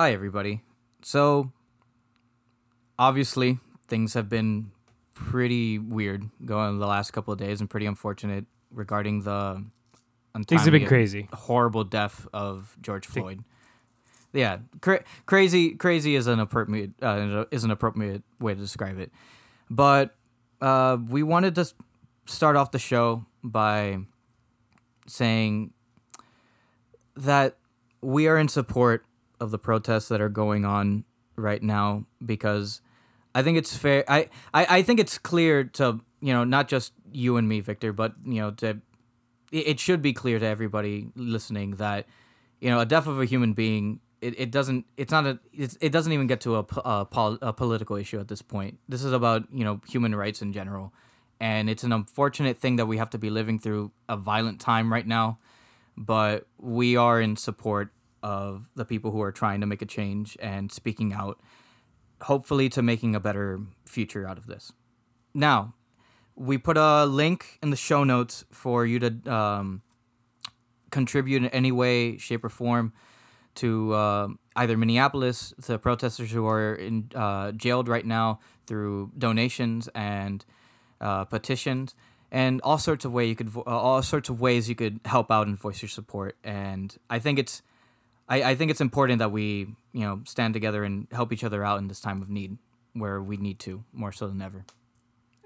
Hi, everybody. So, obviously, things have been pretty weird going the last couple of days and pretty unfortunate regarding the Things have been crazy. horrible death of George Floyd. Yeah, cra- crazy, crazy is an appropriate uh, is an appropriate way to describe it. But uh, we wanted to start off the show by saying that we are in support of the protests that are going on right now because I think it's fair. I, I, I think it's clear to you know not just you and me, Victor, but you know to it, should be clear to everybody listening that you know a death of a human being it, it doesn't it's not a it's, it doesn't even get to a, a, pol- a political issue at this point this is about you know human rights in general and it's an unfortunate thing that we have to be living through a violent time right now but we are in support of the people who are trying to make a change and speaking out hopefully to making a better future out of this now we put a link in the show notes for you to um, contribute in any way, shape, or form to uh, either Minneapolis, the protesters who are in uh, jailed right now through donations and uh, petitions, and all sorts of way you could vo- all sorts of ways you could help out and voice your support. And I think it's I, I think it's important that we you know stand together and help each other out in this time of need where we need to more so than ever.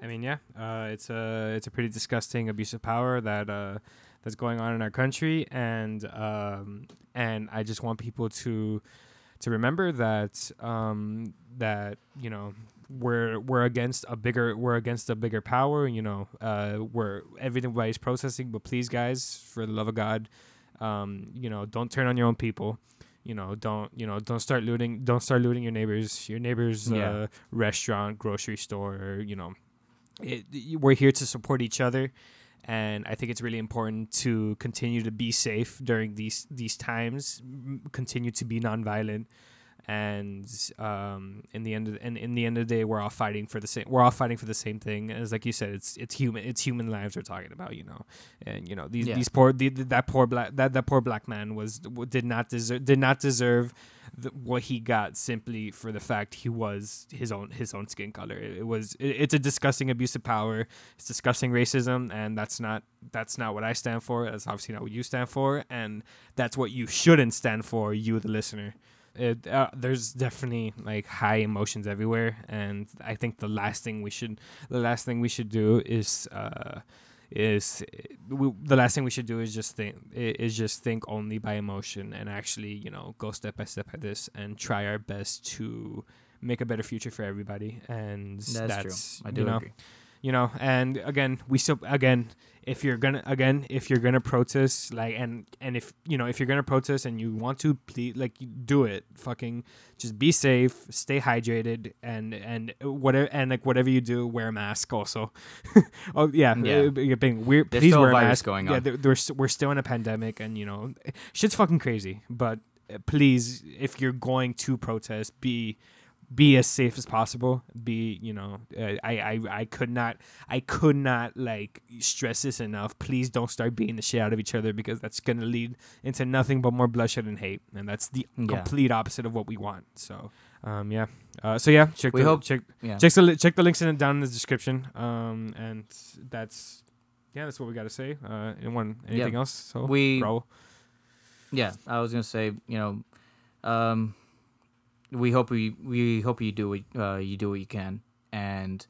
I mean, yeah, uh, it's a it's a pretty disgusting abuse of power that uh, that's going on in our country, and um, and I just want people to to remember that um, that you know we're we're against a bigger we're against a bigger power. You know, uh, we're everybody's processing, but please, guys, for the love of God, um, you know, don't turn on your own people. You know, don't you know? Don't start looting. Don't start looting your neighbors. Your neighbors' Yeah. uh, restaurant, grocery store. You know, it, we're here to support each other and i think it's really important to continue to be safe during these these times continue to be nonviolent and um, in the end of, and in the end of the day we're all fighting for the same we're all fighting for the same thing as like you said it's it's human it's human lives we're talking about you know and you know these Yeah. these poor the, that poor black that, that poor black man was did not deserve did not deserve the, what he got simply for the fact he was his own his own skin color. It, it was it, it's a disgusting abuse of power. It's disgusting racism, and that's not that's not what I stand for. That's obviously not what you stand for, and that's what you shouldn't stand for. You, the listener. It, uh, there's definitely like high emotions everywhere, and I think the last thing we should the last thing we should do is uh, is we, the last thing we should do is just think is just think only by emotion and actually you know go step by step at this and try our best to make a better future for everybody and That's, that's, true. I do you know agree. You know and again we still again if you're gonna again if you're gonna protest like and and if you know if you're gonna protest and you want to please like do it fucking just be safe stay hydrated and and whatever and like whatever you do wear a mask also oh yeah Yeah. uh, being weird There's please still wear a virus mask going yeah on. there, there's we're still in a pandemic and you know shit's fucking crazy but uh, please if you're going to protest be be as safe as possible be you know uh, I, I i could not i could not like stress this enough. Please don't start beating the shit out of each other because that's gonna lead into nothing but more bloodshed and hate. And that's the Yeah. complete opposite of what we want. So um yeah. Uh so yeah check We the, hope- check Yeah. check the li- check the links in down in the description. Um and that's yeah that's what we got to say. Uh anyone anything else? So We- Raul? Yeah, I was gonna say, you know, um, we hope we we hope you do what uh, you do what you can, and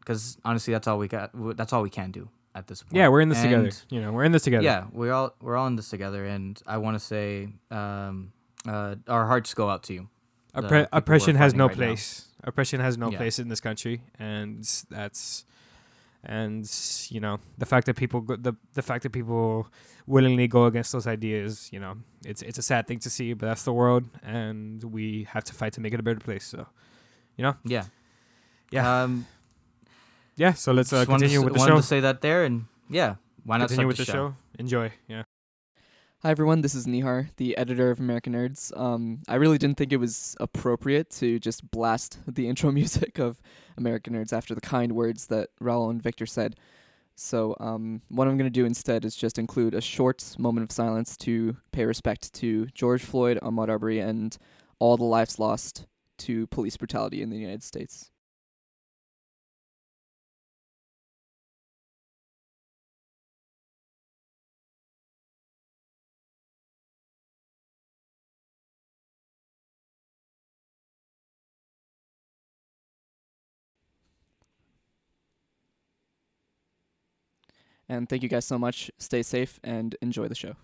because honestly, that's all we got. That's all we can do at this point. yeah we're in this together you know we're in this together Yeah, we're all we're all in this together, and I want to say, um, uh, our hearts go out to you. Oppre- people who are oppression has no right now. place. Oppression has no Yeah. place in this country, and that's and you know the fact that people go, the the fact that people willingly go against those ideas. You know, it's it's a sad thing to see, but that's the world, and we have to fight to make it a better place. So, you know, Yeah, Yeah. Um, yeah. So let's uh, continue to, with the wanted show. to say that there, and yeah, why not Continue with the show. Enjoy. Yeah. Hi everyone, this is Nihar, the editor of American Nerds. Um, I really didn't think it was appropriate to just blast the intro music of American Nerds after the kind words that Raul and Victor said, So um, what I'm going to do instead is just include a short moment of silence to pay respect to George Floyd, Ahmaud Arbery, and all the lives lost to police brutality in the United States. And thank you guys so much. Stay safe and enjoy the show.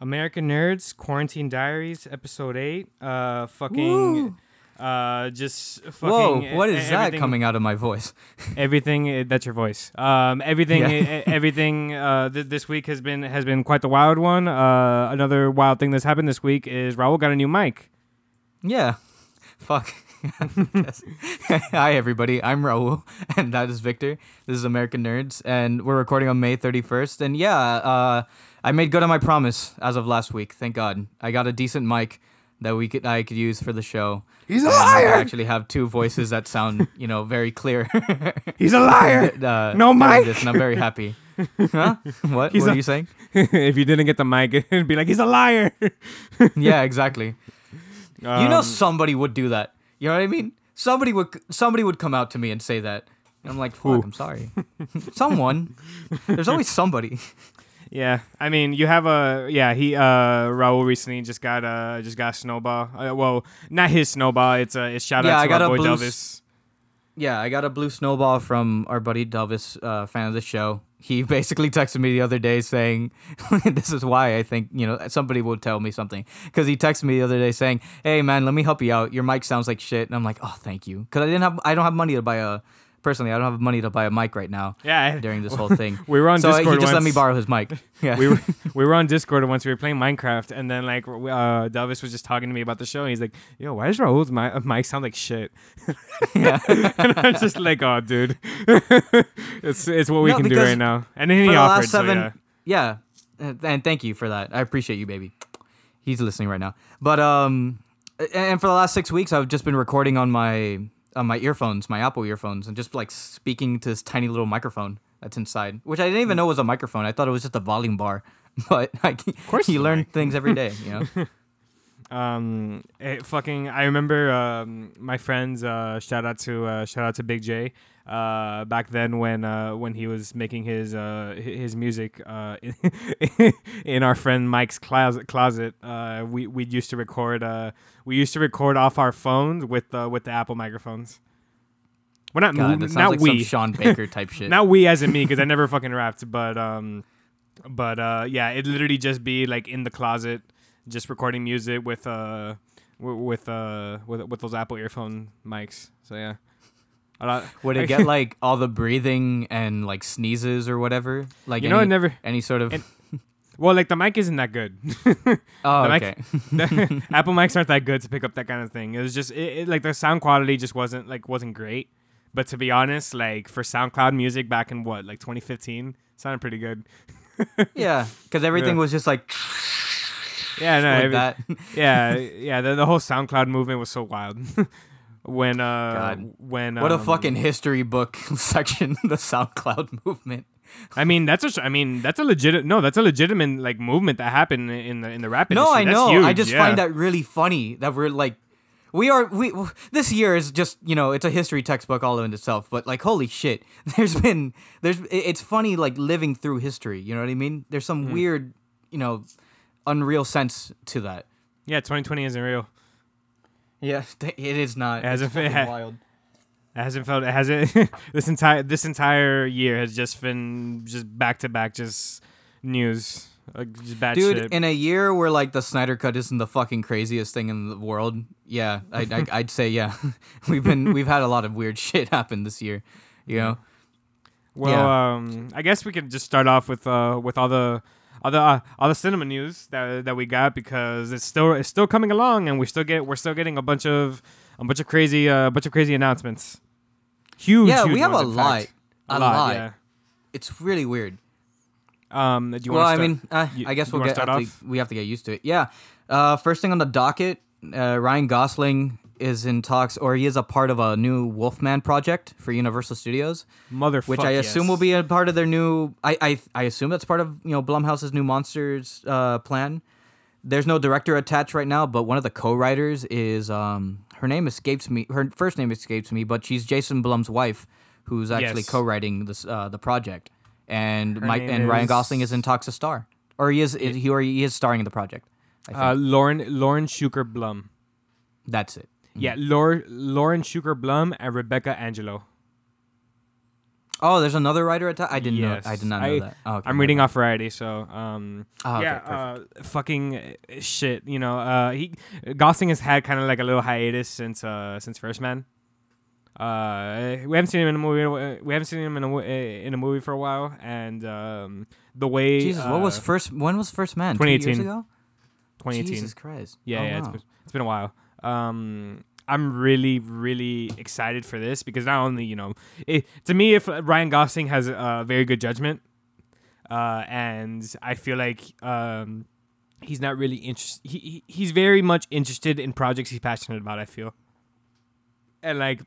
American Nerds Quarantine Diaries episode 8 uh fucking uh just fucking Whoa, what e- that coming out of my voice? everything uh, that's your voice um everything Yeah. e- everything uh th- this week has been has been quite the wild one uh another wild thing that's happened this week is Raul got a new mic Yeah. Fuck. Hi, everybody. I'm Raul, and that is Victor. This is American Nerds, and we're recording on May 31st. And yeah, uh, I made good on my promise as of last week. Thank God. I got a decent mic that we could I could use for the show. He's a And I liar! actually have two voices that sound, you know, very clear. he's a liar uh, No mic! This, and I'm very happy. huh? What? He's what a- are you saying? if you didn't get the mic it'd be like he's a liar Yeah, exactly. You know Um, somebody would do that. You know what I mean? Somebody would somebody would come out to me and say that. And I'm like, fuck, Who? I'm sorry. Someone. There's always somebody. Yeah, I mean, you have a yeah. He uh Raul recently just got uh just got a snowball. Uh, well, not his snowball. It's a it's shout Yeah, out I to got our a boy blue Delvis. Yeah, I got a blue snowball from our buddy Delvis, uh, fan of the show. He basically texted me the other day saying, "This is why I think you know somebody will tell me something." Because he texted me the other day saying, "Hey man, let me help you out. Your mic sounds like shit." And I'm like, "Oh, thank you," because I didn't have I don't have money to buy a personally I don't have money to buy a mic right now Yeah, during this whole thing. we were on so Discord he just let me borrow his mic. Yeah, we were we were on Discord once. We were playing Minecraft, and then like uh, Delvis was just talking to me about the show. And he's like, "Yo, why does Raul's mic, mic sound like shit?" yeah. and I'm just like, "Oh, dude, it's it's what we No, can do right now." And then he offered, seven, so yeah. yeah, uh, and thank you for that. I appreciate you, baby. He's listening right now. But um, and for the last six weeks, I've just been recording on my on my earphones, my Apple earphones, and just like speaking to this tiny little microphone that's inside, which I didn't even know was a microphone. I thought it was just a volume bar. But like, of course you learn things every day, you know. Um, fucking. I remember um, my friends. Uh, shout out to uh, shout out to Big J. Uh, back then when uh, when he was making his uh, his music uh, in our friend Mike's closet closet. Uh, we we used to record. Uh, we used to record off our phones with uh, with the Apple microphones. Well, not God, that sounds not like we, some Sean Baker type shit. not we as in me because I never fucking rapped, but um, but uh, yeah, it literally just be like in the closet, just recording music with uh, with uh, with with those Apple earphone mics. So yeah. Would it get like all the breathing and like sneezes or whatever? Like You know, any, it never. any sort of. it- Well, like the mic isn't that good. oh, mic- okay. The Apple mics aren't that good to pick up that kind of thing. It was just it, it, like the sound quality just wasn't like wasn't great. But to be honest, like for SoundCloud music back in what like 2015, sounded pretty good. yeah, because everything Yeah. was just like Yeah, no, like every- that. yeah, yeah. The, the whole SoundCloud movement was so wild. When uh, God. when What a um, fucking history book section, the SoundCloud movement. I mean, that's a. sh- I mean, that's a legit. No, that's a legitimate like movement that happened in the in the rap No, industry. I That's know. huge, I just yeah. find that really funny that we're like, we are we this year is just you know it's a history textbook all in itself. But like, holy shit, there's been there's it's funny like living through history. You know what I mean? There's some Hmm. weird you know unreal sense to that. Yeah, 2020 isn't real. Yeah, it is not. It hasn't It's fucking wild. It hasn't felt. It hasn't. this entire this entire year has just been just back to back just news, like just bad Dude, shit. in a year where like the Snyder Cut isn't the fucking craziest thing in the world, yeah, I, I, I'd say yeah, we've been we've had a lot of weird shit happen this year, you know. well, yeah. um, I guess we could just start off with uh with all the. All the, uh, the cinema news that, that we got because it's still it's still coming along and we still get we're still getting a bunch of a bunch of crazy uh, bunch of crazy announcements. Huge, Yeah, huge we have ones, a lot. fact. A lot. yeah. It's really weird. Um, do you well, I mean, uh, you- I guess we'll get have to, we have to get used to it. Yeah. Uh, first thing on the docket, uh, Ryan Gosling is in talks, or he is a part of a new Wolfman project for Universal Studios, Motherfucker. which I assume will be a part of their new. I I, I assume that's part of you know Blumhouse's new monsters uh, plan. There's no director attached right now, but one of the co-writers is um her name escapes me. Her first name escapes me, but she's Jason Blum's wife, who's actually Yes. co-writing this uh, the project. And Her Mike and Ryan Gosling is in talks to star, or he is he or he is starring in the project. I think. Uh, Lauren Lauren Schuker Blum. that's it. Yeah, Lauren Lauren Schuker Blum and Rebecca Angelo. Oh, there's another writer attached. I didn't Yes. know. I did not know I- that. Oh, okay, I'm reading off Variety, so um, Oh, okay, yeah, uh, fucking uh, shit. You know, uh, he Gosling has had kind of like a little hiatus since uh since First Man. Uh, we haven't seen him in a movie. We haven't seen him in a in a movie for a while, and um, the way Jesus, what was uh, first? When was First Man? 2018. 2018. Jesus Christ. Yeah, Oh, yeah, it's been, it's been a while. Um, I'm really, really excited for this because not only you know, it, to me, if Ryan Gosling has a very good judgment, uh, and I feel like um, he's not really interested. He, he he's very much interested in projects he's passionate about. I feel, and like.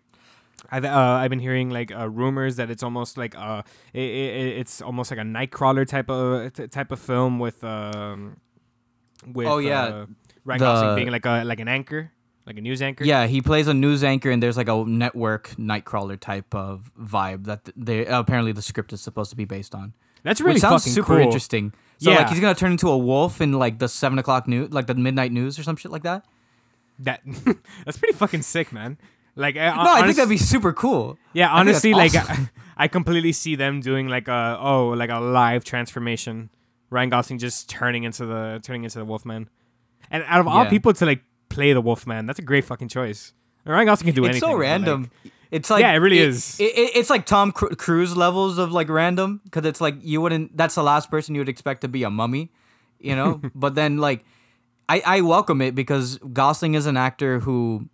I've uh, I've been hearing like uh, rumors that it's almost like uh it, it, it's almost like a nightcrawler type of t- type of film with um with Oh, yeah. uh, Ryan The- Gosling being like a like an anchor like a news anchor Yeah, he plays a news anchor, and there's like a network nightcrawler type of vibe that they apparently the script is supposed to be based on. that's really which sounds fucking super cool. interesting. So like he's gonna turn into a wolf in like the seven o'clock news, like the midnight news or some shit like that. that that's pretty fucking sick man like I, no, I think that'd be super cool. yeah I think that's honestly like awesome. I, I completely see them doing like a oh like a live transformation Ryan Gosling just turning into the turning into the Wolfman and out of all Yeah. people to like play the Wolfman that's a great fucking choice Ryan Gosling can do it's anything It's so but, like- random. it's like Yeah, it really is. It, it- it's like Tom Cruise levels of like random because it's like you wouldn't. That's the last person you would expect to be a mummy, you know. but then like, I I welcome it because Gosling is an actor who,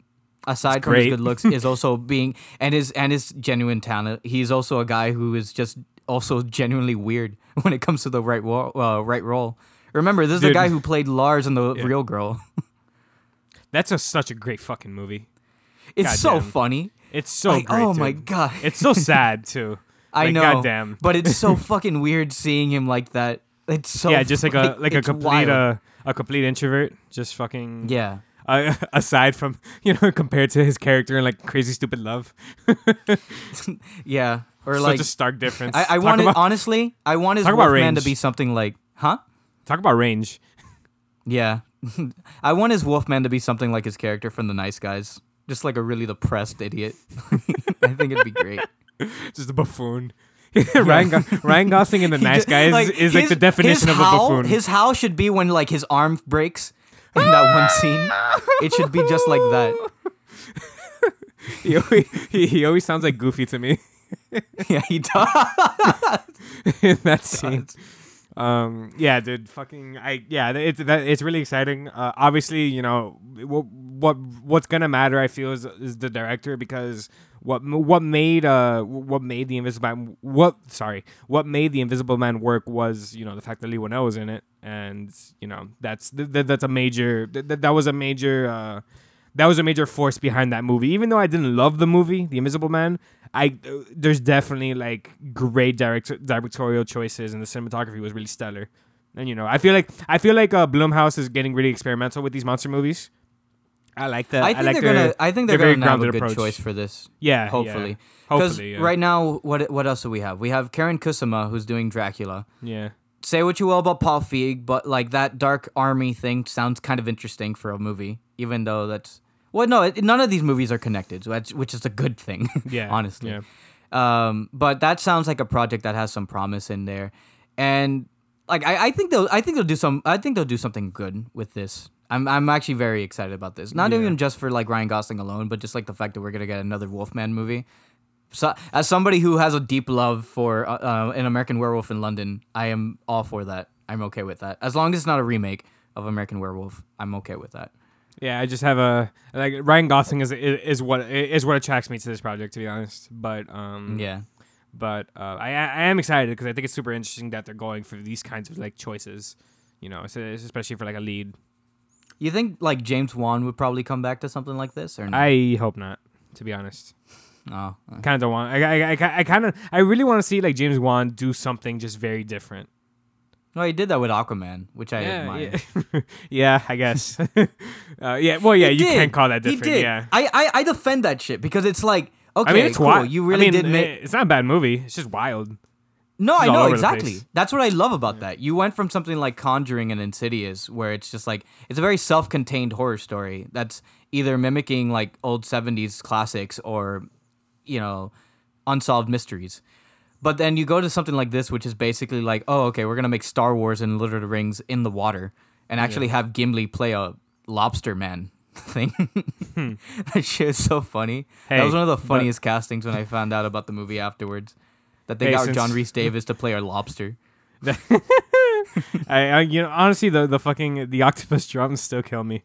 aside from his good looks, is also being and his and his genuine talent. He's also a guy who is just also genuinely weird when it comes to the right wo- uh, right role. Remember, this is the guy who played Lars in the Yeah. Real Girl. That's a, such a great fucking movie It's so Goddamn. funny. it's so Like, great oh my god. it's so sad too I Like, know. goddamn. But it's so fucking weird seeing him like that. It's so yeah, just like a like a complete uh, a complete introvert, just fucking yeah. Uh, aside from you know compared to his character in like Crazy Stupid Love, Yeah. Or such like a stark difference. I, I wanted about, honestly, I want his talk about Wolfman to be something like huh? talk about range. Yeah. I want his Wolfman to be something like his character from the Nice Guys. Just like a really depressed idiot. I think it'd be great. Just a buffoon. Ryan Go- Ryan Gosling in the Nice Guys is like his- the definition of a howl- buffoon. His howl should be when like his arm breaks in that one scene. It should be just like that. he, always, he, he always sounds like Goofy to me Yeah, he does. in that scene. Um, yeah, dude, fucking, I yeah, it's that it's really exciting. Uh, obviously, you know what what what's gonna matter. I feel is, is the director because what what made uh what made the Invisible Man what sorry what made the Invisible Man work was you know the fact that Leigh Whannell was in it, and you know that's th- th- that's a major th- th- that was a major uh that was a major force behind that movie. Even though I didn't love the movie, The Invisible Man, I uh, there's definitely like great direct directorial choices, and the cinematography was really stellar. And you know, I feel like I feel like uh, Blumhouse is getting really experimental with these monster movies. I like that. I think like they're their- gonna. I think they're, gonna have a good approach. choice for this. yeah, Hopefully, because hopefully, yeah. right now, what what else do we have? We have Karyn Kusama who's doing Dracula. yeah. Say what you will about Paul Feig, but like that dark army thing sounds kind of interesting for a movie, even though that's well, no, it, none of these movies are connected, that's, which is a good thing. Yeah, honestly. yeah. Um, but that sounds like a project that has some promise in there, and like I, I think they'll I think they'll do some I think they'll do something good with this. I'm I'm actually very excited about this. Not Yeah. even just for like Ryan Gosling alone, but just like the fact that we're gonna get another Wolfman movie. So as somebody who has a deep love for uh, uh, an American Werewolf in London, I am all for that. I'm okay with that. As long as it's not a remake of American Werewolf, I'm okay with that. Yeah, I just have a like Ryan Gosling is is, what is what attracts me to this project, to be honest. But um, Yeah. but uh, I I am excited because I think it's super interesting that they're going for these kinds of like choices, you know, es- especially for like a lead. You think like James Wan would probably come back to something like this, or no? I hope not. To be honest, oh, kind of don't want. I I, I, I kind of I really want to see like James Wan do something just very different. No, he did that with Aquaman, which I admire. yeah. yeah, I guess. uh, yeah, well, yeah, He you did. can't call that different. He did. Yeah. I, I I defend that shit because it's like okay, I mean, it's cool. wild. You really I mean, did make. It's not a bad movie. It's just wild. No, I It's all know exactly. That's what I love about that. You went from something like Conjuring and Insidious, where it's just like it's a very self-contained horror story that's either mimicking like old '70s classics or, you know, unsolved mysteries. But then you go to something like this, which is basically like, oh, okay, we're gonna make Star Wars and Lord of the Rings in the water, and actually have Gimli play a lobster man thing. that shit is so funny. that Hmm. Was one of the but- funniest castings when I found out about the movie afterwards. That they Hey, got since- John Rhys-Davies to play a lobster. I, I you know honestly the the fucking the octopus drums still kill me.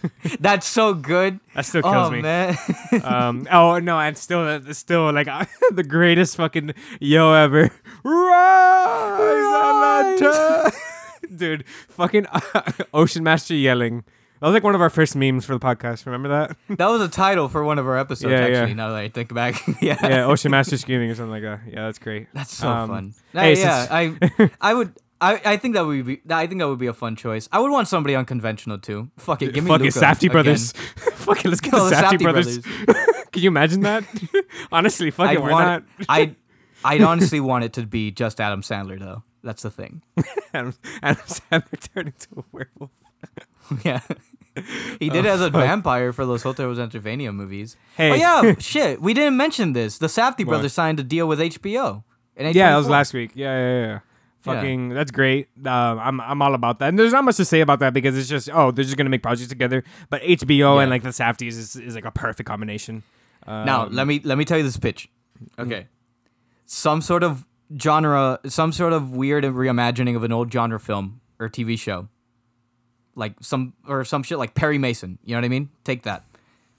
That's so good. That still kills oh me. man. Um. Oh no, and still still like the greatest fucking yo ever. Rise, Atlanta. Dude, fucking Ocean Master yelling. That was like one of our first memes for the podcast. Remember that? that was a title for one of our episodes. Yeah, yeah. actually, now that I think back, yeah. yeah, Ocean Master screaming or something like that. Yeah, that's great. That's so Um, fun. hey, Uh, yeah, since- I, I would. I, I think that would be I think that would be a fun choice. I would want somebody unconventional too. Fuck it, give me Fuck it, Luca Safdie again. brothers. Fuck it, let's get the the Safdie, Safdie brothers. Can you imagine that? Honestly, fuck it, why want not? I I'd honestly want it to be just Adam Sandler though. That's the thing. Adam, Adam Sandler turned into a werewolf. Yeah. He did Oh, as a vampire for those Hotel Transylvania movies. Hey. Oh yeah, shit. We didn't mention this. The What? brothers signed a deal with HBO. Yeah, that was last week. Yeah, yeah, yeah. Fucking, that's great. Uh, I'm I'm all about that. And there's not much to say about that because it's just oh they're just gonna make projects together. But HBO Yeah. and like the Safdies is, is like a perfect combination. Um, Now let me let me tell you this pitch. Okay, some sort of genre, some sort of weird reimagining of an old genre film or TV show, like some or some shit like Perry Mason. You know what I mean? Take that,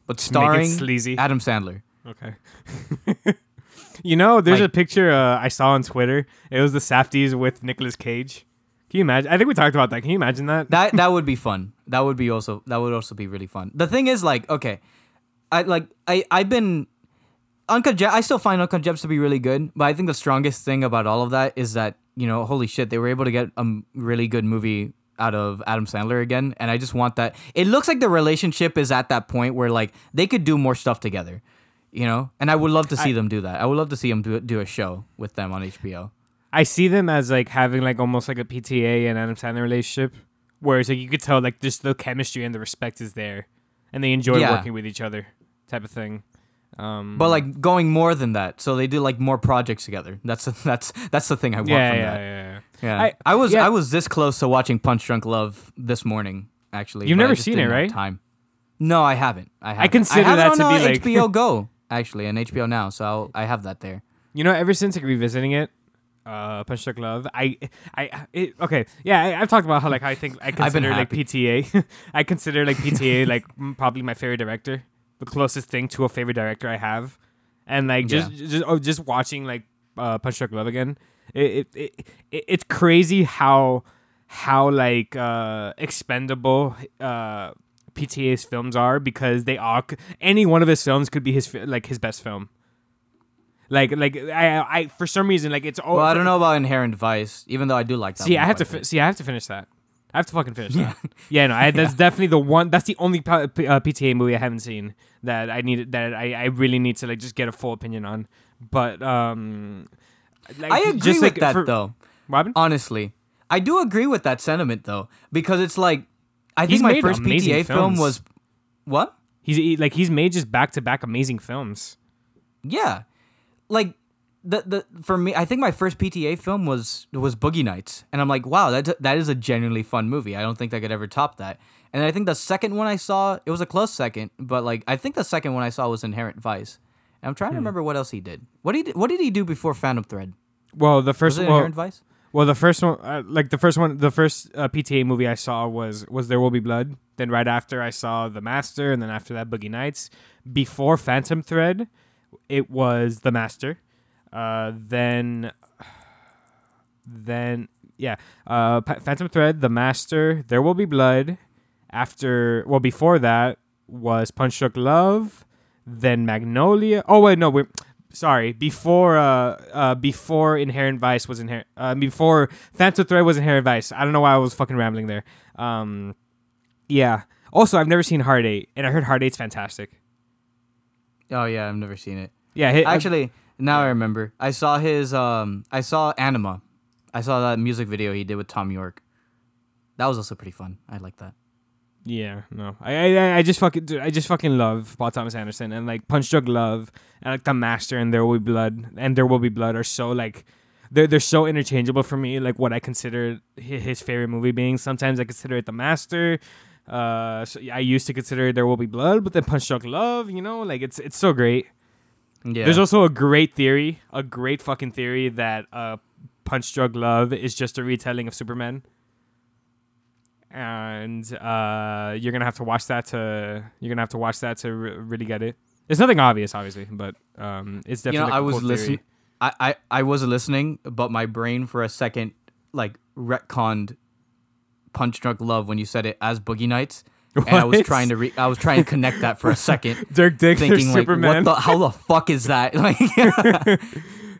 but starring sleazy. Adam Sandler. Okay. you know, there's a picture uh, I saw on Twitter. It was the Safdies with Nicolas Cage. Can you imagine? I think we talked about that. Can you imagine that? That that would be fun. That would be also that would also be really fun. The thing is, like, okay, I like I I've been Uncut Gems. I still find Uncut Gems to be really good, but I think the strongest thing about all of that is that you know, holy shit, they were able to get a really good movie out of Adam Sandler again, and I just want that. It looks like the relationship is at that point where like they could do more stuff together, you know, and I would love to see them do that. I would love to see them do do a show with them on HBO. I see them as like having like almost like a PTA and Adam Sandler relationship, where it's like you could tell like just the chemistry and the respect is there, and they enjoy Yeah. working with each other, type of thing. Um, But like going more than that, so they do like more projects together. That's that's that's the thing I want yeah, from yeah, that. yeah, yeah. Yeah, I- I, was yeah. I was this close to watching Punch Drunk Love this morning. Actually, You've never seen it, right? Time. No, I haven't. I haven't. consider I that to uh, be, like- HBO Go actually and HBO Now, so I'll, I have that there. You know, ever since like revisiting it, uh, Punch Drunk Love, I, I, it, okay, yeah, I, I've talked about how like I think I consider like. PTA, I consider like PTA like probably my favorite director, the closest thing to a favorite director I have, and like just just oh, just watching like uh, Punch Drunk Love again, it, it, it, it it's crazy how how like uh expendable uh PTA's films are because they all c- any one of his films could be his like his best film. Like like I I for some reason like it's all Well, I don't know about Inherent Vice, even though I do like that. See, I have to fi- see. I have to finish that. I have to fucking finish that. Yeah, no, I, that's definitely the one. That's the only P- uh, PTA movie I haven't seen that I need that I, I really need to like just get a full opinion on. But um, like, I agree just, with like, that for- though. Robin. Honestly, I do agree with that sentiment though, because it's like I He's think my first PTA film was what? He's he, like he's made just back to back amazing films. Yeah, like the the for me, I think my first PTA film was was Boogie Nights, and I'm like, wow, that that is a genuinely fun movie. I don't think I could ever top that. And I think the second one I saw, it was a close second, but like I think the second one I saw was Inherent Vice. And I'm trying to Hmm. remember what else he did. What he did, what did he do before Phantom Thread? Well, the Was first it well, Inherent Vice? Well the first one uh, like the first one the first uh, PTA movie I saw was was There Will Be Blood. Then right after I saw The Master, and then after that Boogie Nights. Before Phantom Thread, it was The Master. Uh, then then yeah, uh, Pa- Phantom Thread, The Master, There Will Be Blood, After well, before that was Punch Drunk Love, then Magnolia. Oh wait, no, we're sorry. Before uh uh before Inherent Vice was Inherent uh before Phantom Thread was Inherent Vice. I don't know why I was fucking rambling there. Um, yeah. Also, I've never seen Hard Eight, and I heard Hard Eight's fantastic. Oh yeah, I've never seen it. Yeah, hi- Actually, now I remember. I saw his um I saw Anima. I saw that music video he did with Thom Yorke. That was also pretty fun. I like that. Yeah, no, I, I, I just fucking, dude, I just fucking love Paul Thomas Anderson and like Punch Drunk Love and like The Master and There Will Be Blood and There Will Be Blood are so like, they're they're so interchangeable for me. Like what I consider his favorite movie being. Sometimes I consider it The Master. Uh, so I used to consider There Will Be Blood, but then Punch Drunk Love, you know, like it's it's so great. Yeah. There's also a great theory, a great fucking theory that uh, Punch Drunk Love is just a retelling of Superman. And uh, you're gonna have to watch that to you're gonna have to watch that to re- really get it. It's nothing obvious, obviously, but um, it's you definitely. know, I was cool listening. I, I I was listening, but my brain for a second like retconned Punch Drunk Love when you said it as Boogie Nights, and I was trying to re- I was trying to connect that for a second, Dirk Diggler, thinking like, Superman. what the how the fuck is that? Like,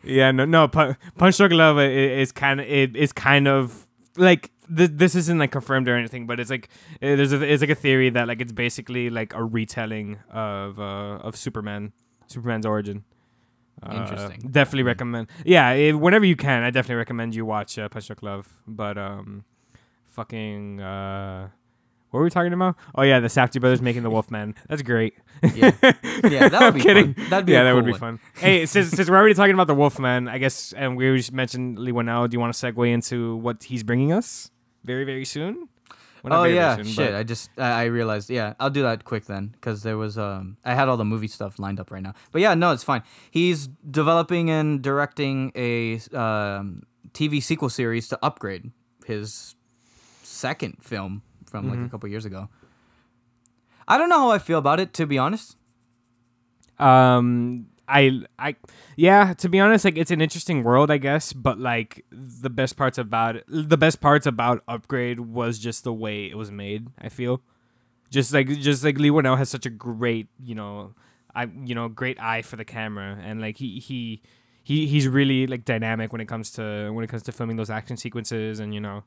Yeah, no, no. Pu- Punch Drunk Love is kind of it is kind of like th- this isn't like confirmed or anything, but it's like uh, there's a, it's like a theory that like it's basically like a retelling of uh, of Superman, Superman's origin. Uh, Interesting. Definitely recommend. Yeah, if, whenever you can, I definitely recommend you watch uh, Punch Drunk Love. But um, fucking uh, what were we talking about? Oh yeah, the Safdie brothers making the Wolfman. That's great. yeah, yeah, that would be kidding. fun. That'd be yeah, that would be one. fun. Hey, since, since we're already talking about the Wolfman, I guess, and we just mentioned Lee do you want to segue into what he's bringing us very, very soon? Well, oh very, very yeah, soon, shit. but- I just I, I realized. Yeah, I'll do that quick then, because there was um I had all the movie stuff lined up right now. But yeah, no, it's fine. He's developing and directing a um, TV sequel series to upgrade his second film from like a Mhm. couple years ago. I don't know how I feel about it, to be honest. Um, I, I, yeah. To be honest, like it's an interesting world, I guess. But like the best parts about it, the best parts about Upgrade was just the way it was made. I feel, just like just like Leigh Whannell has such a great, you know, I you know great eye for the camera, and like he he. He, he's really like dynamic when it comes to when it comes to filming those action sequences and you know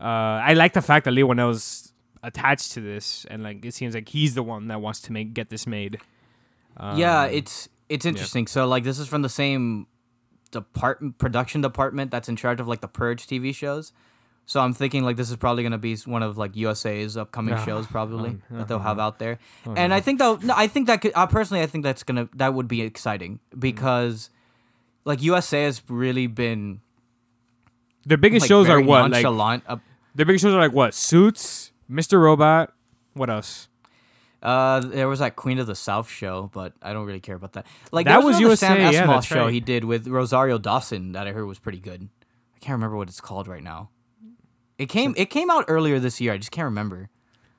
uh, I like the fact that Leigh Whannell's attached to this and like it seems like he's the one that wants to make get this made yeah, um, it's it's interesting. So like this is from the same department production department that's in charge of like the Purge TV shows. So I'm thinking like this is probably gonna be one of like USA's upcoming Ah, shows probably um, that they'll have out there. Oh, and. I think that no, I think that could uh, personally I think that's gonna that would be exciting Mm. because like USA has really been their biggest like, shows are what like nonchalant. uh, their biggest shows are like what Suits, Mr. Robot, what else? Uh, there was that Queen of the South show, but I don't really care about that. Like That was, was another Sam yeah, Esmail show right. he did with Rosario Dawson that I heard was pretty good. I can't remember what it's called right now. It came it came out earlier this year. I just can't remember.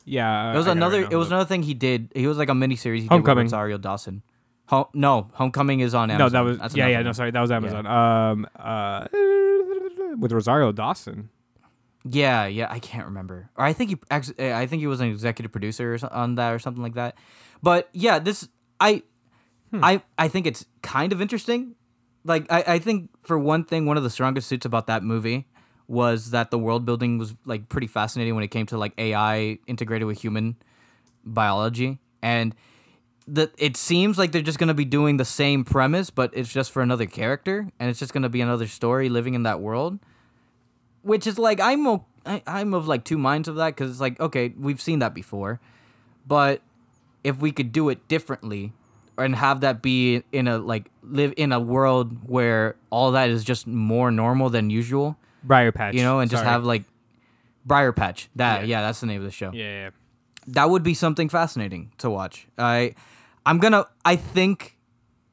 Yeah, It was I another. it was another thing he did. He was like a miniseries he Homecoming. did with Rosario Dawson. Home, no, Homecoming is on Amazon. no, that was That's yeah, yeah. one. No, sorry, that was Amazon. Um, uh, with Rosario Dawson. Yeah, yeah, I can't remember. Or I think he actually, I think he was an executive producer on that or something like that. But yeah, this I, Hmm. I, I think it's kind of interesting. Like I, I think for one thing, one of the strongest suits about that movie was that the world building was like pretty fascinating when it came to like AI integrated with human biology and that it seems like they're just gonna be doing the same premise, but it's just for another character, and it's just gonna be another story living in that world which is like I'm o- I, I'm of like two minds of that because it's like okay we've seen that before, but if we could do it differently and have that be in a like live in a world where all that is just more normal than usual, Briar Patch. you know, and just Sorry. have like Briar Patch. That Yeah. yeah. that's the name of the show. yeah, yeah. That would be something fascinating to watch. I I'm gonna I think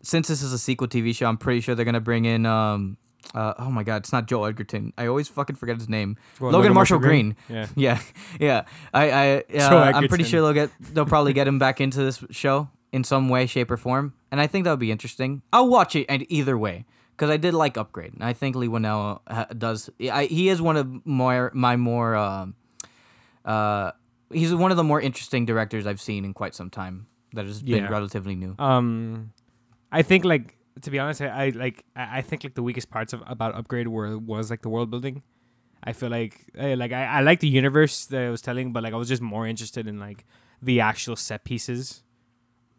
since this is a sequel TV show, I'm pretty sure they're gonna bring in um uh, oh my god, it's not Joel Edgerton. I always fucking forget his name. What, Logan, Marshall Green. Yeah. Yeah, yeah. I, I, uh, I'm pretty sure they'll get, they'll probably get him back into this show in some way, shape, or form, and I think that would be interesting. I'll watch it and either way because I did like Upgrade, and I think Leigh Whannell ha- does. I, he is one of more my more um, uh, he's one of the more interesting directors I've seen in quite some time. That has been Yeah. relatively new. Um, I think like to be honest, I, I like I I think like the weakest parts of about Upgrade were was like the world building. I feel like eh, like I, I like the universe that I was telling, but like I was just more interested in like the actual set pieces.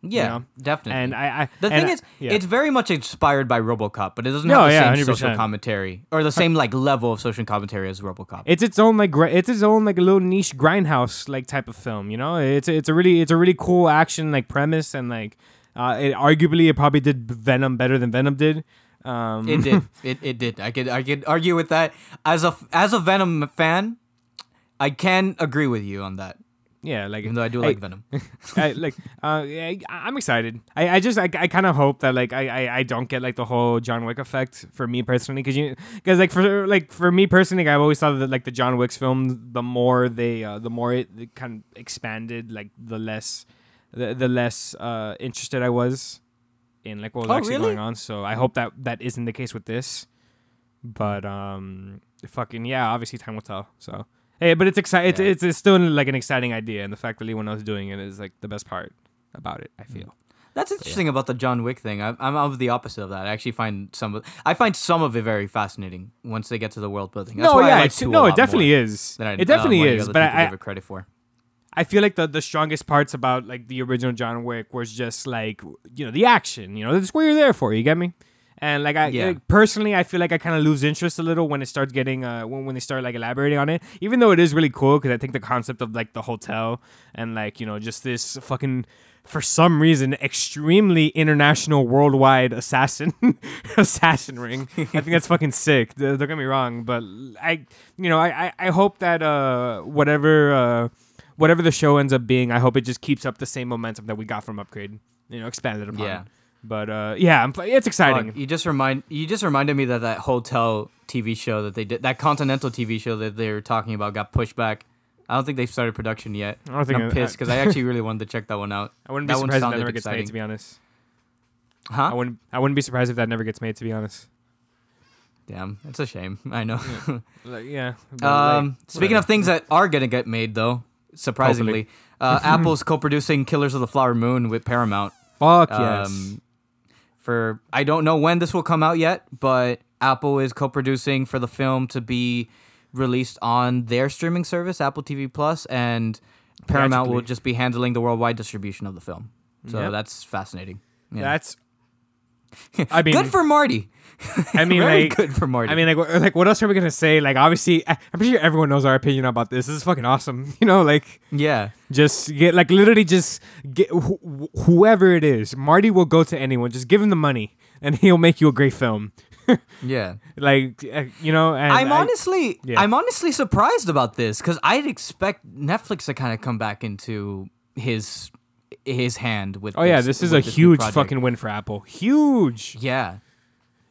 Yeah, know? definitely. And I, I the and thing I- is, yeah. it's very much inspired by RoboCop, but it doesn't No, have the yeah, same social 100%. commentary or the same like level of social commentary as RoboCop. it's its own like gr- it's its own like a little niche grindhouse like type of film. You know, it's it's a really it's a really cool action like premise and like uh, it arguably it probably did Venom better than Venom did. Um, It did. It, it did. I could I could argue with that. As a as a Venom fan, I can agree with you on that. yeah, like Even though I do I- like Venom. I, like uh, I, I'm excited. I, I just I, I kind of hope that like I, I I don't get like the whole John Wick effect for me personally because you because like for like for me personally I've always thought that like the John Wick's film the more they uh, the more it, it kind of expanded like the less the, the less uh interested I was in like what was Oh, actually really? going on. So I hope that that isn't the case with this. But um, fucking yeah, obviously time will tell. So hey, but it's exciting. It's, Yeah. it's it's still like an exciting idea, and the fact that anyone else doing it is like the best part about it. I feel. That's interesting about the John Wick thing. I, I'm of the opposite of that. I actually find some of I find some of it very fascinating once they get to the world building. That's no, yeah, I like it's, no, it definitely is. I- it definitely uh, is. But people I, give it credit for. I feel like the, the strongest parts about like the original John Wick was just like you know the action. You know that's what you're there for. You get me? And like I Yeah. like, personally, I feel like I kind of lose interest a little when it starts getting uh when, when they start like elaborating on it. Even though it is really cool because I think the concept of like the hotel and like you know just this fucking for some reason extremely international worldwide assassin assassin ring. I think that's fucking sick. Don't get me wrong, but I you know I I, I hope that uh whatever uh whatever the show ends up being, I hope it just keeps up the same momentum that we got from Upgrade. You know, expanded upon. Yeah. But uh, yeah, I'm, it's exciting. You just remind you just reminded me that that hotel TV show that they did that Continental TV show that they were talking about got pushed back. I don't think they've started production yet. I don't think I'm pissed because I actually really wanted to check that one out. I wouldn't be that one surprised if that never gets made. To be honest, huh? I wouldn't. I wouldn't be surprised if that never gets made. To be honest. Damn, it's a shame. I know. Like, yeah. Um, like, speaking of things that are gonna get made, though, surprisingly, uh, Apple's co-producing Killers of the Flower Moon with Paramount. fuck yes. Um, for I don't know when this will come out yet, but Apple is co-producing for the film to be released on their streaming service, Apple TV Plus, and Paramount will just be handling the worldwide distribution of the film. So Yep. that's fascinating. Yeah. That's. I mean, good for Marty. I mean, Very like, good for Marty. I mean, like, wh- like, what else are we gonna say? Like, obviously, I- I'm pretty sure everyone knows our opinion about this. This is fucking awesome. You know, like, yeah. just get, like, literally, just get wh- wh- whoever it is. Marty will go to anyone. Just give him the money, and he'll make you a great film. Yeah. Like, uh, you know, and I'm I- honestly, yeah. I'm honestly surprised about this because I'd expect Netflix to kind of come back into his his hand with. Oh yeah, this is a new huge fucking win for Apple. Huge. Yeah,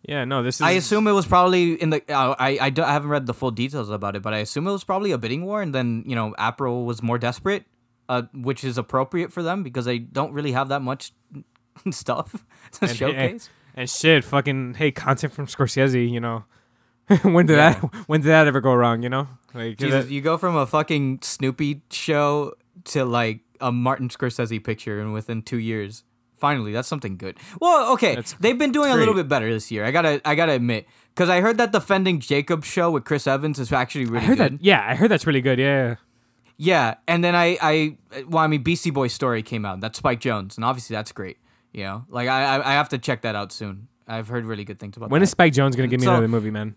Yeah, no, this is. I assume it was probably in the. Uh, I I, don't, I haven't read the full details about it, but I assume it was probably a bidding war, and then you know Apple was more desperate, uh, which is appropriate for them because they don't really have that much stuff to And- showcase. And shit, fucking hey, content from Scorsese. You know, when did Yeah. that? When did that ever go wrong? You know, like Jesus, that- you go from a fucking Snoopy show to like a Martin Scorsese picture, and within two years, finally, that's something good. Well, okay, That's they've been doing a little bit better this year. I gotta, I gotta admit, because I heard that defending Jacob show with Chris Evans is actually really I heard good. that. Yeah, I heard that's really good. Yeah. Yeah, and then I, I, well, I mean, Beastie Boys story came out. That's Spike Jonze, and obviously that's great. You know, like I, I, I have to check that out soon. I've heard really good things about. When that. is Spike Jonze gonna give me So- another movie, man?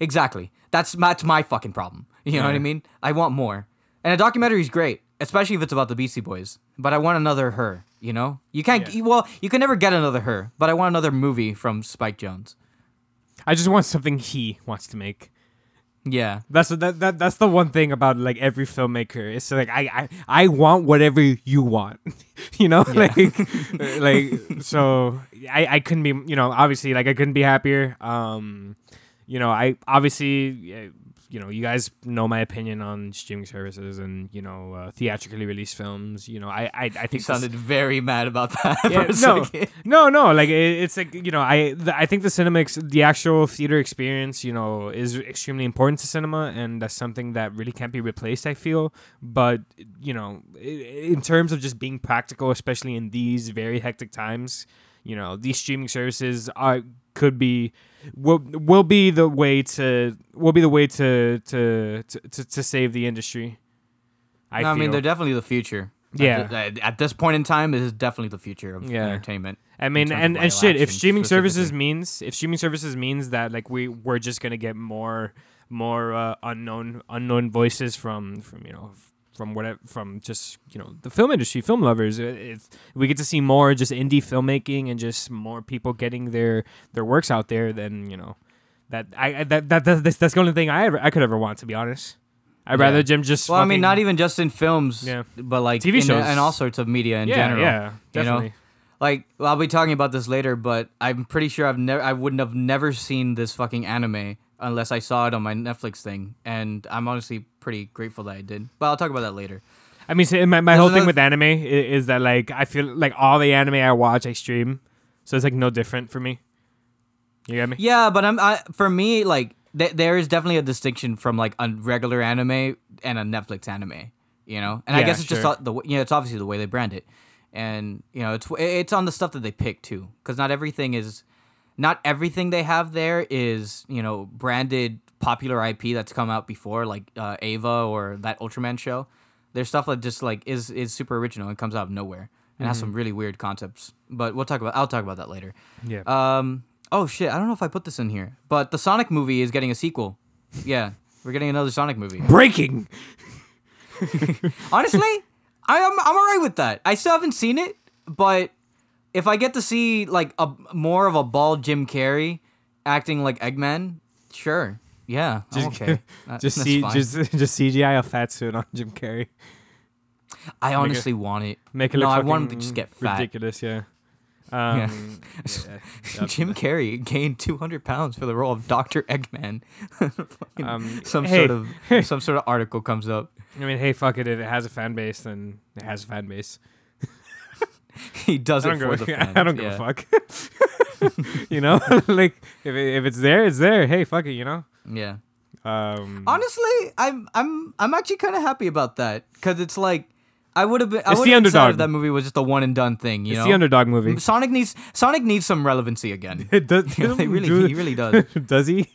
Exactly. That's that's my fucking problem. You know what I mean? I want more. And a documentary is great, especially if it's about the Beastie Boys. But I want another her. You know, you can't. Yeah. well, you can never get another her. But I want another movie from Spike Jonze. I just want something he wants to make. Yeah. That's that, that that's the one thing about like every filmmaker. It's like I I, I want whatever you want. you know? Yeah. Like like so I, I couldn't be you know, obviously like I couldn't be happier. Um you know, I obviously uh, you know, you guys know my opinion on streaming services and you know uh, theatrically released films. You know, I I, I You think this- sounded very mad about that. Yeah, no, second. no, no. Like it, it's like you know, I the, I think the cinema, ex- the actual theater experience, you know, is extremely important to cinema, and that's something that really can't be replaced. I feel, but you know, in terms of just being practical, especially in these very hectic times, you know, these streaming services are could be will will be the way to will be the way to to to, to, to save the industry. I, No, I mean, they're definitely the future. At Yeah. the- At, at this point in time, it is definitely the future of Yeah. entertainment. I mean, and, and shit. If streaming services means if streaming services means that like we we're just gonna get more more uh, unknown unknown voices from from you know from whatever from just you know the film industry, film lovers. uh, If we get to see more just indie filmmaking and just more people getting their their works out there, then you know that I that that, that that's, that's the only thing I ever I could ever want to be honest. I'd Yeah. rather Jim just. Well, I mean, not even just in films, Yeah. but like TV shows. and all sorts of media in yeah, general. Yeah, you know? definitely. Like, well, I'll be talking about this later, but I'm pretty sure I've never, I wouldn't have never seen this fucking anime unless I saw it on my Netflix thing, and I'm honestly pretty grateful that I did. But I'll talk about that later. I mean, see, my, my There's whole thing with anime is, is that like I feel like all the anime I watch I stream, so it's like no different for me. You get me? Yeah, but I'm I, for me like th- there is definitely a distinction from like a regular anime and a Netflix anime, you know. And I guess it's sure. just the you know it's obviously the way they brand it, and you know it's it's on the stuff that they pick too, because not everything is, not everything they have there is you know branded popular IP that's come out before like uh, Eva or that Ultraman show. There's stuff that just like is is super original and comes out of nowhere and has Mm-hmm. some really weird concepts. But we'll talk about I'll talk about that later. Yeah. Um. Oh shit! I don't know if I put this in here, but the Sonic movie is getting a sequel. Yeah, we're getting another Sonic movie. Breaking. Honestly, I am I'm alright with that. I still haven't seen it, but if I get to see like a more of a bald Jim Carrey acting like Eggman, sure. Yeah, Just- okay. That- Just see, fine. just just CGI a fat suit on Jim Carrey. I honestly want it. Make it No, look I want him to just get fat. ridiculous. Yeah. Um, yeah. Jim Carrey gained 200 pounds for the role of Doctor Eggman. Um, some hey. sort of some sort of article comes up. I mean, hey, fuck it. If it has a fan base, then it has a fan base. He does I it don't for go. the fans. I don't give yeah. a fuck. you know, like if it, if it's there, it's there. Hey, fuck it. You know. Yeah. Um, Honestly, I'm I'm I'm actually kind of happy about that because it's like I would have been. I It's the have been sad underdog. if that movie was just a one and done thing. You it's know, the underdog movie. Sonic needs Sonic needs some relevancy again. It does. You know, they really do- he really does. does he?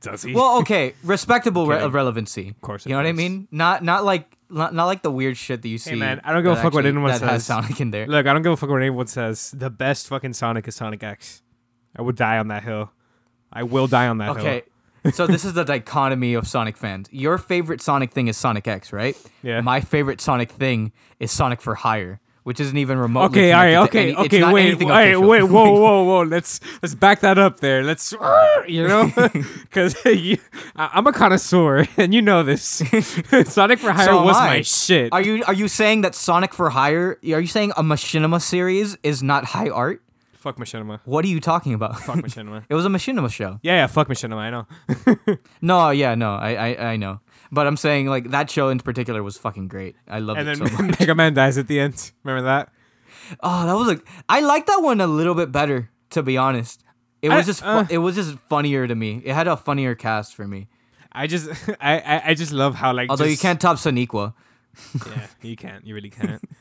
does he? Well, okay, respectable re- relevancy. Of course, you know what I mean. Not not like not, not like the weird shit that you see. Hey man, I don't give a fuck what actually- anyone that has says. Sonic in there. Look, I don't give a fuck what anyone says. The best fucking Sonic is Sonic X. I would die on that hill. I will die on that hill. Okay. so this is the dichotomy of Sonic fans. Your favorite Sonic thing is Sonic X, right? Yeah. My favorite Sonic thing is Sonic for Hire, which isn't even remotely. Okay, all right, okay, any, okay, wait, all right, wait, whoa, whoa, whoa. Let's let's back that up there. Let's, you know, because I'm a connoisseur, and you know this. Sonic for Hire So was I. my shit. Are you are you saying that Sonic for Hire? Are you saying a Machinima series is not high art? fuck Machinima. What are you talking about? Fuck Machinima. it was a Machinima show. Yeah, yeah, fuck Machinima. I know. No, yeah, no, I, I I know, but I'm saying like that show in particular was fucking great. I loved And it then so much. Mega Man dies at the end. Remember that? Oh, that was like I like that one a little bit better, to be honest. It I- was just fu- uh. it was just funnier to me. It had a funnier cast for me. I just, I, I, I just love how like. Although you can't top Soniqua. Yeah, you can't. You really can't.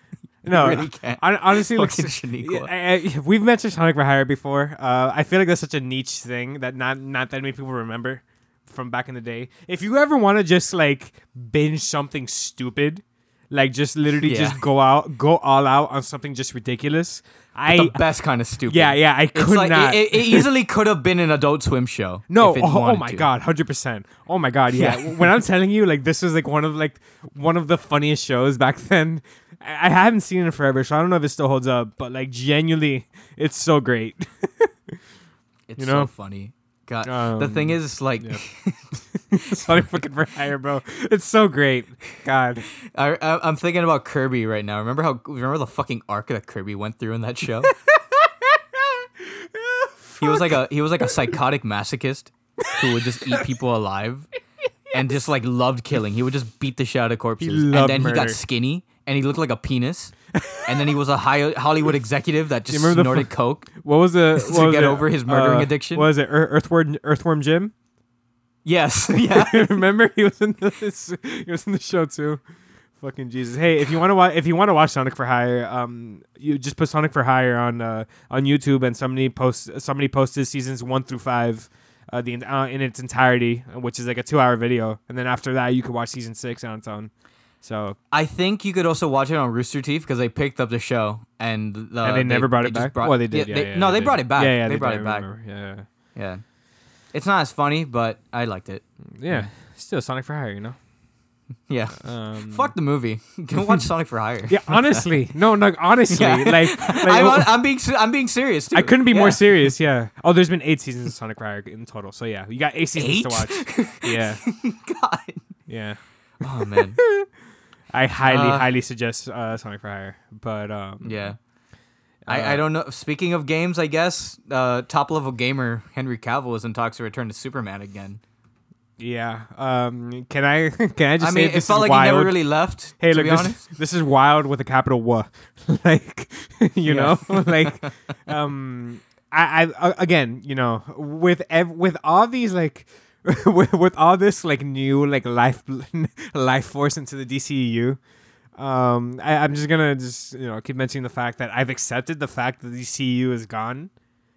No, really can't. hon- honestly, like. I- I- we've mentioned Sonic for Hire before. Uh, I feel like that's such a niche thing that not not that many people remember from back in the day. If you ever want to just like binge something stupid, like just literally Yeah. just go out, go all out on something just ridiculous. I the best kind of stupid. yeah yeah I could like not. It, it, easily could have been an Adult Swim show. No, if it oh, oh my to. god, hundred percent. Oh my god, yeah. Yeah. when I'm telling you, like this was like one of like one of the funniest shows back then. I, I haven't seen it in forever, so I don't know if it still holds up. But like genuinely, it's so great. It's you know? so funny. God, the Um, thing is, like, yeah. Sonic fucking for hire, bro. It's so great. God, I, I, I'm thinking about Kirby right now. Remember how? Remember the fucking arc that Kirby went through in that show? he was like a he was like a psychotic masochist who would just eat people alive. and just like loved killing. He would just beat the shit out of corpses, and then he got skinny and he looked like a penis. And then he was a high Hollywood executive that just remember the snorted coke. What was the To what was get it? over his murdering Uh, addiction? What was it Earthworm Earthworm Jim? Yes, yeah. Remember he was in this. He was in the show too. Fucking Jesus! Hey, if you want to watch, if you want to watch Sonic for Hire, um, you just put Sonic for Hire on uh, on YouTube, and somebody posts somebody posted seasons one through five, uh, the uh, in its entirety, which is like a two hour video, and then after that you can watch season six on its own. So I think you could also watch it on Rooster Teeth because they picked up the show and the, and they, never brought it just back. well, they did. yeah, Yeah, they- yeah, no, they, did. brought it back. Yeah, yeah, they, brought did, it back. Yeah, Yeah, it's not as funny, but I liked it. yeah, yeah. Still Sonic for Hire, you know. Yeah, Um, fuck the movie. Go watch Sonic for Hire. Yeah, honestly, no, no, honestly, Yeah. like, like I'm, on- I'm being I'm being serious. Too. I couldn't be more serious. Yeah. Oh, there's been eight seasons of Sonic Fire in total. So yeah, you got eight seasons Eight? to watch. Yeah, God. yeah. Oh man. I highly, Uh, highly suggest uh, Sonic Fire. But um, Yeah. I, Uh, I don't know. Speaking of games, I guess uh, top level gamer Henry Cavill is in talks to return to Superman again. yeah. Um, can I, can I just I say mean, it felt like wild? he never really left. hey, look, be this, honest. this is wild with a capital W. like, you know, like, um, I, I, again, you know, with ev- with all these like. with, with all this like new like life life force into the DCEU, um, I, I'm just gonna just you know keep mentioning the fact that I've accepted the fact that the DCEU is gone.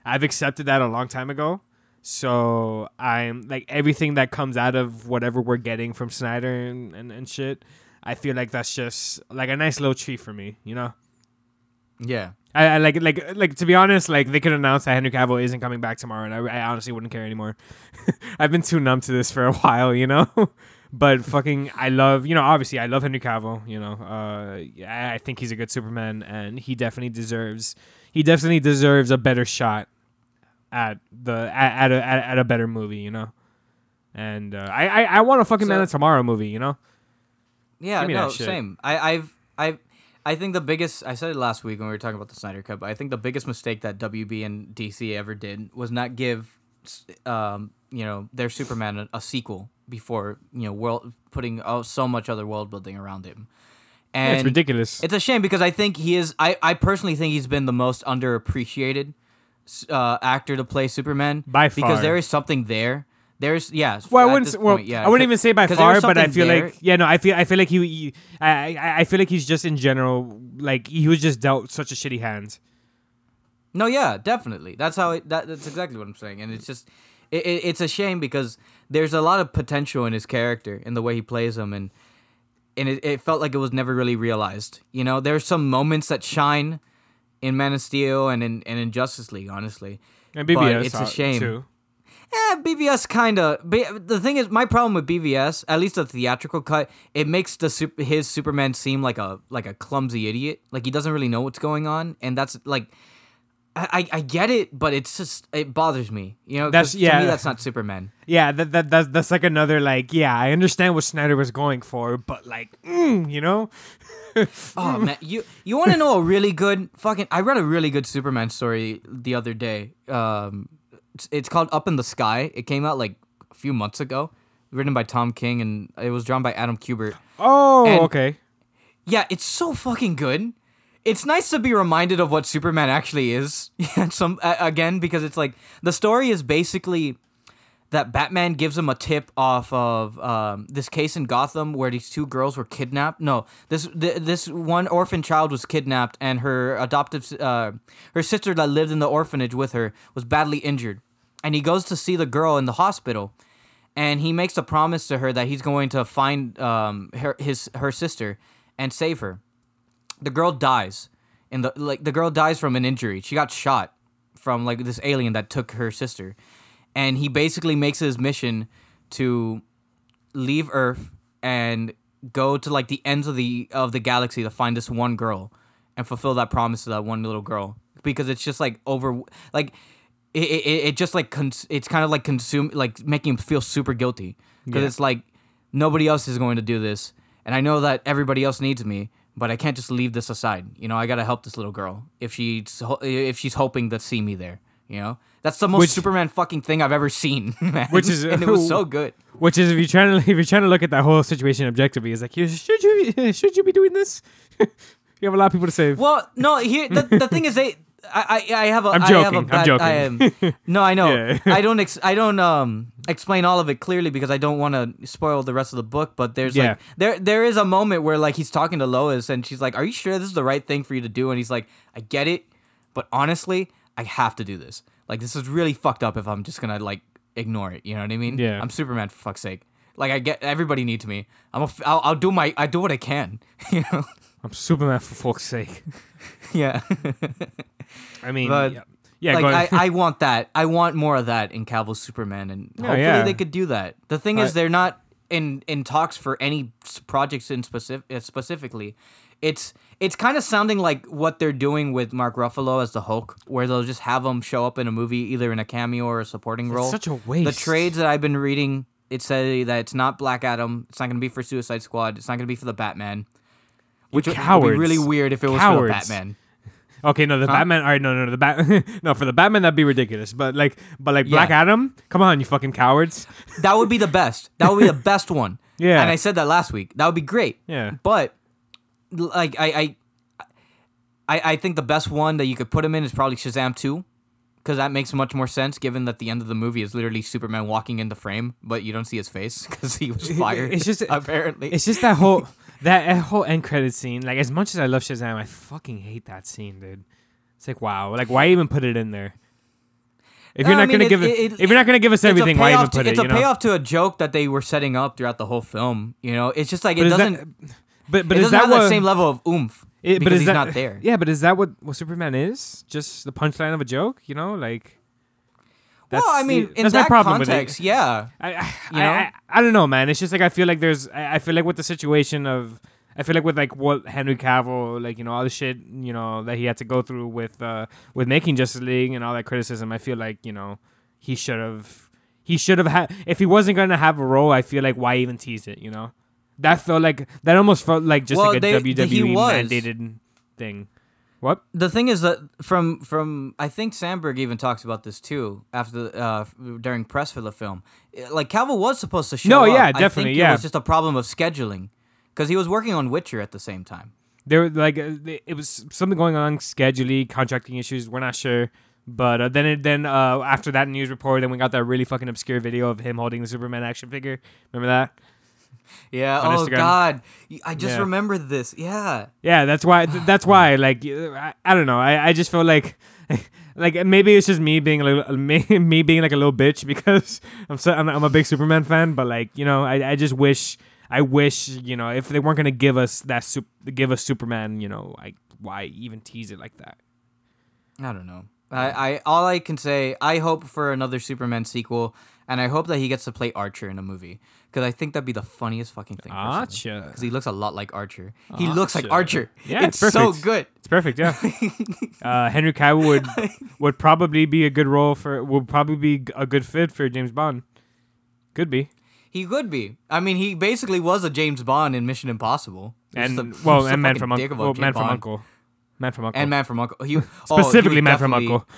I've accepted that a long time ago. So I'm like everything that comes out of whatever we're getting from Snyder and, and, and shit. I feel like that's just like a nice little treat for me, you know. Yeah. I, I like like like to be honest, like they could announce that Henry Cavill isn't coming back tomorrow, and I, I honestly wouldn't care anymore. I've been too numb to this for a while, you know. but fucking, I love you know obviously I love Henry Cavill, you know. Uh, I I think he's a good Superman, and he definitely deserves he definitely deserves a better shot at the at, at a at, at a better movie, you know. And uh, I, I I want a fucking Man of Tomorrow movie, you know. Yeah, no, same. I, I've, I, I think the biggest. I said it last week when we were talking about the Snyder Cut. But I think the biggest mistake that WB and DC ever did was not give, um, you know, their Superman a, a sequel before you know, world putting oh, so much other world building around him. Yeah, And it's ridiculous. It's a shame because I think he is. I, I personally think he's been the most underappreciated uh, actor to play Superman By far. because there is something there. There's yeah. Well, I wouldn't. Well, point, yeah, I wouldn't even say by far, but I feel there. like yeah, no, I feel I feel like he, he I, I feel like he's just in general like he was just dealt such a shitty hand. No, yeah, definitely. That's how it. That, that's exactly what I'm saying, and it's just, it, it, it's a shame because there's a lot of potential in his character in the way he plays him, and and it, it felt like it was never really realized. You know, there's some moments that shine in Man of Steel and in and in Justice League, honestly. And But it's a uh, shame. Too. Eh, BVS kind of. The thing is, my problem with BVS, at least the theatrical cut, it makes the sup- his Superman seem like a like a clumsy idiot. Like he doesn't really know what's going on, and that's like, I I, I get it, but it's just it bothers me. You know, That's- yeah. To me, that's not Superman. Yeah, that, that that's that's like another like yeah, I understand what Snyder was going for, but like mm, you know, Oh man, you you want to know a really good fucking? I read a really good Superman story the other day. Um, it's, it's called Up in the Sky. It came out like a few months ago. Written by Tom King and it was drawn by Adam Kubert. oh And- okay, Yeah, it's so fucking good. It's nice to be reminded of what Superman actually is. Yeah, some uh, again because it's like the story is basically that Batman gives him a tip off of um, this case in Gotham where these two girls were kidnapped. No, this th- this one orphan child was kidnapped, and her adoptive uh, her sister that lived in the orphanage with her was badly injured, and he goes to see the girl in the hospital, and he makes a promise to her that he's going to find um, her his her sister and save her. The girl dies, in the like the girl dies from an injury. She got shot from like this alien that took her sister, and he basically makes his mission to leave Earth and go to like the ends of the of the galaxy to find this one girl and fulfill that promise to that one little girl because it's just like over like it, it, it just like cons- it's kind of like consume like making him feel super guilty because Yeah. it's like nobody else is going to do this and I know that everybody else needs me but I can't just leave this aside you know I gotta help this little girl if she's ho- if she's hoping to see me there You know, that's the most Which- Superman fucking thing I've ever seen. Man. Which is- and it was so good. Which is if you're trying to if you're trying to look at that whole situation objectively, it's like you should you should you be doing this? you have a lot of people to save. Well, no, here the, the thing is they. I, I have a I'm I have joking, a I'm joking. I am, no, I know. Yeah. I don't. Ex, I don't um explain all of it clearly because I don't want to spoil the rest of the book. But there's Yeah. like there there is a moment where like he's talking to Lois and she's like, "Are you sure this is the right thing for you to do?" And he's like, "I get it, but honestly, I have to do this. Like this is really fucked up if I'm just gonna like ignore it. You know what I mean? Yeah. I'm Superman for fuck's sake. Like I get everybody needs me. I'm a. f- I'll, I'll do my. I do what I can. You know? I'm Superman for fuck's sake. yeah. I mean, But, yeah, yeah like. I, I want that. I want more of that in Cavill's Superman, and Yeah, hopefully yeah. they could do that. The thing I- is, they're not in in talks for any projects in specific uh, specifically. It's it's kind of sounding like what they're doing with Mark Ruffalo as the Hulk, where they'll just have him show up in a movie either in a cameo or a supporting role. such a waste. The trades that I've been reading, it said that it's not Black Adam. It's not going to be for Suicide Squad. It's not going to be for the Batman. Which would- be really weird if it was Cowards. for the Batman. Okay, no, the Batman. All right, no, no, no, the bat. no, for the Batman that'd be ridiculous. But like, but like Black Yeah. Adam. Come on, you fucking cowards. That would be the best. That would be the best one. Yeah. And I said that last week. That would be great. Yeah. But like I I I, I think the best one that you could put him in is probably Shazam 2 because that makes much more sense given that the end of the movie is literally Superman walking in the frame, but you don't see his face because he was fired. It's just- apparently. It's just that whole that whole end credit scene. Like, as much as I love Shazam, I fucking hate that scene, dude. It's like, wow, like why even put it in there? If you're No, I not mean, gonna it- give it, it- if you're not gonna give us everything, why even payoff to- put it? It's a know? payoff to a joke that they were setting up throughout the whole film. You know, it's just like But it is that- doesn't. But but it is doesn't that what? same level of oomph it- because is he's that, not there. Yeah, but is that what what Superman is? Just the punchline of a joke? You know, like. Well, I the- mean, in that's my that problem with it. context, yeah. I, I, You know? I, I, don't know, man. It's just like I feel like there's. I, feel like with the situation of. I feel like with like what Henry Cavill, like you know all the shit you know that he had to go through with uh with making Justice League and all that criticism. I feel like you know he should have he should have had if he wasn't gonna have a role. I feel like why even tease it? You know that felt like that almost felt like just Well, like a they- the- he WWE mandated thing. What? the thing is that from from I think Sandberg even talks about this too after the, uh during press for the film. Like Cavill was supposed to show No, up. yeah, I definitely, think yeah. It was just a problem of scheduling because he was working on Witcher at the same time. there were like uh, it was something going on scheduling contracting issues we're not sure but uh, then it, then uh, after that news report then we got that really fucking obscure video of him holding the superman action figure remember that Yeah. Oh. God, I just Yeah. remembered this. Yeah. yeah that's why that's why like I, I don't know I, I just feel like like maybe it's just me being a little me, me being like a little bitch because I'm so I'm, I'm a big superman fan but like you know I, I just wish I wish you know if they weren't gonna give us that sup- give us superman you know like why even tease it like that I don't know. I, I all I can say, I hope for another Superman sequel, and I hope that he gets to play Archer in a movie because I think that'd be the funniest fucking thing. Gotcha. Because he looks a lot like Archer. He looks like Archer. Archer. Yeah, it's, it's so perfect. good. It's perfect, yeah. uh, Henry Cavill would would probably be a good role for would probably be a good fit for James Bond. Could be. He could be. I mean, he basically was a James Bond in Mission Impossible. And a- well, and Man from Uncle. Well, Man from Uncle. Man from Uncle. And Man from Uncle. He, oh, he specifically Man from Uncle.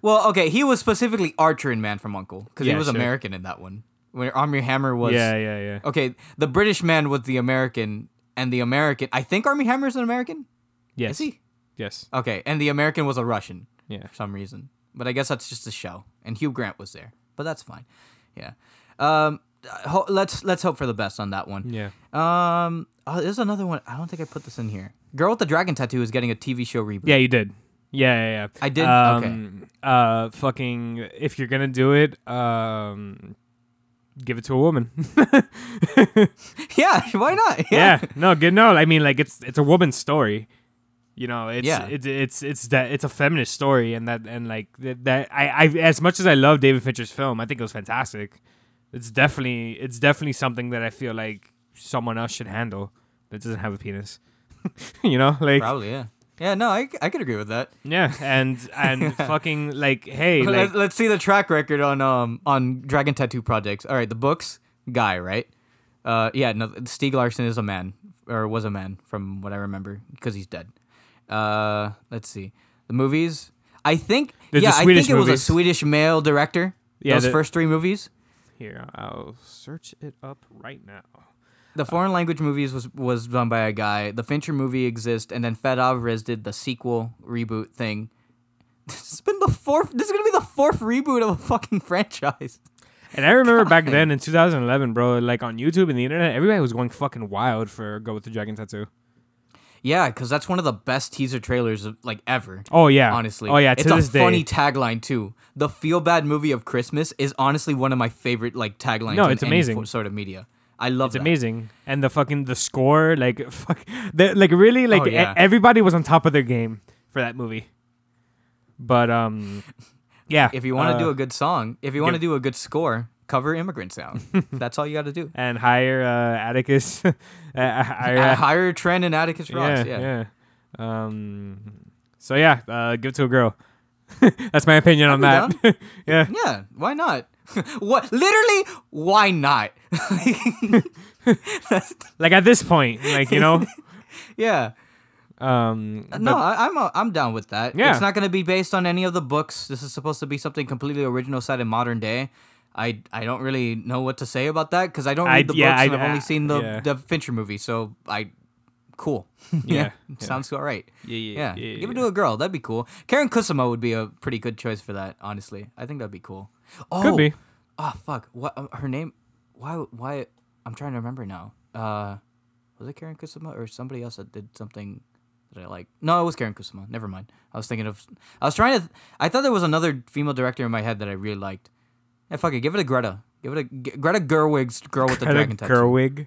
Well, okay, he was specifically Archer in Man from Uncle because Yeah, he was sure. American in that one. Where Armie Hammer was. yeah, yeah, yeah. Okay, the British man was the American, and the American. I think Armie Hammer is an American. Yes. Is he? Yes. Okay, and the American was a Russian Yeah. for some reason. But I guess that's just a show. And Hugh Grant was there, but that's fine. Yeah. Um, ho- let's let's hope for the best on that one. Yeah. Um, oh, there's another one. I don't think I put this in here. Girl with the Dragon Tattoo is getting a TV show reboot. Yeah, you did. Yeah, yeah, yeah. I did? Um, Uh, fucking. If you're gonna do it, um, give it to a woman. yeah. Why not? yeah. No, good. No, I mean, like it's it's a woman's story. You know, it's Yeah. it's it's it's that it's a feminist story, and that and like that, that I I as much as I love David Fincher's film, I think it was fantastic. It's definitely it's definitely something that I feel like someone else should handle that doesn't have a penis. you know, like Probably. Yeah. Yeah. No, I, I could agree with that. yeah, and and fucking like hey, like Let, let's see the track record on um on Dragon Tattoo projects. All right, the books guy, right? Uh, yeah, no, Stieg Larsson is a man or was a man from what I remember because he's dead. Uh, let's see the movies. I think There's yeah, the I think it was a. Swedish male director. Yeah, those the- first three movies. Here, I'll search it up right now. The foreign language movies was was done by a guy. The Fincher movie exists, and then Fede Alvarez did the sequel reboot thing. This has been the fourth. This is gonna be the fourth reboot of a fucking franchise. And I remember back then in 2011, bro, like on YouTube and the internet, everybody was going fucking wild for Girl with the Dragon Tattoo. Yeah, because that's one of the best teaser trailers of like ever. Oh yeah, Honestly, Oh yeah, it's a day. funny tagline too. The feel bad movie of Christmas is honestly one of my favorite like taglines. No, in it's amazing. sort of media. I love It's that. amazing, and the fucking the score, like fuck, the, like really, like Oh, yeah. e- everybody was on top of their game for that movie. But um, yeah. If you want to uh, do a good song, if you want to do a good score, cover Immigrant Song. That's all you got to do. and hire uh, Atticus, uh, hire, Uh, hire Trent and Atticus Ross. yeah, Yeah, yeah. Um, so yeah, uh, give it to a girl. That's my opinion on I'd that. yeah, Yeah, why not? What? Literally, why not? like at this point, like you know, yeah. um, No, but- I, I'm uh, I'm down with that. Yeah. It's not going to be based on any of the books. This is supposed to be something completely original set in modern day. I, I don't really know what to say about that because I don't I- read the yeah, books and I- I've only seen the, yeah. the Fincher movie, so I cool. Yeah, yeah. sounds all right. yeah, Yeah, yeah, give it to a girl. That'd be cool. Karyn Kusama would be a pretty good choice for that. Honestly, I think that'd be cool. Oh, Could be. Oh fuck! What uh, her name? Why? Why? I'm trying to remember now. Uh, was it Karyn Kusama or somebody else that did something that I like? No, it was Karyn Kusama. Never mind. I was thinking of. I was trying to. I thought there was another female director in my head that I really liked. Yeah, fuck it. Give it a Greta. Give it a G- Greta Gerwig's girl with the dragon tattoo. Gerwig.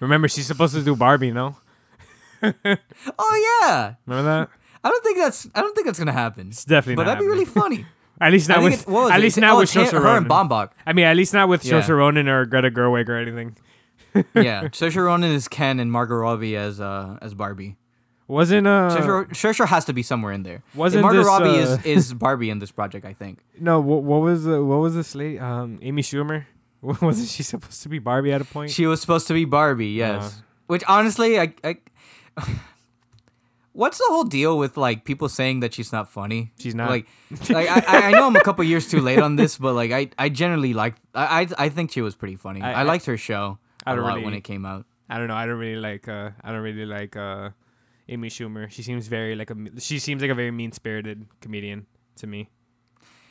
Remember, she's supposed to do Barbie, no? Oh yeah. Remember that? I don't think that's. I don't think that's gonna happen. It's definitely But that'd be really funny. At least not with it- at least not oh, with it's her- her and Baumbach. I mean, at least not with Yeah. Saoirse Ronan or Greta Gerwig or anything. yeah, Saoirse Ronan is Ken and Margot Robbie as uh as Barbie. Wasn't uh Saoirse, Saoirse has to be somewhere in there. Wasn't Margot this, Robbie uh, is is Barbie in this project? I think. no what, what was the, what was this lady um Amy Schumer wasn't she supposed to be Barbie at a point? She was supposed to be Barbie, yes. Uh. Which honestly, I, I what's the whole deal with like people saying that she's not funny? She's not. Like, like I, I know I'm a couple years too late on this, but like I, I generally like I, I, I think she was pretty funny. I- I, liked her show I a don't lot really- when it came out. I don't know. I don't really like. Uh, I don't really like uh, Amy Schumer. She seems very like a. She seems like a very mean spirited comedian to me.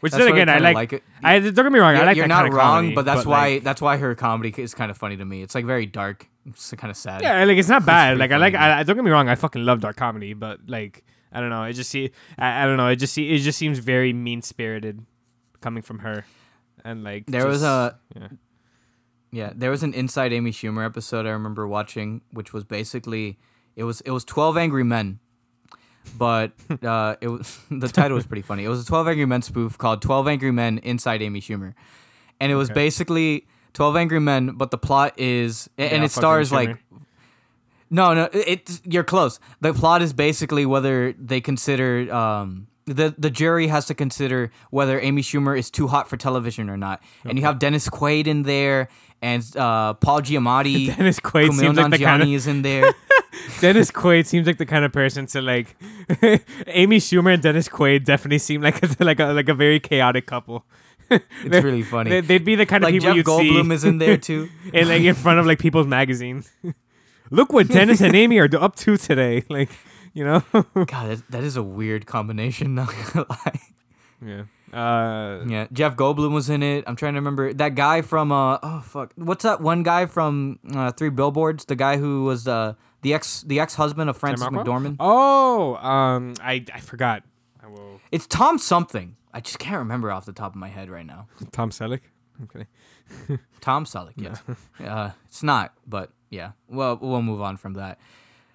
Which That's then again, I kinda like. it. I don't get me wrong. I like you're that not kind of wrong, comedy, but that's why like, that's why her comedy is kind of funny to me. It's like very dark. It's kind of sad. yeah, like it's not bad. pretty Like I like. I, don't get me wrong. I fucking love dark comedy, but like I don't know. It just see. I, I don't know. It just see. It just seems very mean spirited, coming from her, and like There was a yeah. Yeah, there was an Inside Amy Schumer episode I remember watching, which was basically it was it was Twelve Angry Men, but uh, it was the title was pretty funny. It was a Twelve Angry Men spoof called Twelve Angry Men Inside Amy Schumer, and it was Okay. basically Twelve Angry Men, but the plot is and Yeah, it stars like no, no, it you're close. The plot is basically whether they consider um the the jury has to consider whether Amy Schumer is too hot for television or not. And you have Dennis Quaid in there and uh, Paul Giamatti. Dennis Quaid Kumail seems like the kind of is in there. Dennis Quaid seems like the kind of person to like. Amy Schumer and Dennis Quaid definitely seem like a, like a like a very chaotic couple. It's really funny. They, would be the kind of like people Jeff you'd see like Jeff Goldblum see is in there too. and like in front of like People's Magazine. Look what Dennis and Amy are up to today. Like, you know. God, that, that is a weird combination. Not gonna lie. yeah. Uh, Yeah, Jeff Goldblum was in it. I'm trying to remember that guy from uh oh fuck, what's that one guy from uh, Three Billboards? The guy who was uh the ex the ex husband of Frances McDormand. Oh, um, I I forgot. I will. It's Tom something. I just can't remember off the top of my head right now. Tom Selleck. Okay. Tom Selleck, yes. uh, it's not, but yeah. Well, we'll move on from that.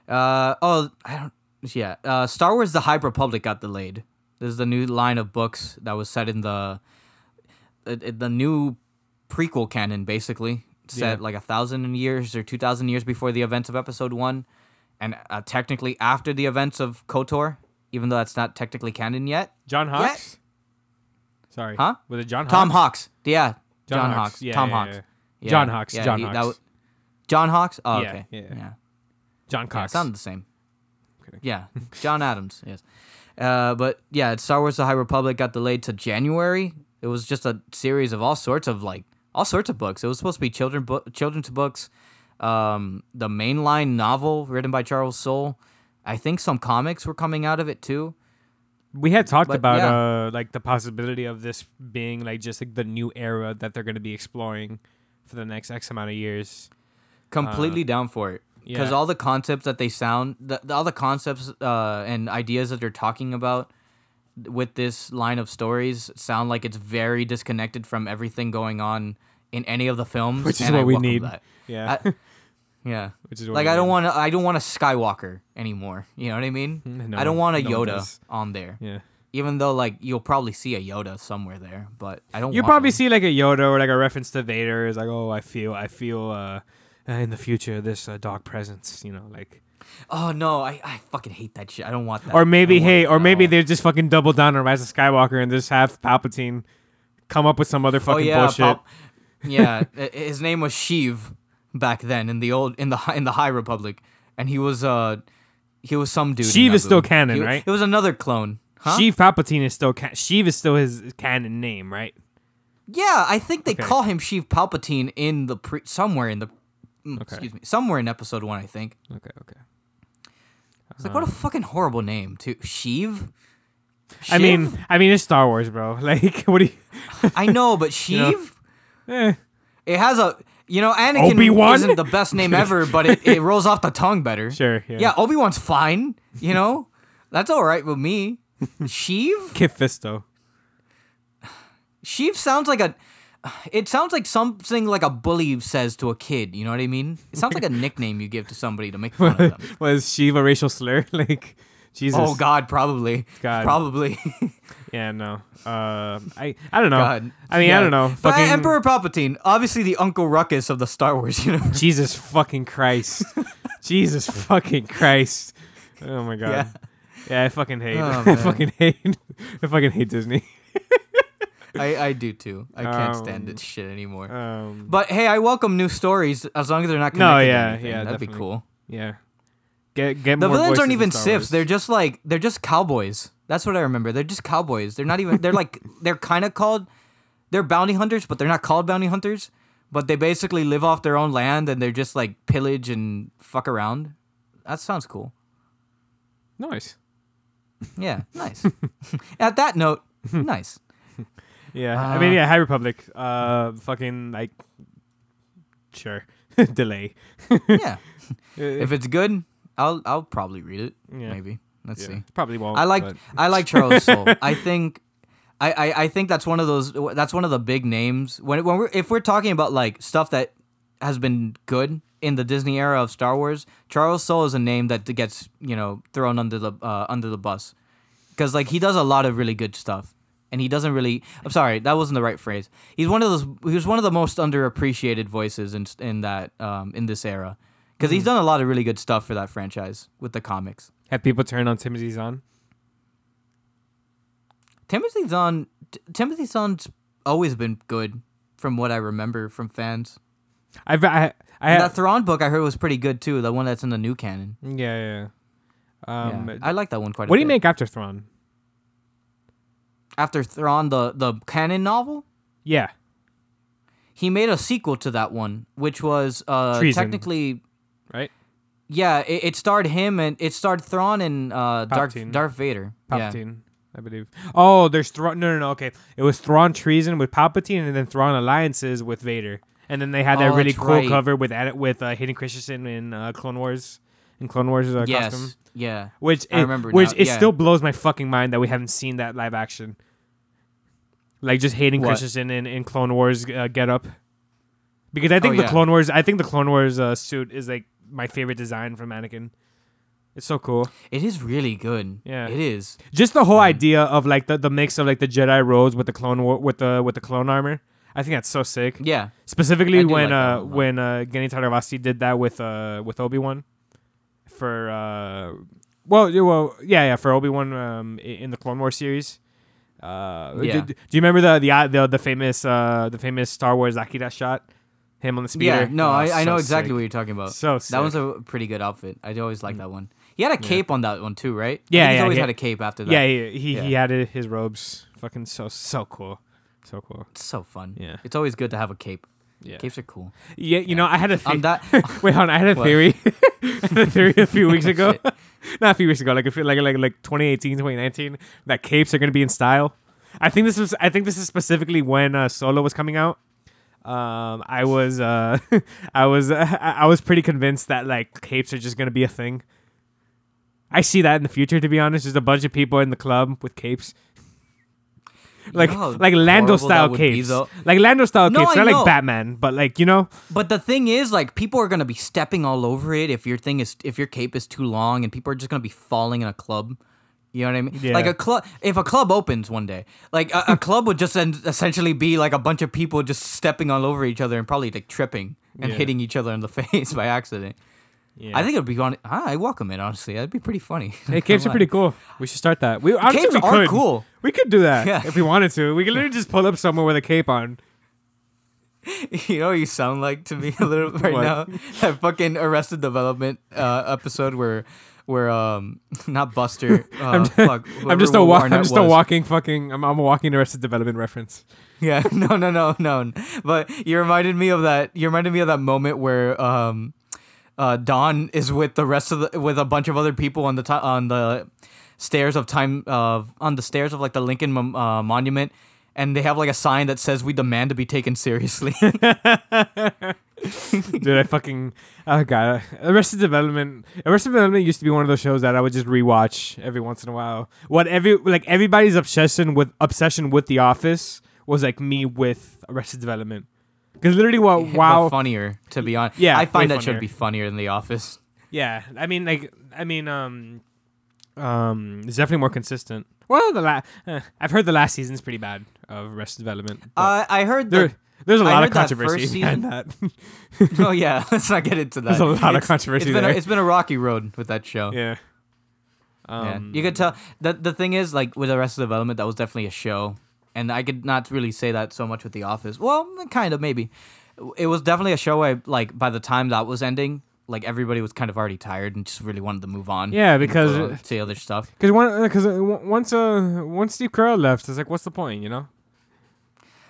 Uh, oh, I don't. Yeah, uh, Star Wars: The High Republic got delayed. This is the new line of books that was set in the the new prequel canon, basically set Yeah. like a thousand years or two thousand years before the events of Episode One, and uh, technically after the events of Kotor, even though that's not technically canon yet. John Hawkes. Sorry. Huh? Was it John? Tom Hawkes? Hawkes, yeah, John John, Hawkes, Hawkes, yeah, Tom yeah, Hawkes. yeah. John Hawkes, John he- Hawkes. John Hawkes. Oh, Yeah, okay. yeah. yeah. John Cox. sound the same. Yeah, John Adams. Yes. Uh, but yeah, Star Wars: The High Republic got delayed to January. It was just a series of all sorts of like all sorts of books. It was supposed to be children book, children's books. Um, the mainline novel written by Charles Soule. I think some comics were coming out of it too. We had talked But, about yeah. uh like the possibility of this being like just like the new era that they're going to be exploring for the next X amount of years. Completely down for it because Uh, yeah. all the concepts that they sound, the, the- all the concepts uh, and ideas that they're talking about with this line of stories sound like it's very disconnected from everything going on in any of the films, Which is and what I we need. that. Yeah. I- yeah. Which is what like I don't want to. I don't want a Skywalker anymore. You know what I mean? No I don't want a no Yoda on there. Yeah. Even though like you'll probably see a Yoda somewhere there, but I don't. You probably one. see like a Yoda or like a reference to Vader. Is like, oh, I feel, I feel, uh, uh, in the future this uh, dark presence. You know, like, Oh no, I, I fucking hate that shit. I don't want that. or maybe hey, or maybe they just fucking double down on Rise of Skywalker and just have Palpatine come up with some other fucking oh yeah, bullshit. Pal- yeah. His name was Sheev back then in the old in the in the High Republic, and he was uh he was some dude. Sheev is still canon, He- right? It was another clone. Huh? Sheev Palpatine is still ca- Sheev is still his canon name, right? Yeah, I think they Okay. call him Sheev Palpatine in the pre- somewhere in the Okay. excuse me somewhere in episode one. I think Okay, okay. It's like what a fucking horrible name too. Sheev. I mean, I mean, it's Star Wars, bro. Like, what do you? I know, but Sheev. know, eh. It has a you know Anakin Obi-Wan? isn't the best name ever, but it, it rolls off the tongue better. Sure, yeah. Yeah, Obi Wan's fine. You know, that's all right with me. Sheev. Kit Fisto. Sheev sounds like a. It sounds like something like a bully says to a kid. You know what I mean? It sounds like a nickname you give to somebody to make fun of them. Was Sheev a racial slur? like, Jesus. Oh God, probably. God. Probably. Yeah, no. Uh, I, I don't know. God. I mean, I don't know. But Fucking Emperor Palpatine, obviously the Uncle Ruckus of the Star Wars universe. Jesus fucking Christ. Jesus fucking Christ. Oh my god. Yeah. Yeah, I fucking hate. Oh, I fucking hate. I fucking hate Disney. I, I do too. I can't stand Um, this shit anymore. Um, But hey, I welcome new stories as long as they're not connected. No, yeah, anything. yeah, that'd be cool. yeah. Get get The villains aren't even. Wars. They're just like they're just cowboys. That's what I remember. They're just cowboys. They're not even. They're like they're kind of called. They're bounty hunters, but they're not called bounty hunters. But they basically live off their own land and they're just like pillage and fuck around. That sounds cool. nice. Yeah, nice. At that note, nice. Yeah, I mean, Uh, yeah, High Republic. Uh, fucking like, sure, delay. Yeah. Uh, If it's good, I'll I'll probably read it. Yeah. Maybe. Let's yeah, see. probably won't. I like I like Charles Soule. I think I, I, I think that's one of those that's one of the big names when when we're if we're talking about like stuff that has been good in the Disney era of Star Wars, Charles Soule is a name that gets you know thrown under the uh, under the bus because like he does a lot of really good stuff and he doesn't really I'm sorry that wasn't the right phrase. He's one of those he was one of the most underappreciated voices in in that um, in this era because he's done a lot of really good stuff for that franchise with the comics. have people turned on Timothy Zahn. Timothy Zahn, T- Timothy Zahn's always been good, from what I remember from fans. I've I I that Thrawn book I heard was pretty good too. The one that's in the new canon. yeah yeah. yeah. Um, yeah, I like that one quite. what do you make after Thrawn? After Thrawn the the canon novel? Yeah, He made a sequel to that one, which was uh Treason. technically right. yeah. It, it starred him and it starred Thrawn and uh Darth Darth Vader. Yeah. Palpatine, I believe. Oh, there's Thrawn. No, no, no. Okay, it was Thrawn treason with Palpatine, and then Thrawn alliances with Vader, and then they had that Oh, really cool right. cover with Ad- with uh, Hayden Christensen in uh, Clone Wars, in Clone Wars uh, Yes. costume, Yeah. which I it, remember which now, it yeah. still blows my fucking mind that we haven't seen that live action. Like just Hayden What? Christensen in, in Clone Wars uh, get up, because I think Oh, the yeah. Clone Wars, I think the Clone Wars uh, suit is like my favorite design from Anakin. It's so cool. It is really good. Yeah. It is. just the whole Mm. idea of like the, the mix of like the Jedi robes with the clone war, with the with the clone armor. I think that's so sick. Yeah. Specifically when like uh one a lot. when uh Genndy Tartakovsky did that with uh with Obi Wan for uh well yeah, well yeah yeah for Obi Wan um in the Clone Wars series. Uh, do- Yeah. do, you remember the the uh, the the famous uh the famous Star Wars Akira shot? Him on the speeder. Yeah. No, Oh, I, I know exactly sick. what you're talking about. So sick. That was a pretty good outfit. I always Mm. like that one. He had a cape on that one too, right? Yeah, think he's yeah, always he- had a cape after that. Yeah, he he, he had it- his robes. Fucking so so cool, so cool. It's so fun. Yeah. It's always good to have a cape. Yeah, Capes are cool. yeah. You know, I had a On that, Wait, hold on. I had a What? theory. I had a theory a few weeks ago. Not a few weeks ago, like a few, like like like 2018, 2019, that capes are gonna be in style. I think this was. I think this is specifically when uh, Solo was coming out. Um, I was uh, I was uh, I was pretty convinced that like capes are just gonna be a thing. I see that in the future, to be honest. Just a bunch of people in the club with capes. Like how like Lando style would be, capes, like Lando style No, capes, not like Batman, but like you know, but the thing is, like, people are gonna be stepping all over it if your thing is if your cape is too long, and people are just gonna be falling in a club. You know what I mean? Yeah. Like a club, if a club opens one day, like a, a club would just en- essentially be like a bunch of people just stepping all over each other and probably like tripping and Yeah. hitting each other in the face by accident. Yeah. I think it would be on. I welcome it honestly. That'd be pretty funny. Hey, capes are pretty cool. We should start that. We honestly, Capes we are could. cool. We could do that Yeah. if we wanted to. We could literally just pull up somewhere with a cape on. You know what you sound like to me a little right What? now? That fucking Arrested Development uh, episode where where um not Buster. Uh, I'm, fuck, I'm just a whoever wa- I'm Arnett just a walking fucking. I'm, I'm a walking Arrested Development reference. Yeah, no, no, no, no. But you reminded me of that. You reminded me of that moment where um, uh, Don is with the rest of the with a bunch of other people on the on the stairs of time uh, on the stairs of like the Lincoln uh, Monument, and they have like a sign that says "We demand to be taken seriously." Dude, I fucking oh god, Arrested Development. Arrested Development used to be one of those shows that I would just rewatch every once in a while. What every like everybody's obsession with obsession with The Office was like me with Arrested Development. Because literally, what wow, funnier to be honest. Yeah, I find that should funnier. be funnier than The Office. yeah. I mean, like, I mean, um, um, it's definitely more consistent. Well, the last uh, I've heard the last season's pretty bad of Arrested Development. Uh, I heard there, that. there's a I lot of controversy behind that. oh yeah, let's not get into that. There's a lot of controversy It's been, a, it's been a rocky road with that show. yeah. Yeah. Um, You could tell the the thing is like with Arrested Development that was definitely a show, and I could not really say that so much with The Office. Well, kind of maybe. It was definitely a show where like by the time that was ending, like everybody was kind of already tired and just really wanted to move on. Yeah, because it- to other stuff. Because one, because once uh once Steve Carell left, it's like, what's the point, you know?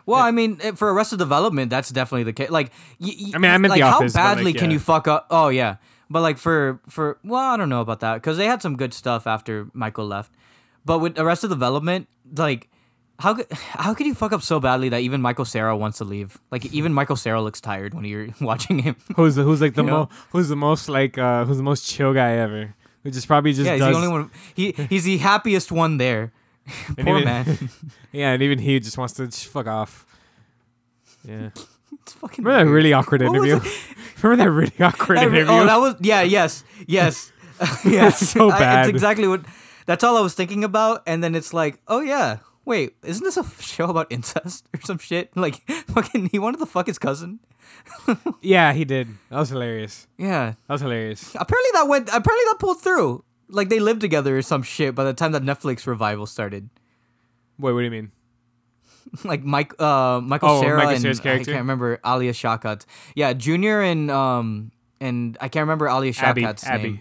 Well, I mean, for Arrested Development, that's definitely the case. Like, y- y- I mean, I meant like The how Office, but, badly like, can you fuck up? Oh yeah, but like for for well, I don't know about that because they had some good stuff after Michael left. But with Arrested Development, like. How could how could you fuck up so badly that even Michael Cera wants to leave? Like even Michael Cera looks tired when you're watching him. Who's the, who's like the You know? most who's the most like uh who's the most chill guy ever? Who just probably just yeah, he's does, the only one. He he's the happiest one there. Poor even- man. Yeah, and even he just wants to just fuck off. Yeah. It's fucking. Remember that really awkward What interview? Remember that really awkward That- interview? Oh, that was yeah, yes, yes, yes. so I- bad. it's exactly what. That's all I was thinking about, and then it's like, oh yeah, wait, isn't this a show about incest or some shit? Like, fucking, he wanted to fuck his cousin. yeah, he did. That was hilarious. Yeah, That was hilarious. apparently that went. Apparently that pulled through. Like they lived together or some shit by the time that Netflix revival started. Wait, what do you mean? like Mike, uh, Michael Oh, Cera Michael and Cera's I can't remember Alia Shawkat. Yeah, Junior and um and I can't remember Alia Abby. Shawkat's Abby. name.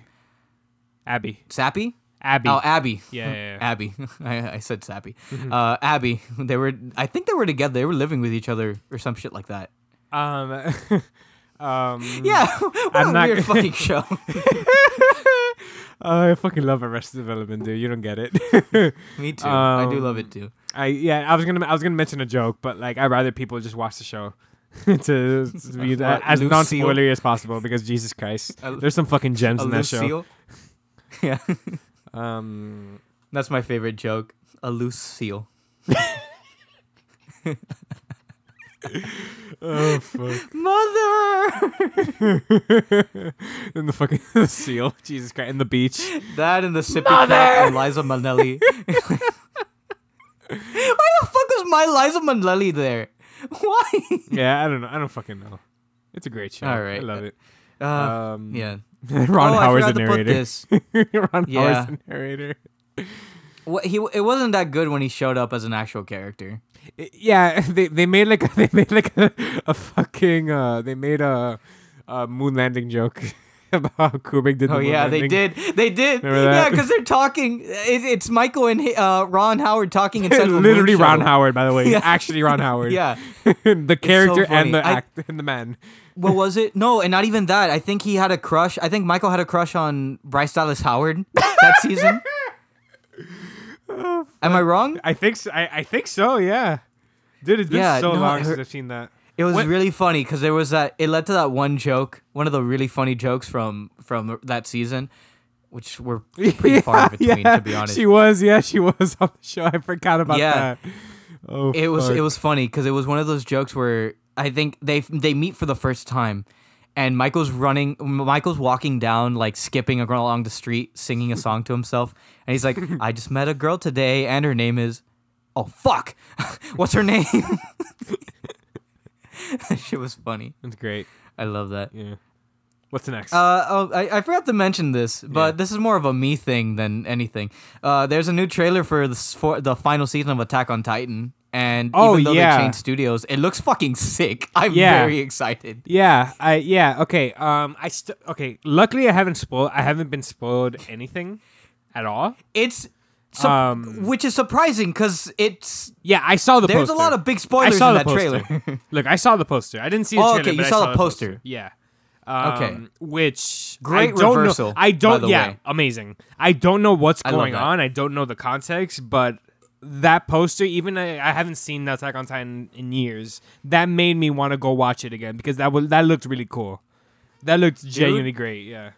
Abby. Sappy. Abby. Oh, Abby. Yeah, yeah, yeah. Abby. I, I said Sappy. Uh, Abby. They were. I think they were together. They were living with each other or some shit like that. um um Yeah. what I'm a not- weird fucking show. I fucking love Arrested Development, dude. You don't get it. Me too. I do love Um, it too. I yeah, I was gonna I was gonna mention a joke, but like I'd rather people just watch the show to, to be What, as Lucille? non spoilery as possible because Jesus Christ, there's some fucking gems A in that loose show. Yeah, Um, that's my favorite joke. A loose seal. oh fuck! Mother. and the fucking seal, Jesus Christ, and the beach. that and the sippy cup and Liza Minnelli. Why the fuck was my Liza Minnelli there? Why? Yeah, I don't know. I don't fucking know. It's a great show. All right, I love it. Uh, Um, yeah. Ron oh, Howard's the narrator. Ron Yeah. Howard's the narrator. What, he it wasn't that good when he showed up as an actual character. Yeah, they they made like they made like a, a fucking uh they made a, a moon landing joke. about how did. Oh moon yeah, they did. They did. Yeah, because they're talking. It, it's Michael and uh, Ron Howard talking in Central Literally Ron Show. Howard, by the way. Yeah. Actually, Ron Howard. Yeah. the character funny. and the I- act and the man. What was it? No, and not even that. I think he had a crush. I think Michael had a crush on Bryce Dallas Howard that season. Oh, Am I wrong? I think so. I, I think so. Yeah, dude, it's been Yeah, so no, long I since I've seen that. It was What- really funny because there was that. It led to that one joke, one of the really funny jokes from from that season, which were pretty far between, to be honest. She was, yeah, she was on the show. I forgot about Yeah. that. Oh, it was fuck. it was funny because it was one of those jokes where I think they they meet for the first time, and Michael's running, Michael's walking down like skipping along the street, singing a song to himself, and he's like, "I just met a girl today, and her name is, oh fuck, what's her name?" that shit was funny. It's great. I love that. Yeah. What's next? Uh, oh, I, I forgot to mention this, but Yeah. this is more of a me thing than anything. Uh, there's a new trailer for the for the final season of Attack on Titan, and Oh, even though yeah. they changed studios, it looks fucking sick. I'm Yeah. very excited. yeah, I yeah, okay. Um I st- okay, luckily I haven't spoiled I haven't been spoiled anything at all. It's sup- Um, which is surprising because it's Yeah, I saw the there's poster. a lot of big spoilers I saw in the that poster. trailer. Look, I saw the poster. I didn't see the Oh, trailer, okay, you but I saw saw the poster. Yeah. Um, Okay. Which Great I don't reversal, Know, I don't. yeah, way. amazing. I don't know what's I going on. I don't know the context, but that poster, even I, I haven't seen Attack on Titan in years. That made me want to go watch it again because that was that looked really cool. That looked genuinely great. Yeah.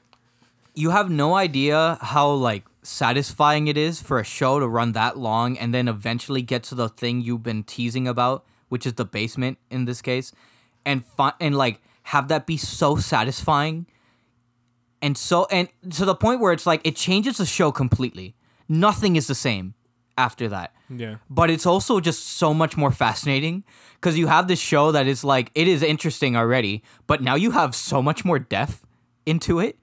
you have no idea how like satisfying it is for a show to run that long and then eventually get to the thing you've been teasing about, which is the basement in this case, and fi- and like have that be so satisfying, and so and to the point where it's like it changes the show completely. Nothing is the same after that Yeah. but it's also just so much more fascinating because you have this show that is like it is interesting already, but now you have so much more depth into it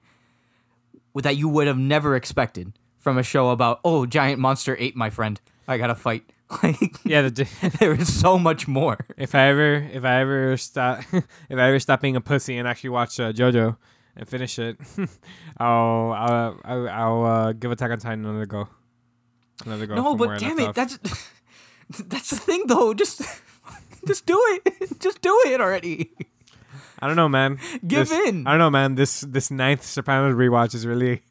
that you would have never expected from a show about oh giant monster ate my friend I gotta fight like Yeah. The, there is so much more if I ever if I ever stop if I ever stop being a pussy and actually watch uh, JoJo and finish it, I'll I'll I'll, I'll uh, give Attack on Titan another go. Another go. no from where I but damn it off. that's that's the thing though just just do it just do it already I don't know, man. Give This- in. I don't know, man. This this ninth Sopranos rewatch is really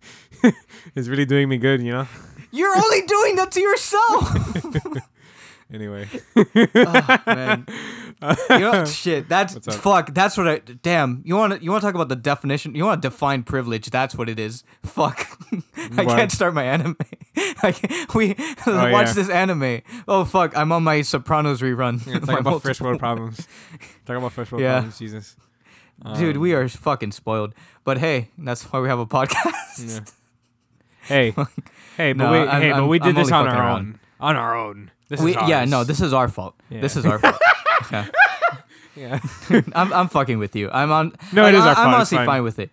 is really doing me good. You know. you're only doing that to yourself Anyway, oh, man. You know, shit. That's fuck. That's what I. Damn. You want to? You want to talk about the definition? You want to define privilege? That's what it is. Fuck. I What? can't start my anime. I can't, we oh, watch yeah. this anime. Oh fuck! I'm on my Sopranos rerun. yeah, talk My about first world problems. Talk about first world Yeah. problems. Jesus. Dude, Um, we are fucking spoiled. But hey, that's why we have a podcast. Hey, hey, but No, we, I'm- hey, but I'm- we did I'm this only on our own. On our own. This we, is ours. yeah, no, this is our fault. This Yeah. is our fault. Yeah. Yeah. I'm I'm fucking with you. I'm on. No, it is I, our fault, I'm it's honestly fine. fine. with it.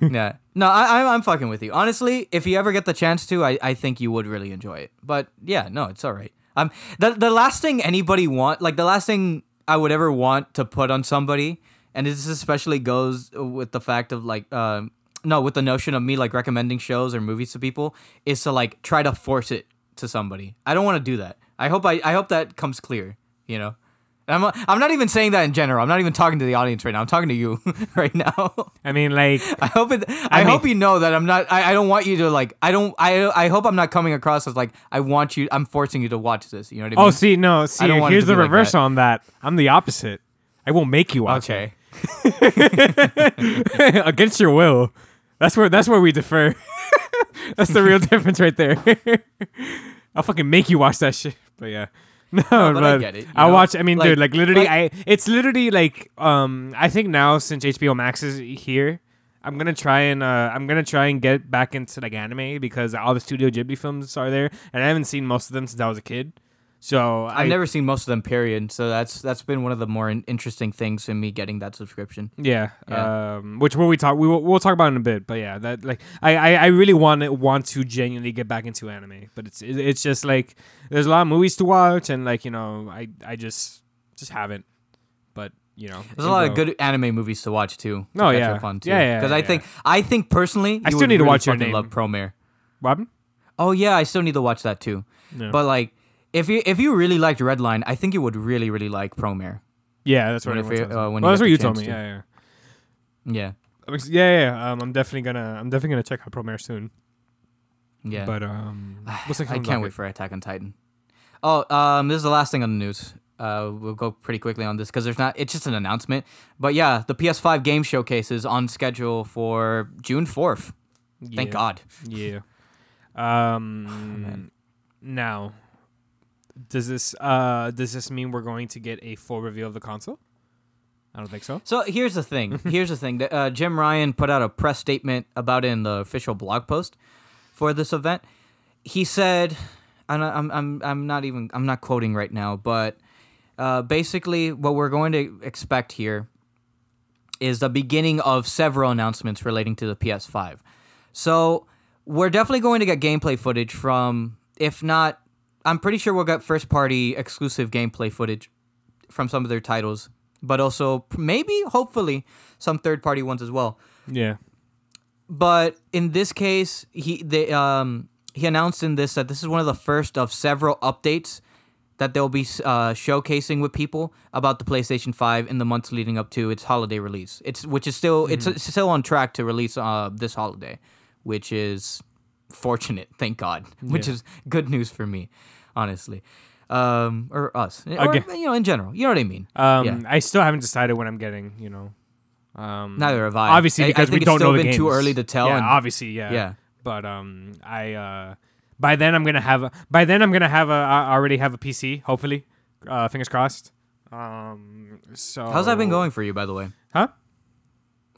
yeah. No, I, I'm I'm fucking with you. Honestly, if you ever get the chance to, I, I think you would really enjoy it. But yeah, no, it's all right. Um, the the last thing anybody want, like the last thing I would ever want to put on somebody, and this especially goes with the fact of like, um, no, with the notion of me like recommending shows or movies to people, is to like try to force it to somebody. I don't want to do that. I hope I I hope that comes clear. You know. I'm, I'm not even saying that in general. I'm not even talking to the audience right now. I'm talking to you right now. I mean, like, I hope it. I, I hope you know that I'm not. I, I don't want you to like. I don't. I. I hope I'm not coming across as like. I want you. I'm forcing you to watch this. You know what I mean? oh, see, no, see, don't want it here's the be like reverse that. on that. I'm the opposite. I won't make you watch Okay. it against your will. That's where that's where we differ. that's the real difference right there. I'll fucking make you watch that shit. But yeah. No, but I get it, I'll know? watch. I mean, Like- dude, like literally, like- I. It's literally like, um, I think now since HBO Max is here, I'm gonna try and uh, I'm gonna try and get back into like anime because all the Studio Ghibli films are there, and I haven't seen most of them since I was a kid. So I've I never seen most of them. Period. So that's that's been one of the more interesting things in me getting that subscription. Yeah. Yeah. Um, which will we talk? We will, we'll talk about in a bit. But yeah, that like I, I, I really want to want to genuinely get back into anime, but it's it, it's just like there's a lot of movies to watch, and like you know I I just just haven't. But you know, There's a lot of good anime movies to watch too. to Oh, yeah. too. Yeah, yeah, Because I yeah. think I think personally, I still would need to watch Your Name. Love Promare. Robin. Oh yeah, I still need to watch that too. Yeah. But like, if you if you really liked Redline, I think you would really really like Promare. yeah, that's what When everyone if you- uh, when well, that's what you told me. to. Yeah, yeah. Yeah, I'm Yeah, yeah. yeah. Um, I'm definitely gonna, I'm definitely gonna check out Promare soon. yeah. But um, what's I can't wait docket? for Attack on Titan. Oh, um, this is the last thing on the news. Uh, we'll go pretty quickly on this because there's not. It's just an announcement. But yeah, the PS5 game showcase is on schedule for June 4th. Thank God. Yeah. Oh, Um. now, does this uh does this mean we're going to get a full reveal of the console? I don't think so. So here's the thing. Here's the thing. Uh, Jim Ryan put out a press statement about it in the official blog post for this event. He said, and I'm I'm I'm not even I'm not quoting right now, but uh, basically what we're going to expect here is the beginning of several announcements relating to the PS5. So we're definitely going to get gameplay footage from, if not, I'm pretty sure we'll get first party exclusive gameplay footage from some of their titles, but also maybe, hopefully, some third party ones as well. Yeah. But in this case, he they um he announced in this that this is one of the first of several updates that they'll be uh, showcasing with people about the PlayStation 5 in the months leading up to its holiday release. It's which is still it's, it's still on track to release uh, this holiday, which is fortunate, thank God. Which Yeah. is good news for me, honestly. Um or us. Or, you know in general. You know what I mean? Um, Yeah. I still haven't decided what I'm getting. You know. Um, Neither have I. Obviously, I- I because think we don't know the been too early to tell Yeah, and- obviously, yeah. yeah. But um, I uh, by then I'm gonna have a by then I'm gonna have a I already have a PC. Hopefully, uh, fingers crossed. Um, so How's that been going for you by the way? Huh?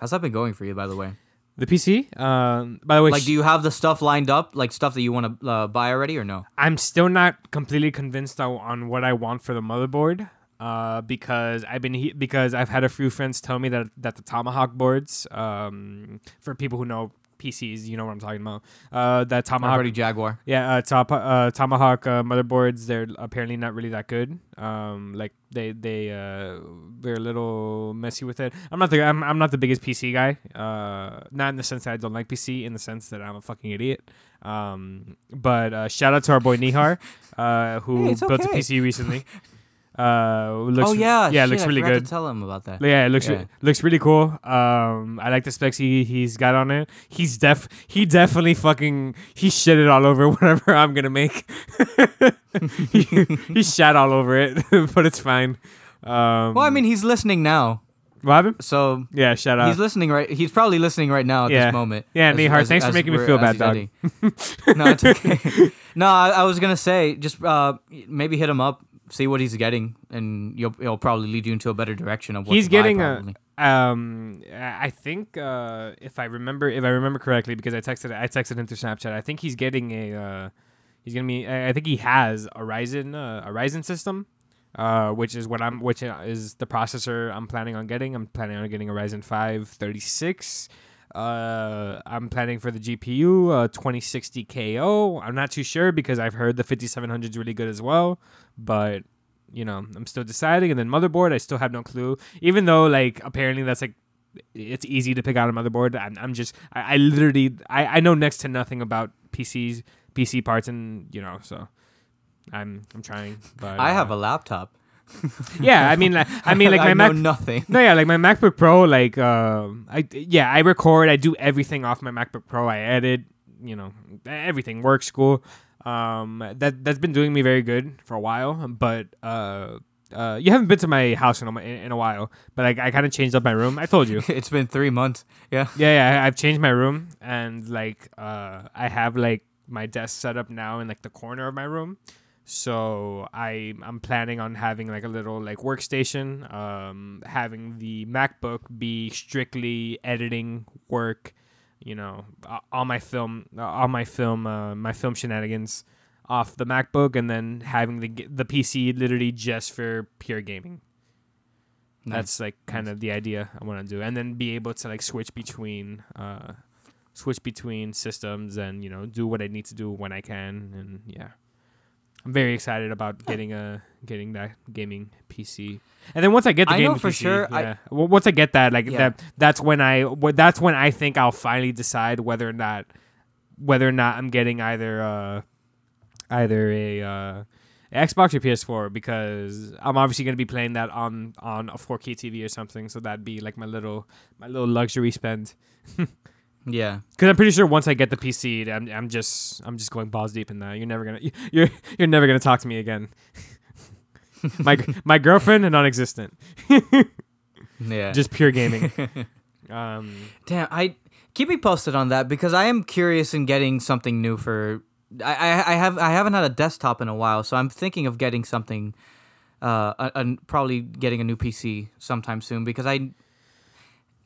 How's that been going for you by the way? The PC. Um, by the way, Like, sh- do you have the stuff lined up, like stuff that you want to uh, buy already, or no? I'm still not completely convinced on, on what I want for the motherboard. Uh, because I've been he- because I've had a few friends tell me that that the Tomahawk boards, um, for people who know PCs, you know what I'm talking about. Uh, that Tomahawk Already Jaguar. Yeah, uh, top, uh, Tomahawk uh, motherboards. They're apparently not really that good. Um, like they they uh, they're a little messy with it. I'm not the I'm, I'm not the biggest PC guy. Uh, not in the sense that I don't like PC, in the sense that I'm a fucking idiot. Um, but uh, shout out to our boy Nihar, uh, who Hey, built a. PC recently. Uh, looks, oh yeah, yeah, it shit, looks really good. To tell him about that. Yeah, it looks re- looks really cool. Um, I like the specs he he's got on it. He's def he definitely fucking he shit it all over whatever I'm gonna make. he, he shat all over it, but it's fine. Um, Well, I mean, he's listening now, happened? so Yeah, shout out. he's listening right. He's probably listening right now at Yeah. this moment. Yeah, as- Nihar, as- thanks for making me feel bad, dog. no, it's okay. no, I, I was gonna say just uh, maybe hit him up, see what he's getting, and you'll it'll probably lead you into a better direction of what He's to buy, getting a- Um, I think uh, if I remember, if I remember correctly, because I texted, I texted him through Snapchat. I think he's getting a, uh, he's gonna be. I I think he has a Ryzen, uh, a Ryzen system, uh, which is what I'm, which is the processor I'm planning on getting. I'm planning on getting a Ryzen 5 36. Uh, I'm planning for the GPU, uh, 2060 KO. I'm not too sure because I've heard the 5700 is really good as well, but you know, I'm still deciding. And then motherboard, I still have no clue. Even though, like, apparently that's like, it's easy to pick out a motherboard. I'm, I'm just, I, I literally, I, I know next to nothing about PCs, PC parts, and you know, so I'm, I'm trying. But I have uh, a laptop. Yeah. I mean, like, I mean, like I my know Mac. nothing. No, yeah, like my MacBook Pro, like, um, I yeah, I record, I do everything off my MacBook Pro. I edit, you know, everything works cool. Um, that that's been doing me very good for a while. But uh, uh, you haven't been to my house in a, in a while. But like, I kind of changed up my room. I told you. it's been three months. Yeah. Yeah, yeah, I- I've changed my room and like uh I have like my desk set up now in like the corner of my room. So I I'm planning on having like a little like workstation, um having the MacBook be strictly editing work, you know, all my film all my film uh, my film shenanigans off the MacBook and then having the the PC literally just for pure gaming. That's like kind of the idea I want to do, and then be able to like switch between, uh, switch between systems, and you know do what I need to do when I can, and yeah, I'm very excited about getting a getting that gaming PC. And then once I get the I know gaming for PC, sure, I- yeah. Well, once I get that, like Yeah. that, that's when I, that's when I think I'll finally decide whether or not, whether or not I'm getting either, uh, either a uh, Xbox or PS4 because I'm obviously gonna be playing that on on a 4K TV or something. So that'd be like my little my little luxury spend. Yeah. Because I'm pretty sure once I get the PC, I'm, I'm just I'm just going balls deep in that. You're never gonna you're you're never gonna talk to me again. my my girlfriend and non-existent. Yeah. Just pure gaming. Um, Damn, I keep me posted on that because I am curious in getting something new for. I, I, I have I haven't had a desktop in a while, so I'm thinking of getting something. Uh, a, a- probably getting a new PC sometime soon because I.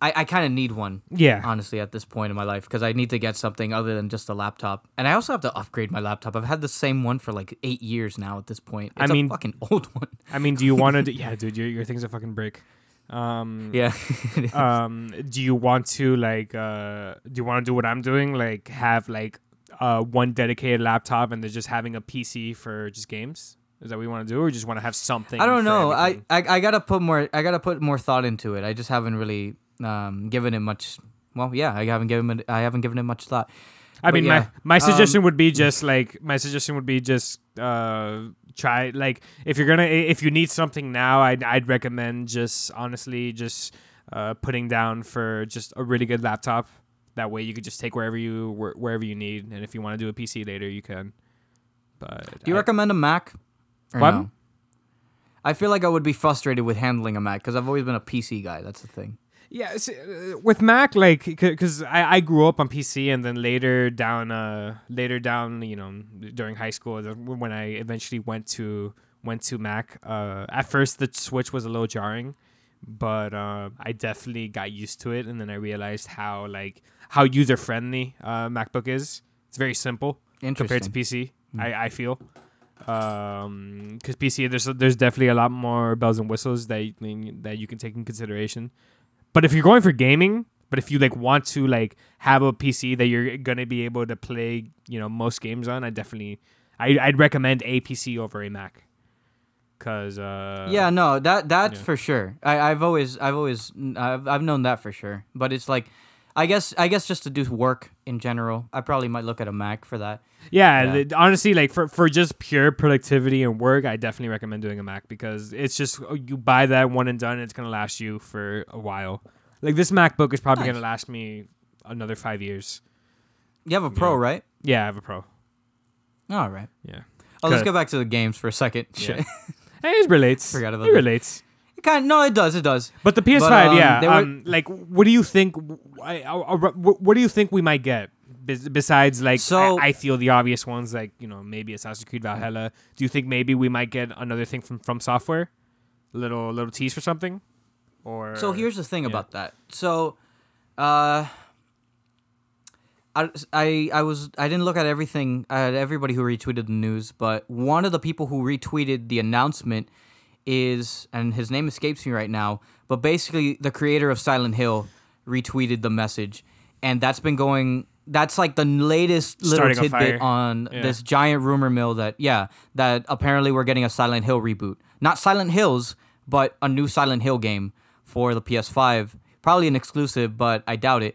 I, I kind of need one, yeah. honestly, at this point in my life because I need to get something other than just a laptop, and I also have to upgrade my laptop. I've had the same one for like eight years now. At this point, I mean- a fucking old one. I mean, do you want to? Yeah, dude, your your thing's a fucking brick. Um, Yeah, um, do you want to like? Uh, do you want to do what I'm doing? Like have like uh one dedicated laptop and then just having a PC for just games? Is that what you want to do, or just want to have something? I don't know. I. I I gotta put more. I gotta put more thought into it. I just haven't really um given it much. Well, yeah, I haven't given it. I haven't given it much thought. I But mean, yeah, my my um, suggestion would be just like my suggestion would be just uh try like if you're gonna if you need something now, I'd I'd recommend just honestly just uh putting down for just a really good laptop. That way you could just take wherever you where, wherever you need, and if you want to do a PC later, you can. But Do you I- recommend a Mac? What? no? I feel like I would be frustrated with handling a Mac because I've always been a PC guy. That's the thing. Yeah, see, uh, with Mac, like, because I, I grew up on PC, and then later down, uh, later down, you know, during high school, when I eventually went to went to Mac. Uh, at first, the switch was a little jarring, but uh, I definitely got used to it, and then I realized how like how user friendly uh, MacBook is. It's very simple compared to. PC. I, I feel um because PC there's there's definitely a lot more bells and whistles that you, that you can take in consideration. But if you're going for gaming, but if you like want to like have a PC that you're gonna be able to play, you know, most games on, I definitely I I'd recommend a PC over a Mac. Cause uh yeah, no, that that's yeah. for sure. I, I've always, I've always, I've, I've known that for sure. But it's like, I guess, I guess just to do work in general, I probably might look at a Mac for that. Yeah, Yeah. honestly, like for, for just pure productivity and work, I definitely recommend doing a Mac because it's just oh, you buy that one and done. It's gonna last you for a while. Like this MacBook is probably Nice. gonna last me another five years. You have a Pro, Yeah. right? Yeah, I have a Pro. All right. Yeah, Oh, let's go back to the games for a second. Yeah. It relates. Forgot about it that. relates. Kind no, it does. It does. But the PS5, um, yeah. were- um, like, what do you think? I, I, I- what do you think we might get? Besides, like, So- I, feel the obvious ones, like you know, maybe a Assassin's Creed Valhalla. Do you think maybe we might get another thing from FromSoftware? Little little tease for something, or So here's the thing yeah. about that. So, uh, I, I I was I didn't look at everything at everybody who retweeted the news, but one of the people who retweeted the announcement is and his name escapes me right now, but basically the creator of Silent Hill retweeted the message, and that's been going. That's like the latest little Starting a tidbit fire. on Yeah. this giant rumor mill that yeah that apparently we're getting a Silent Hill reboot. Not Silent Hills, but a new Silent Hill game for the PS5. Probably an exclusive, but I doubt it.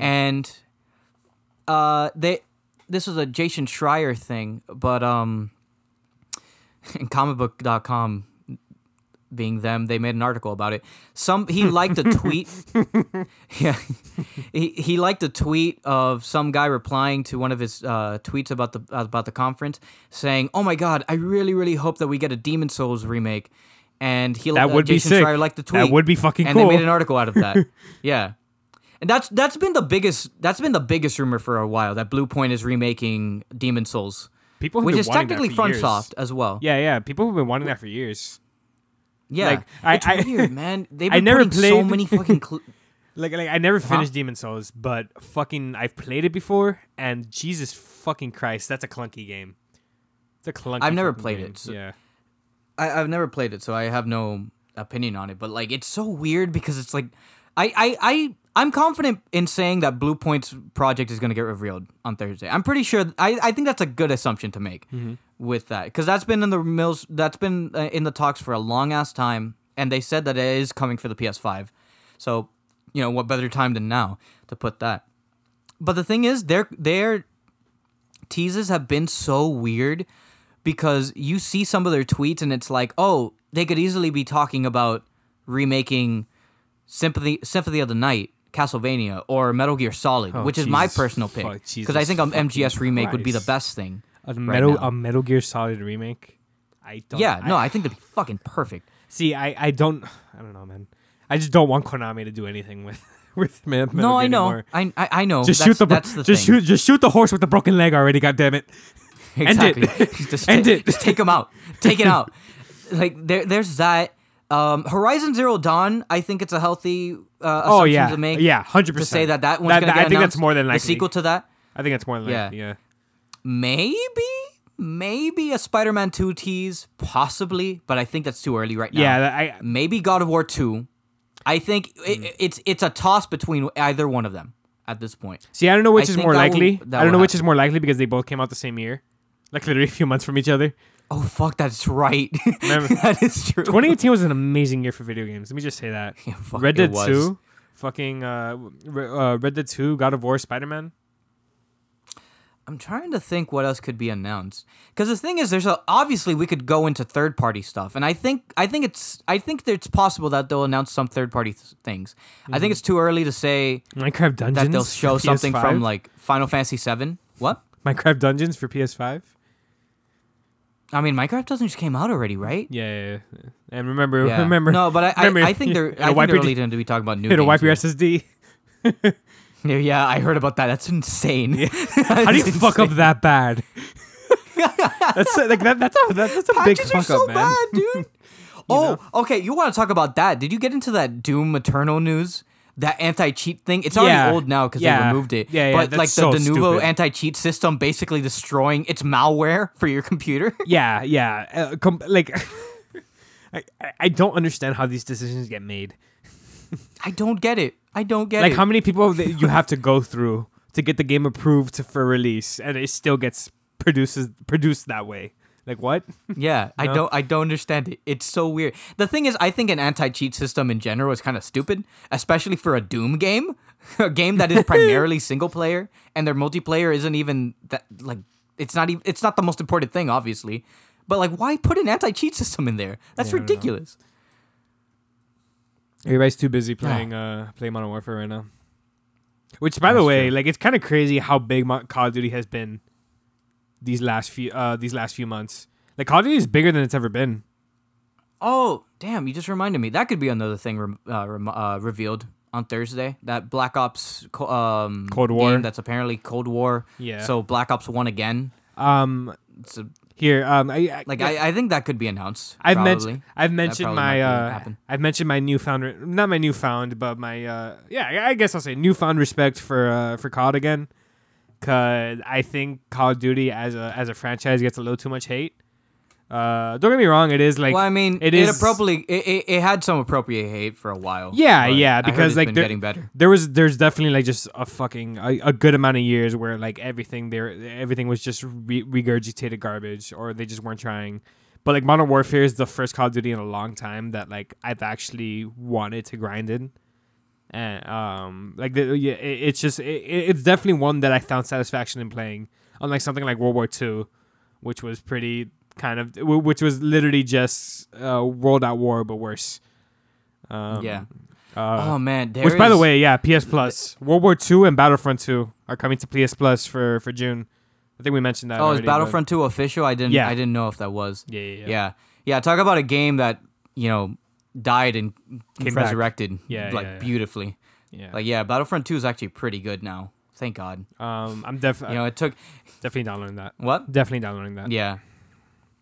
And uh, they this was a Jason Schreier thing, but um, in comicbook.com being them, they made an article about it. Some he liked a tweet. yeah, he, he liked a tweet of some guy replying to one of his uh, tweets about the about the conference, saying, "Oh my god, I really really hope that we get a Demon Souls remake." And he That uh, would be sick. Schreier liked the tweet. That would be fucking and cool. they made an article out of that. yeah. And that's that's been the biggest that's been the biggest rumor for a while that Bluepoint is remaking Demon Souls, People have which is technically. FromSoft as well. Yeah, yeah. People have been wanting that for years. Yeah, Like, I- it's I- weird, man. They've I never putting so many fucking. Cl- Like, like I never finished Demon Souls, but fucking I've played it before, and Jesus fucking Christ, that's a clunky game. It's a clunky. I've never played game. it, so- yeah. I, I've never played it, so I have no opinion on it. But like, it's so weird because it's like, I I I I'm confident in saying that Bluepoint's project is gonna get revealed on Thursday. I'm pretty sure. I I think that's a good assumption to make. Mm-hmm. With that because that's been in the mills. That's been uh, in the talks for a long ass time, and they said that it is coming for the PS5. So, you know, what better time than now to put that? But the thing is, their their teases have been so weird because you see some of their tweets and it's like, oh, they could easily be talking about remaking Sympathy Symphony of the Night, Castlevania, or Metal Gear Solid, Oh, which is my Jesus personal pick because I think a MGS remake would be the best thing. A metal a Metal Gear Solid remake. I don't. Yeah, no, I think that'd be fucking perfect. See, I, I don't I don't know, man. I just don't want Konami to do anything with with Man. Metal no, Gear I know, anymore. I, I I know. Just that's, shoot the that's the just thing. shoot just shoot the horse with the broken leg already. God damn it! End it. Exactly. just End it. Just take him out. Take it out. Like there, there's that. Um, Horizon Zero Dawn. I think it's a healthy uh, Oh assumption yeah, to make. yeah, hundred percent. To say that that one's gonna get I think that's more than likely. the sequel to that. I think that's more than Yeah. Yeah. Maybe, maybe a Spider-Man Two tease, possibly, but I think that's too early right now. Yeah, I maybe God of War Two. I think Hmm. it, it's it's a toss between either one of them at this point. see. I don't know which I is more that will- likely. I don't know which is more likely because they both came out the same year, like literally a few months from each other. Oh fuck, that's right. That is true. 2018 was an amazing year for video games. Let me just say that. Yeah, fuck, Red Dead 2, fucking uh, uh, Red Dead 2, God of War, Spider Man. I'm trying to think what else could be announced. Because the thing is, there's a obviously we could go into third party stuff, and I think I think it's I think that it's possible that they'll announce some third party th- things. I think mm. it's too early to say Minecraft Dungeons. that they'll show something from PS5. like Final Fantasy VII. What? Minecraft Dungeons for PS5. I mean, Minecraft doesn't just came out already, right? Yeah, yeah, yeah. and remember, Yeah. remember. No, but I, I, I think they're I think they're really going to be talking about new. It'll wipe your here. SSD. Yeah, yeah, I heard about that. That's insane. How do you fuck up that bad? that's like that. That's a that's a big fuck are so up, man. bad, dude. oh, okay. You want to talk about that? Did you get into that Doom Eternal news? That anti-cheat thing? It's already Yeah. old now because Yeah. they removed it. Yeah, yeah, But like so the Denuvo stupid. anti-cheat system basically destroying it's malware for your computer. yeah, yeah. Uh, com- like, I- I don't understand how these decisions get made. I don't get it. I don't get like it. how many people that you have to go through to get the game approved for release, and it still gets produces produced that way. Like what? Yeah, I don't I don't understand it. It's so weird. The thing is, I think an anti-cheat system in general is kind of stupid, especially for a Doom game, a game that is primarily single player and their multiplayer isn't even that like it's not even it's not the most important thing, obviously. But like, why put an anti-cheat system in there? That's Yeah, don't know. Everybody's too busy playing uh playing Modern Warfare right now. Which, by the That's way, true. like it's kind of crazy how big Mo- Call of Duty has been these last few uh these last few months. Like Call of Duty is bigger than it's ever been. Oh, damn! You just reminded me. That could be another thing rem- uh, rem- uh, revealed on Thursday. That Black Ops co- um, Cold War. game that's apparently Cold War. Yeah. So Black Ops One again. Um, It's a, here, um, I, I like I, I think that could be announced. I've mentioned I've mentioned my uh. I've mentioned my newfound re- not my newfound but my uh yeah I guess I'll say newfound respect for uh for COD again cuz I think Call of Duty as a as a franchise gets a little too much hate. Uh don't get me wrong it is like well, I mean, it it, is- appropriately it, it, it had some appropriate hate for a while. Yeah, yeah, because, like, there- getting better. there was there's definitely like just a fucking a, a good amount of years where like everything there everything was just re- regurgitated garbage or they just weren't trying but like modern warfare is the first call of duty in a long time that like i've actually wanted to grind in and um like the, yeah, it, it's just it, it's definitely one that i found satisfaction in playing unlike something like world war ii which was pretty kind of which was literally just uh world at war but worse um, Yeah. uh, oh man, there which, by the way, yeah, PS Plus, World War II and Battlefront 2 are coming to PS Plus for for June. I think we mentioned that. oh, is already, but- Battlefront Two official? I didn't. Yeah. I didn't know if that was. Yeah, yeah, yeah. Yeah, yeah. Talk about a game that you know died and Came back. resurrected. Yeah, like yeah. beautifully. yeah. Like yeah, Battlefront Two is actually pretty good now. Thank God. um, I'm definitely. You know, it took definitely downloading that. what? Definitely downloading that. Yeah.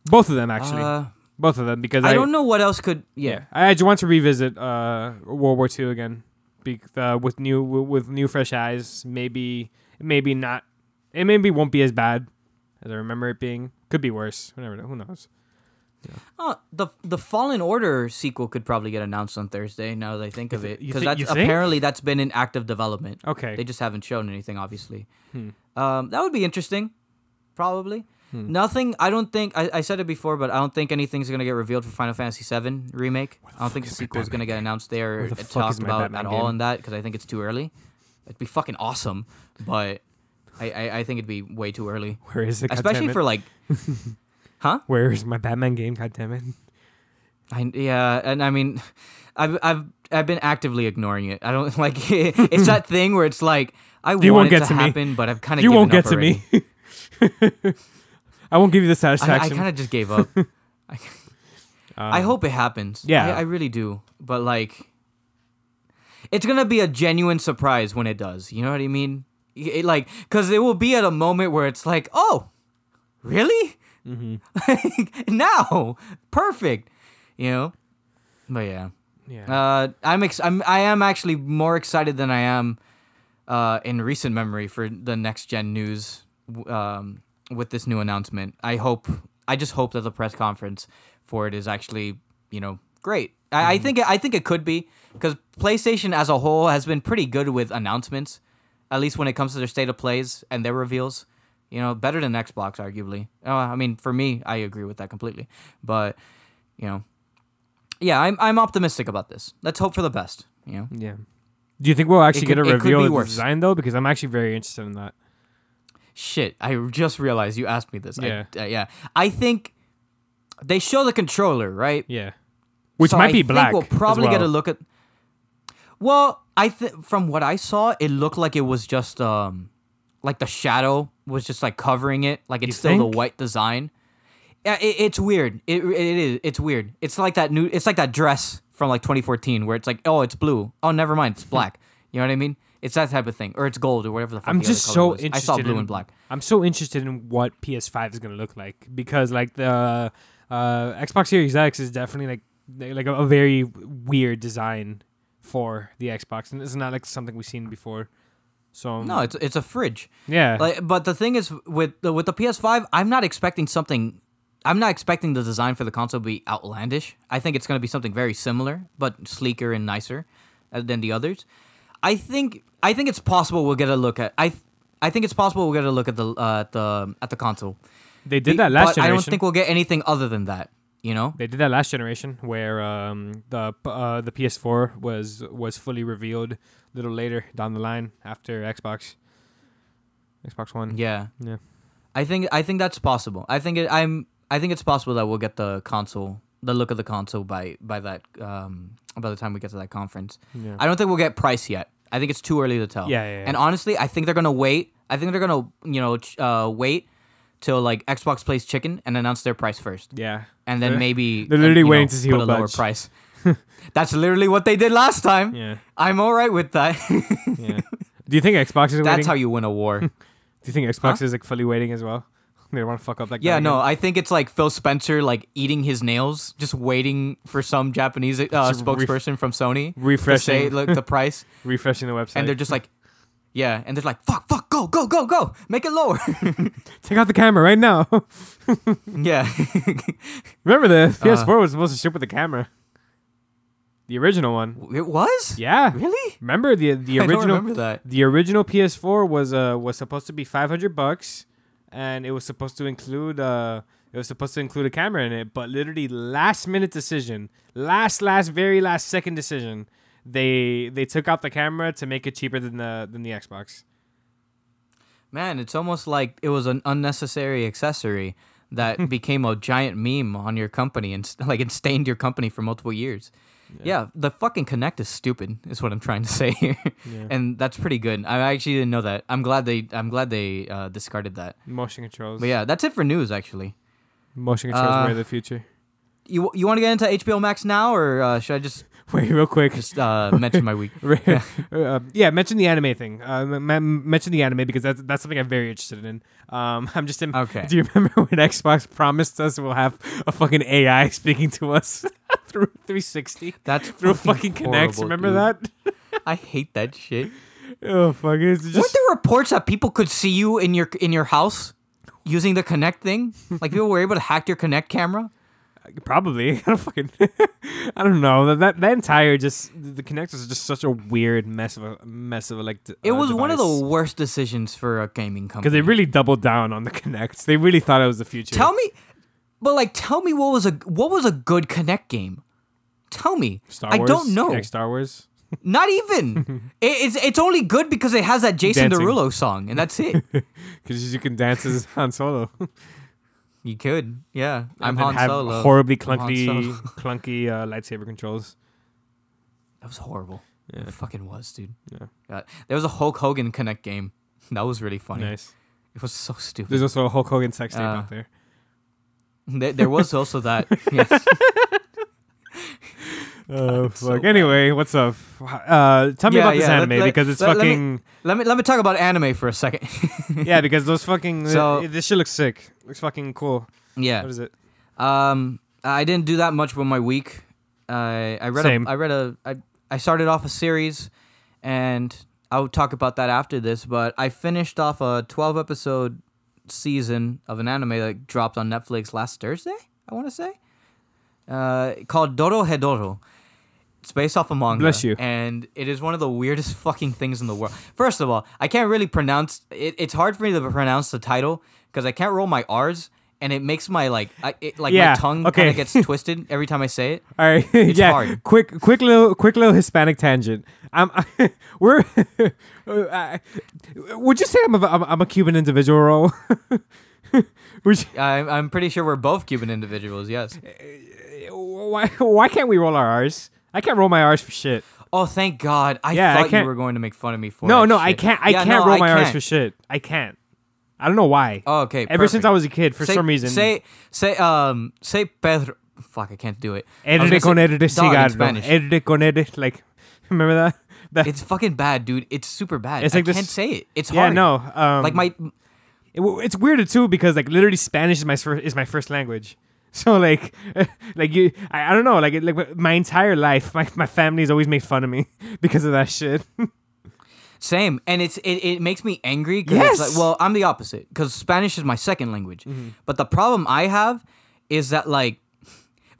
Both of them actually. Uh, Both of them because I, I don't know what else could. Yeah. Yeah, I just want to revisit uh World War II again, be, uh, with new with new fresh eyes. Maybe maybe not. It maybe won't be as bad as I remember it being. Could be worse. Whatever. Who knows? Oh, the the Fallen Order sequel could probably get announced on Thursday. Now that I think of it, because thi- that's apparently that's been in active development. Okay. They just haven't shown anything, obviously. Hmm. Um, that would be interesting, probably. Hmm. Nothing. I don't think. I, I said it before, but I don't think anything's gonna get revealed for Final Fantasy VII remake. I don't think the sequel is gonna get announced there the talked about Batman at all game? in that because I think it's too early. It'd be fucking awesome, but I, I, I think it'd be way too early, Where is it? especially for like, huh? Where is my Batman game? God damn it! I, yeah, and I mean, I've I've I've been actively ignoring it. I don't like it's that thing where it's like I You want won't it get to to me. happen, but I've kind of You won't get to already. me. I won't give you the I, I kind of just gave up. I Um, hope it happens. yeah. I, I really do. But like, it's gonna be a genuine surprise when it does. You know what I mean? It, like, cause it will be at a moment where it's like, oh, really? Mm-hmm. now, perfect. You know. But yeah. Yeah. Uh, I'm ex- I'm I am actually more excited than I am uh, in recent memory for the next gen news um, with this new announcement. I hope I just hope that the press conference for it is actually you know great. I, I think it, I think it could be because PlayStation as a whole has been pretty good with announcements, at least when it comes to their state of plays and their reveals. You know, better than Xbox, arguably. Uh, I mean, for me, I agree with that completely. But you know, yeah, I'm I'm optimistic about this. Let's hope for the best. You know, yeah. Do you think we'll actually could- get a reveal of the design though? Because I'm actually very interested in that. Shit. I just realized you asked me this. I- Yeah. uh, yeah. I think they show the controller, right? Yeah. Which So might I be think black. We'll probably get a look at. Well, I think from what I saw, it looked like it was just um, like the shadow was just like covering it, like it's You still the white design. Yeah, it, it's weird. It it is. It's weird. It's like that new. It's like that dress from like 2014 where it's like, oh, it's blue. Oh, never mind, it's black. You know what I mean? It's that type of thing, or it's gold, or whatever the fuck. I'm the other just color so was. interested. I saw blue in, and black. I'm so interested in what PS5 is gonna look like because like the uh, Xbox Series X is definitely like like a, a very weird design for the Xbox, and it's not like something we've seen before. So No, it's it's a fridge. yeah, Like, but the thing is, with the with the PS5, I'm not expecting something. I'm not expecting the design for the console to be outlandish. I think it's going to be something very similar, but sleeker and nicer uh, than the others. I think I think it's possible we'll get a look at I I think it's possible we'll get a look at the uh, at the at the console. they did that last but I generation. don't think we'll get anything other than that. You know? They did that last generation where um, the uh, the PS4 was was fully revealed a little later down the line after Xbox Xbox One. Yeah. Yeah. I think I think that's possible. I think it, I'm I think it's possible that we'll get the console, the look of the console by by that um by the time we get to that conference. Yeah. I don't think we'll get price yet. I think it's too early to tell. Yeah, yeah, yeah. And honestly, I think they're gonna wait. I think they're gonna you know ch- uh, wait till like Xbox plays chicken and announce their price first, Yeah. and then They're- maybe they're literally know, waiting to see put a lower budge. price. That's literally what they did last time. Yeah. I'm all right with that. Yeah. Do you think Xbox is That's waiting? how you win a war. Do you think Xbox is like fully waiting as well? They want to fuck up like Yeah, that no, again? I think it's like Phil Spencer like eating his nails, just waiting for some Japanese uh, Just ref- spokesperson from Sony to say refreshing, the price, refreshing the website. and they're just like, yeah, and they're like, fuck, fuck, go, go, go, go, make it lower. take out the camera right now. yeah, Remember the Uh. PS4 was supposed to ship with the camera. The original one. it was. Yeah. Really? Remember the the original. I don't remember that. the original PS4 was uh was supposed to be 500 bucks and it was supposed to include uh it was supposed to include a camera in it, but literally last minute decision, last last very last second decision, they they took out the camera to make it cheaper than the than the Xbox. Man, it's almost like it was an unnecessary accessory that became a giant meme on your company and like it stained your company for multiple years. Yeah. the fucking Kinect is stupid. Is what I'm trying to say here, Yeah. and that's pretty good. I actually didn't know that. I'm glad they. I'm glad they uh, discarded that. Motion controls. But yeah, that's it for news. Actually, Motion controls Uh, were the future. you you want to get into HBO Max now, or uh, should I just Wait, real quick. just uh, mention my week? yeah. uh, yeah, mention the anime thing. Uh, m- m- mention the anime because that's that's something I'm very interested in. Um, I'm just in. Okay. Do you remember when Xbox promised us we'll have a fucking AI speaking to us through 360 That's through fucking Kinects? horrible, Remember dude. that? I hate that shit. Oh fuck! It's Weren't there reports that people could see you in your in your house using the Kinect thing? Like people were able to hack your Kinect camera. Probably. I don't fucking. I don't know. That that, that entire just the connectors is just such a weird mess of a mess of a like. d- It uh, was one of the worst decisions for a gaming company. because they really doubled down on the Kinects. They really thought it was the future. tell me, but like, tell me what was a what was a good Kinect game. Tell me. Star I Wars. don't know. Kinect Star Wars. Not even. it, it's it's only good because it has that Jason Dancing. Derulo song, and that's it. Because you can dance as Han Solo. You could, yeah. I'm Han have Solo. horribly clunky, Solo. clunky uh, lightsaber controls. That was horrible. Yeah. It fucking was, dude. Yeah. God. There was a Hulk Hogan Kinect game. That was really funny. Nice. It was so stupid. There's also a Hulk Hogan sex tape Uh, out there. There, there was also that. yes. Oh so fuck. bad. anyway, what's up? Uh, tell me Yeah, about this yeah, anime let- because it's let- let me- fucking Let me let me talk about anime for a second. yeah. Because those fucking So- uh, this shit looks sick. Looks fucking cool. yeah. What is it? Um, I didn't do that much with my week. I I read Same. a I read a I I started off a series, and I'll talk about that after this. But I finished off a twelve episode season of an anime that dropped on Netflix last Thursday. I want to say, uh, called Dorohedoro. It's based off a manga. Bless you. And it is one of the weirdest fucking things in the world. First of all, I can't really pronounce it. It's hard for me to pronounce the title because I can't roll my R's, and it makes my like I, it, like Yeah, my tongue okay. kind of gets twisted every time I say it. All right, yeah. hard. Quick, quick little, quick little Hispanic tangent. I'm, we're. uh, would you say I'm a, I'm, I'm a Cuban individual? Ro? would you, I, I'm pretty sure we're both Cuban individuals. Yes. why, why can't we roll our R's? I can't roll my R's for shit. Oh, thank God! I Yeah, I thought you can't- were going to make fun of me for. No, that no, I shit. can't. I Yeah, can't no, roll my R's can't. for shit. I can't. I don't know why. Oh, okay. Ever since perfect. I was a kid, for say, some reason. say say um say Pedro. Fuck, I can't do it. I was Erre gonna con say erre dog in cigarro. Spanish. Erre con erre. Like, remember that? that It's fucking bad, dude. It's super bad. It's I this- can't say it. It's hard. yeah, hard. no. Um, Like my It, w- it's weirder too because like literally Spanish is my first is my first language. So like, like you, I, I don't know, like it- like my entire life, my my family's always made fun of me because of that shit. Same, and it's it, it makes me angry. 'cause Yes! it's like, well, I'm the opposite because Spanish is my second language. Mm-hmm. But the problem I have is that like,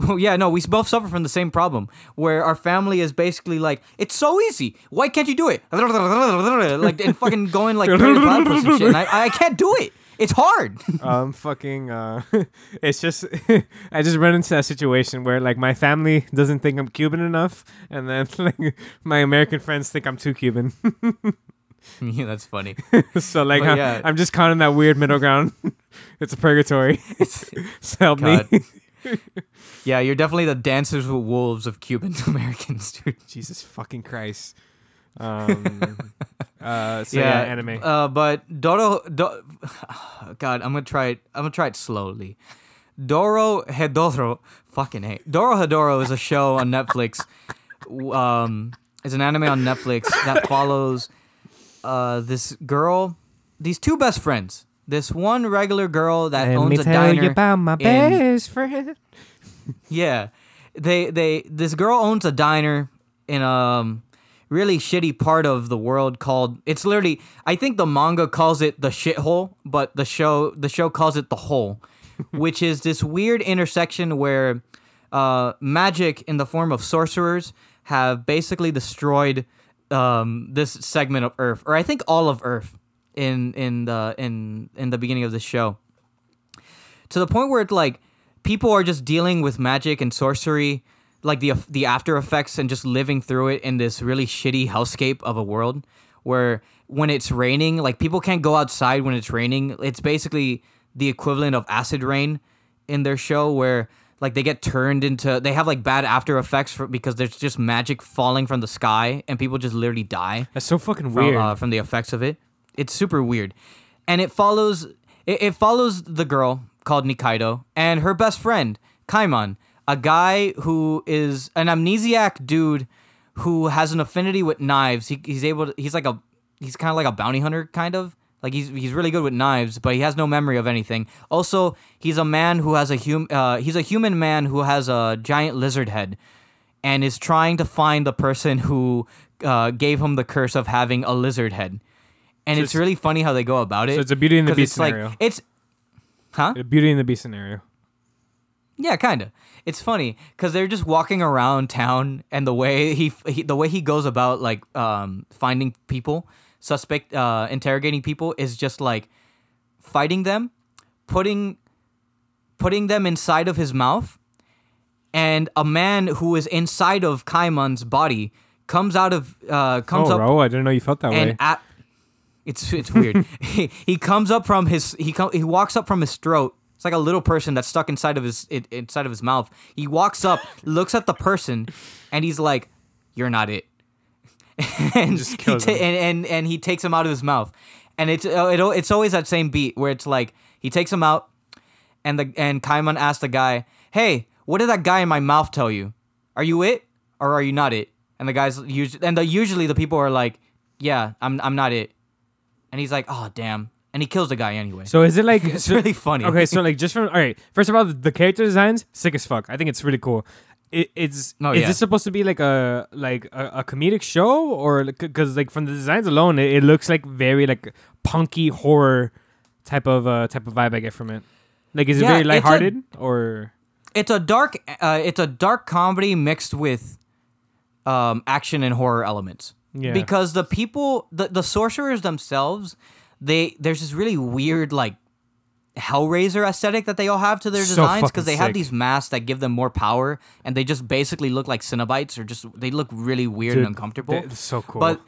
well, yeah, no, we both suffer from the same problem where our family is basically like, it's so easy. Why can't you do it? Like and fucking going like. And I, I can't do it. It's hard. um, fucking, uh, it's just I just run into that situation where like my family doesn't think I'm Cuban enough, and then like my American friends think I'm too Cuban. yeah, that's funny. so like I'm, yeah. I'm just caught in that weird middle ground. it's a purgatory. so help God. me. Yeah, you're definitely the dancers with wolves of Cuban Americans, dude. Jesus fucking Christ. Um, uh, so yeah, anime. Uh, but Doro, Do- God, I'm gonna try it. I'm gonna try it slowly. Dorohedoro, fucking hey. Dorohedoro is a show on Netflix. Um, it's an anime on Netflix that follows uh this girl, these two best friends. This one regular girl that owns a diner. You about my in- friend. Yeah, they they this girl owns a diner in a really shitty part of the world called. It's literally I think the manga calls it the shithole, but the show the show calls it the hole, which is this weird intersection where uh, magic in the form of sorcerers have basically destroyed um, this segment of Earth, or I think all of Earth in in the in in the beginning of the show to the point where it's like people are just dealing with magic and sorcery like the the after effects and just living through it in this really shitty hellscape of a world where when it's raining like people can't go outside when it's raining it's basically the equivalent of acid rain in their show where like they get turned into they have like bad after effects for, because there's just magic falling from the sky and people just literally die That's so fucking from, weird. uh, from the effects of it. It's super weird, and it follows it, it follows the girl called Nikaido and her best friend Kaiman, a guy who is an amnesiac dude who has an affinity with knives. He, he's able to, he's like a he's kind of like a bounty hunter kind of. Like he's he's really good with knives, but he has no memory of anything. Also, he's a man who has a hum uh, he's a human man who has a giant lizard head and is trying to find the person who uh, gave him the curse of having a lizard head. And So it's, it's- really funny how they go about it. so it's a Beauty and the Beast it's like scenario. it's, huh? A Beauty and the Beast scenario. Yeah, kind of. It's funny because they're just walking around town, and the way he, he the way he goes about like um, finding people, suspect, uh, interrogating people is just like fighting them, putting putting them inside of his mouth, and a man who is inside of Kaiman's body comes out of uh, comes oh, up Ro, I didn't know you felt that way. at it's it's weird. he, he comes up from his he com- he walks up from his throat. It's like a little person that's stuck inside of his it, inside of his mouth. He walks up, looks at the person, and he's like, "You're not it." and, Just he kills ta- him. and and and he takes him out of his mouth, and it's uh, it, it's always that same beat where it's like he takes him out, and the and Kaiman asks the guy, "Hey, what did that guy in my mouth tell you? Are you it or are you not it?" And the guys usually and the, usually the people are like, "Yeah, I'm I'm not it," and he's like, "Oh damn," and he kills the guy anyway. So is it like it's so- really funny. Okay, so like just from all right. First of all, the, character designs sick as fuck. I think it's really cool. It, it's Oh, is yeah. this supposed to be like a like a, a comedic show or because like from the designs alone, it, it looks like very like punky horror type of uh type of vibe I get from it. Like is it Yeah, very it's a- lighthearted or it's a dark uh, it's a dark comedy mixed with um, action and horror elements. Yeah. Because the people the, the sorcerers themselves, they there's this really weird like Hellraiser aesthetic that they all have to their So designs because they have these masks that give them more power and they just basically look like Cenobites or just they look really weird Dude, and uncomfortable. It's so cool. But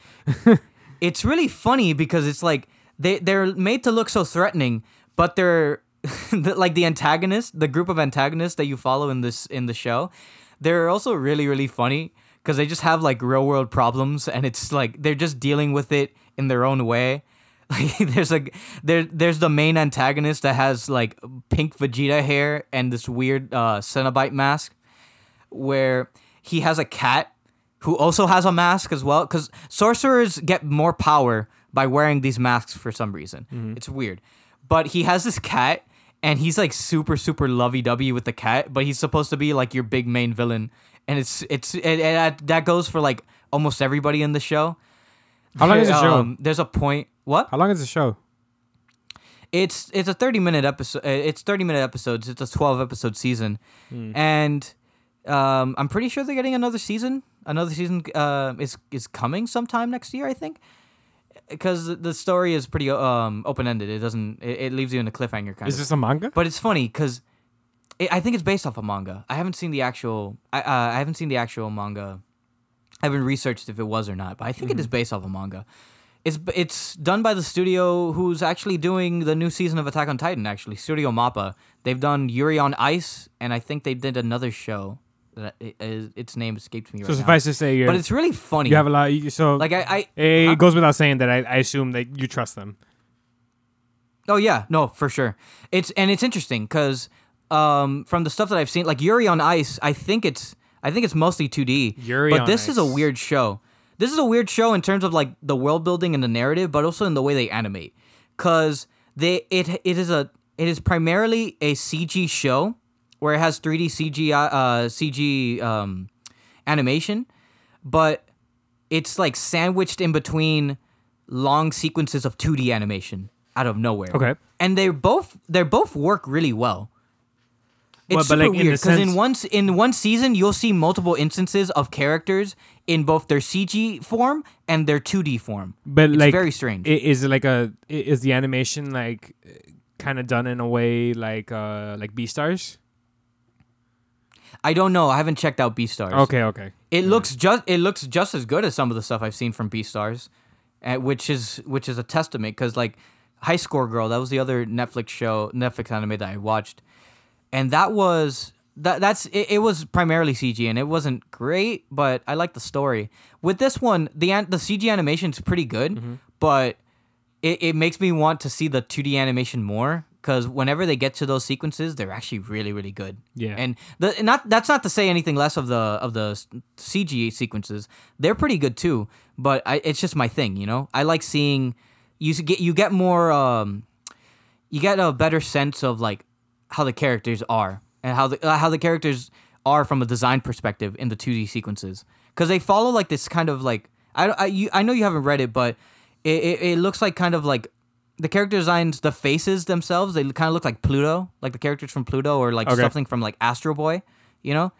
it's really funny because it's like they they're made to look so threatening, but they're like the antagonist, the group of antagonists that you follow in this in the show. They're also really really funny because they just have like real world problems and it's like they're just dealing with it in their own way. Like there's like there there's the main antagonist that has like pink Vegeta hair and this weird uh Cenobite mask where he has a cat who also has a mask as well because sorcerers get more power by wearing these masks for some reason. It's weird. But he has this cat and he's like super super lovey-dovey with the cat but he's supposed to be like your big main villain. And it's it's and that- that goes for like almost everybody in the show. How long is the show? Um, there's a point what How long is the show? it's it's a 30 minute episode it's 30 minute episodes it's a 12 episode season and um i'm pretty sure they're getting another season another season uh is is coming sometime next year i think because the story is pretty um open ended it doesn't it, it leaves you in a cliffhanger kind of Is of this a manga? but it's funny because I think it's based off a manga. I haven't seen the actual. I uh, I haven't seen the actual manga. I haven't researched if it was or not, but I think it is based off a manga. It's it's done by the studio who's actually doing the new season of Attack on Titan. Actually, Studio Mappa. They've done Yuri on Ice, and I think they did another show. That it, it, its name escaped me So right now. suffice to say, you're, But it's really funny. you have a lot. You, so like I, I it huh? goes without saying that I, I assume that you trust them. Oh yeah, no, for sure. It's and it's interesting because um, from the stuff that I've seen, like Yuri on Ice, I think it's I think it's mostly 2D. Yuri but this is a weird show. This is a weird show in terms of like the world building and the narrative, but also in the way they animate. Cause they it it is a it is primarily a CG show where it has 3D CG uh, CG um, animation, but it's like sandwiched in between long sequences of 2D animation out of nowhere. Okay. And they both they both work really well. It's Well, but, super like, weird because in sense- one in one season you'll see multiple instances of characters in both their CG form and their 2D form. But It's like, very strange. Is it like a Is the animation like kind of done in a way like uh like Beastars? I don't know. I haven't checked out Beastars. Okay, okay. It looks just it looks just as good as some of the stuff I've seen from Beastars, uh, which is which is a testament because like High Score Girl that was the other Netflix show Netflix anime that I watched, and that was that that's it, it was primarily CG and it wasn't great, but I like the story. With this one, the the CG animation's pretty good, Mm-hmm. but it, it makes me want to see the 2D animation more because whenever they get to those sequences, they're actually really really good. Yeah. and the not that's not to say anything less of the of the CG sequences. They're pretty good too, but I, it's just my thing, you know. I like seeing you get you get more um you get a better sense of like how the characters are and how the uh, how the characters are from a design perspective in the 2D sequences because they follow like this kind of like I I, you, I know you haven't read it but it, it, it looks like kind of like the character designs, the faces themselves, they kind of look like Pluto, like the characters from Pluto, or like Okay. something from like Astro Boy, you know,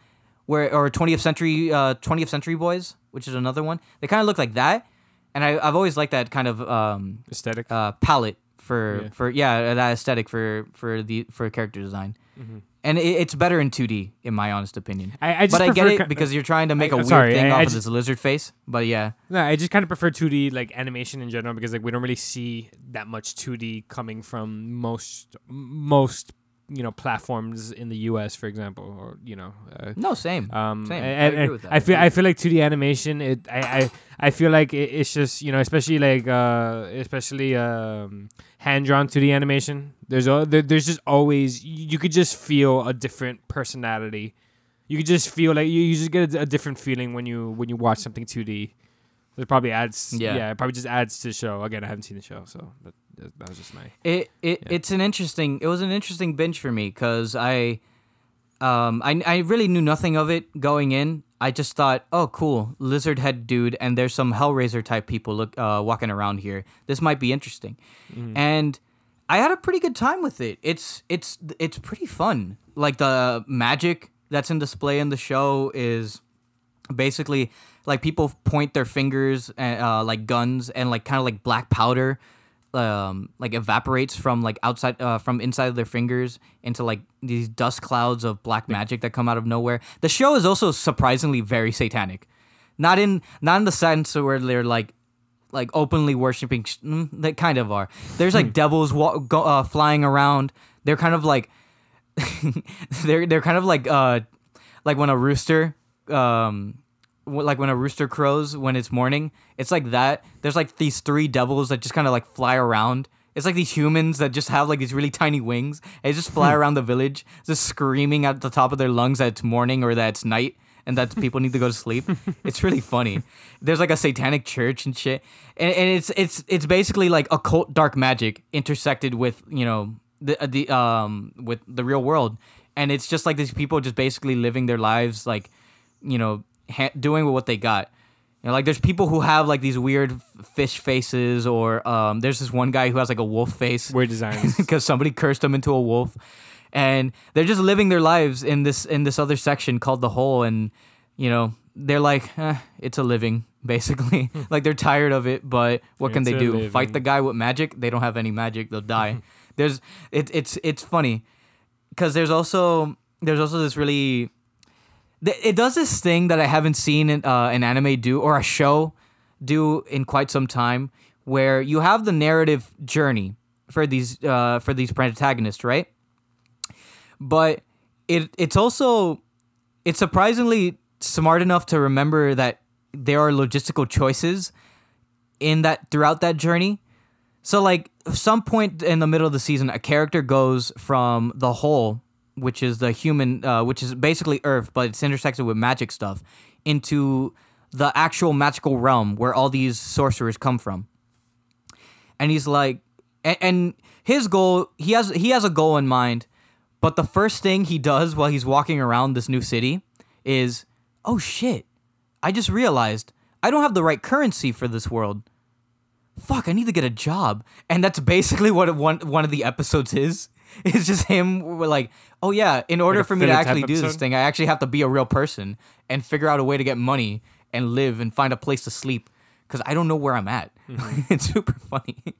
where or 20th century uh 20th century boys, which is another one. They kind of look like that, and I I've always liked that kind of um Aesthetic. uh palette for Yeah. for yeah that aesthetic for for the for character design. Mm-hmm. And it, it's better in 2D, in my honest opinion. I, I just but I get it because you're trying to make I- a weird sorry, thing I- off I of this lizard face. But yeah, No, I just kind of prefer 2D like animation in general because like we don't really see that much 2D coming from most most you know platforms in the U.S. for example, or you know. Uh, no, same. um, Same. I and- agree and with that. I I feel. I feel like 2D animation. It I I, I feel like it, it's just you know especially like uh especially um hand drawn 2D animation. There's a, there, there's just always you you could just feel a different personality. You could just feel like you, you just get a, a different feeling when you when you watch something 2D. It probably adds Yeah. yeah. it probably just adds to the show. Again, I haven't seen the show, so but that, was just my It it Yeah. it's an interesting. It was an interesting binge for me because I, um, I I really knew nothing of it going in. I just thought, oh, cool, lizard head dude, and there's some Hellraiser type people look uh, walking around here. This might be interesting, and I had a pretty good time with it. It's it's it's pretty fun. Like the magic that's in display in the show is basically like people point their fingers and uh, like guns and like kind of like black powder um like evaporates from like outside uh, from inside of their fingers into like these dust clouds of black magic that come out of nowhere. The show is also surprisingly very satanic. Not in not in the sense where they're like like openly worshiping sh- mm, they kind of are. There's like devils wa- go, uh, flying around. They're kind of like they're they're kind of like uh like when a rooster um like when a rooster crows when it's morning it's like that. There's like these three devils that just kind of like fly around. It's like these humans that just have like these really tiny wings. And they just fly around the village just screaming at the top of their lungs that it's morning or that it's night and that people need to go to sleep. It's really funny. There's like a satanic church and shit. And, and it's it's it's basically like occult dark magic intersected with you know the the um with the real world. And it's just like these people just basically living their lives like you know ha- doing with what they got. You know, like there's people who have like these weird fish faces or um there's this one guy who has like a wolf face. Weird designs. because somebody cursed them into a wolf. And they're just living their lives in this in this other section called the hole. And you know they're like eh, it's a living basically. Like they're tired of it but what can they do? fight the guy with magic? They don't have any magic. They'll die. There's it, it's it's funny because there's also there's also this really it does this thing that I haven't seen in, uh, an anime do or a show do in quite some time, where you have the narrative journey for these uh, for these protagonists, right? But it it's also it's surprisingly smart enough to remember that there are logistical choices in that throughout that journey. So like some point in the middle of the season, a character goes from the whole, which is the human, uh, which is basically Earth, but it's intersected with magic stuff, into the actual magical realm where all these sorcerers come from. And he's like, and, and his goal, he has he has a goal in mind, but the first thing he does while he's walking around this new city is, oh shit, I just realized I don't have the right currency for this world fuck, I need to get a job. And that's basically what one one of the episodes is. It's just him like, oh yeah, in order Like for me to actually do this thing, I actually have to be a real person and figure out a way to get money and live and find a place to sleep because I don't know where I'm at. Mm-hmm. it's super funny.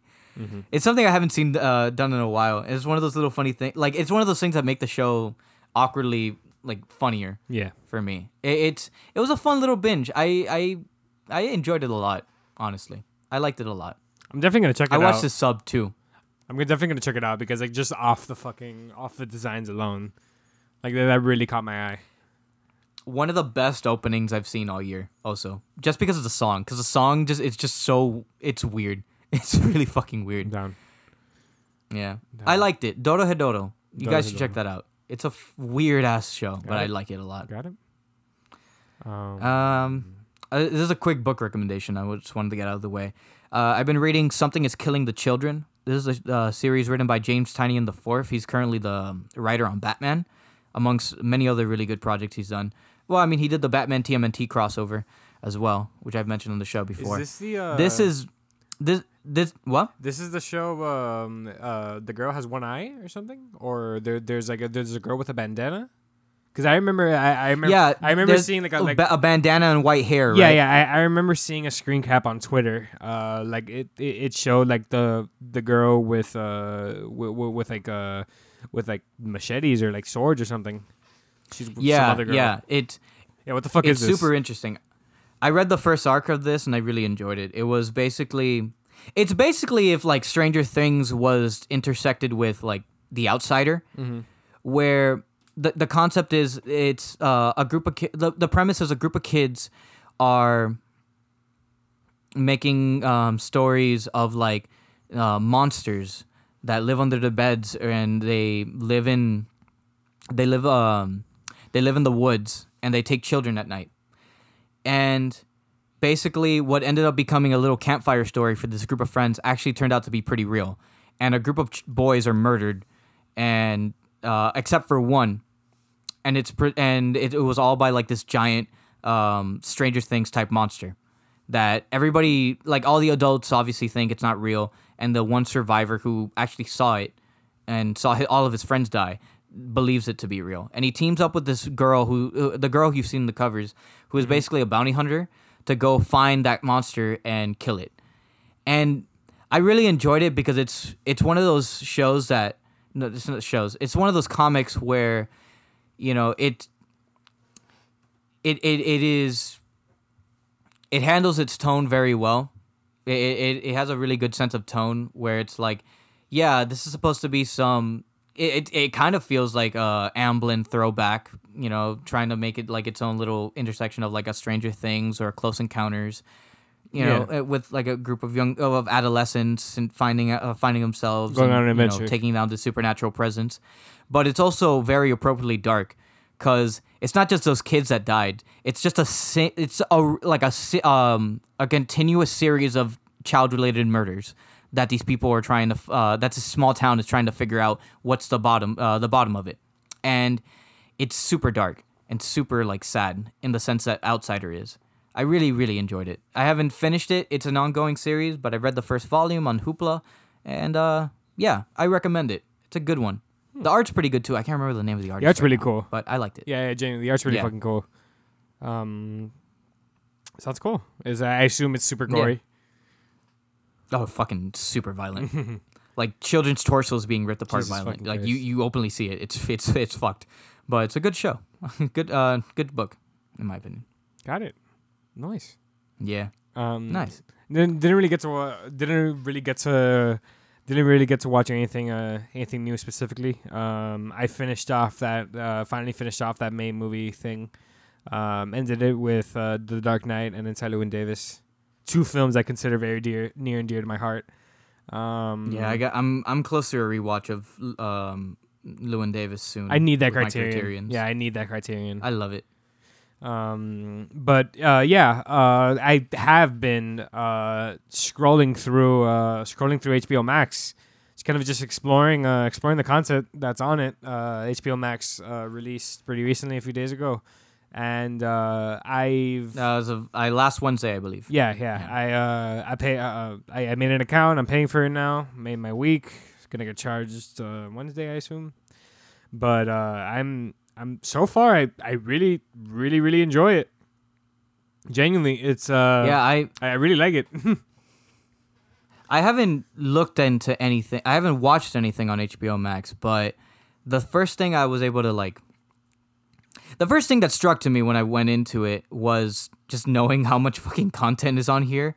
It's something I haven't seen uh, done in a while. It's one of those little funny things. Like it's one of those things that make the show awkwardly like funnier yeah. for me. It, it's it was a fun little binge. I I I enjoyed it a lot. Honestly, I liked it a lot. I'm definitely gonna check it I watched out. the sub too. I'm definitely gonna check it out because like just off the fucking off the designs alone, like that, that really caught my eye. One of the best openings I've seen all year. Also, just because of the song, because the song just it's just so it's weird. It's really fucking weird. down. Yeah, I liked it. Dorohedoro. You guys should check that out. It's a f- weird ass show, but I like it a lot. Got it. Um, Um, uh, this is a quick book recommendation. I just wanted to get out of the way. Uh, I've been reading "Something Is Killing the Children." This is a uh, series written by James Tynion the Fourth. He's currently the um, writer on Batman, amongst many other really good projects he's done. Well, I mean, he did the Batman TMNT crossover as well, which I've mentioned on the show is before. this the? Uh, this is this. this what? This is the show. Um, uh, the girl has one eye or something, or there, there's like a, there's a girl with a bandana. Because I remember, I, I remember, yeah, I remember seeing like a, like a bandana and white hair. yeah, right? yeah. I, I remember seeing a screen cap on Twitter. Uh, like it, it, it showed like the the girl with uh with, with like uh with like machetes or like swords or something. She's yeah, other girl. yeah. It yeah. What the fuck it's is this? super interesting. I read the first arc of this and I really enjoyed it. It was basically, it's basically if like Stranger Things was intersected with like The Outsider, Mm-hmm. where the the concept is it's uh, a group of ki- the the premise is a group of kids are making um, stories of like uh, monsters that live under the beds and they live in they live um they live in the woods and they take children at night. And basically what ended up becoming a little campfire story for this group of friends actually turned out to be pretty real. And a group of ch- boys are murdered and uh, except for one. And it's pre- and it, it was all by like this giant um, stranger things type monster that everybody like all the adults obviously think it's not real. And the one survivor who actually saw it and saw all of his friends die believes it to be real. And he teams up with this girl who uh, the girl you've seen in the covers who is basically a bounty hunter to go find that monster and kill it. And I really enjoyed it because it's it's one of those shows that no, it's not shows. It's one of those comics where, you know, it it it, it is it handles its tone very well. It, it it has a really good sense of tone where it's like, yeah, this is supposed to be some. It, it, it kind of feels like a Amblin throwback, you know, trying to make it like its own little intersection of like a Stranger Things or Close Encounters you know, Yeah. uh, with like a group of young of adolescents and finding uh, finding themselves Going and, on an you know, adventure. taking down the supernatural presence. But it's also very appropriately dark because it's not just those kids that died. It's just a it's a like a um a continuous series of child related murders that these people are trying to uh that's a small town is trying to figure out what's the bottom uh the bottom of it. And it's super dark and super like sad in the sense that Outsider is. I really, really enjoyed it. I haven't finished it. It's an ongoing series, but I read the first volume on Hoopla, and uh, yeah, I recommend it. It's a good one. The art's pretty good too. I can't remember the name of the artist. art's right really now, cool. but I liked it. Yeah, yeah, genuinely, the art's really Yeah. fucking cool. Um, sounds cool. Is I assume it's super Yeah. gory. Oh, fucking super violent. like children's torsos being ripped apart Jesus violent. Like you, you openly see it. It's it's it's fucked. But it's a good show. good uh good book, in my opinion. Got it. Nice. Yeah. Um, Nice. Didn't, didn't really get to wa- didn't really get to didn't really get to watch anything uh anything new specifically. Um, I finished off that uh finally finished off that main movie thing. Um, ended it with uh, The Dark Knight and Inside Llewyn Davis, two films I consider very dear near and dear to my heart. Um, Yeah, I got I'm I'm close to a rewatch of um Llewyn Davis soon. I need that criterion. Yeah, I need that criterion. I love it. Um, but uh, yeah, uh, I have been uh, scrolling through uh, scrolling through HBO Max. It's kind of just exploring uh, exploring the content that's on it. Uh, HBO Max uh, released pretty recently, a few days ago, and uh, I've Uh, as of I last Wednesday, I believe. yeah, yeah, yeah. I uh, I pay uh, I, I made an account. I'm paying for it now. Made my week. It's gonna get charged uh, Wednesday, I assume. But uh, I'm I'm so far I, I really really really enjoy it. Genuinely, it's uh yeah, I I really like it. I haven't looked into anything. I haven't watched anything on HBO Max, but the first thing I was able to like the first thing that struck to me when I went into it was just knowing how much fucking content is on here,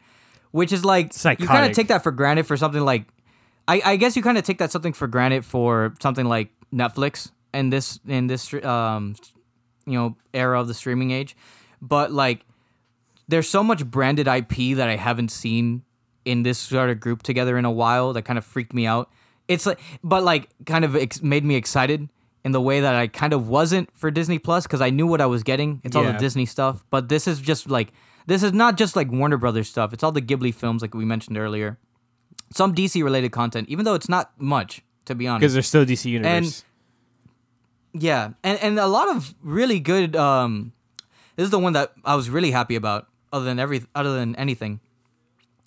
which is like you kind of take that for granted for something like I, I guess you kind of take that something for granted for something like Netflix and this in this um you know era of the streaming age, but like there's so much branded IP that I haven't seen in this sort of group together in a while that kind of freaked me out. It's like, but like, kind of ex- made me excited in the way that I kind of wasn't for Disney Plus because I knew what I was getting. It's all the Yeah. Disney stuff, but this is just like, this is not just like Warner Brothers stuff. It's all the Ghibli films, like we mentioned earlier. Some DC related content, even though it's not much, to be honest. Because there's still DC Universe. Yeah, and and a lot of really good. Um, this is the one that I was really happy about, other than every other than anything.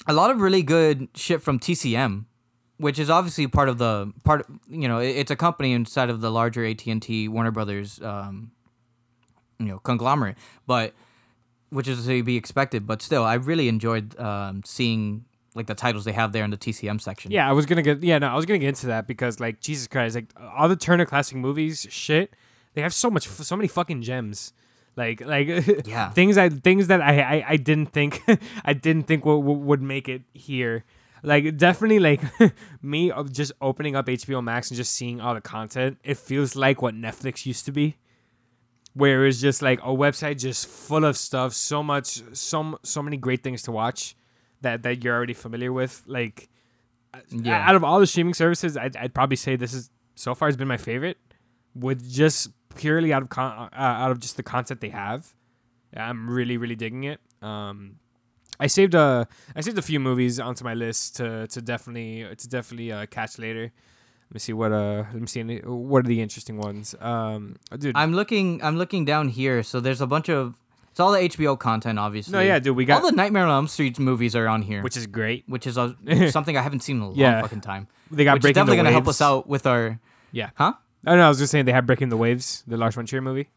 a lot of really good shit from TCM, which is obviously part of the part. You know, it's a company inside of the larger AT and T Warner Brothers, um, you know, conglomerate. But which is to be expected. But still, I really enjoyed um, seeing like the titles they have there in the TCM section. Yeah, I was gonna get. Yeah, no, I was gonna get into that because like Jesus Christ, like all the Turner Classic Movies, shit, they have so much, so many fucking gems. Like, like Yeah. things I things that I I, I didn't think I didn't think would would make it here. Like definitely like me of just opening up HBO Max and just seeing all the content. It feels like what Netflix used to be where it's just like a website just full of stuff, so much, so so many great things to watch that that you're already familiar with. Like, Yeah. out of all the streaming services, I'd, I'd probably say this is so far has been my favorite, with just purely out of con- uh, out of just the content they have. I'm really really digging it. Um, I saved a I saved a few movies onto my list to to definitely to definitely uh, catch later. Let me see what uh let me see any, what are the interesting ones. Um, dude, I'm looking. I'm looking down here. So there's a bunch of. It's all the HBO content, obviously. No, yeah, dude, we got- all the Nightmare on Elm Street movies are on here, which is great. which is a, something I haven't seen in a long Yeah. fucking time. They got which is breaking definitely the gonna help Waves. us out with our. Yeah. Huh? Oh no, I was just saying they have breaking the waves, the Lars von Trier movie.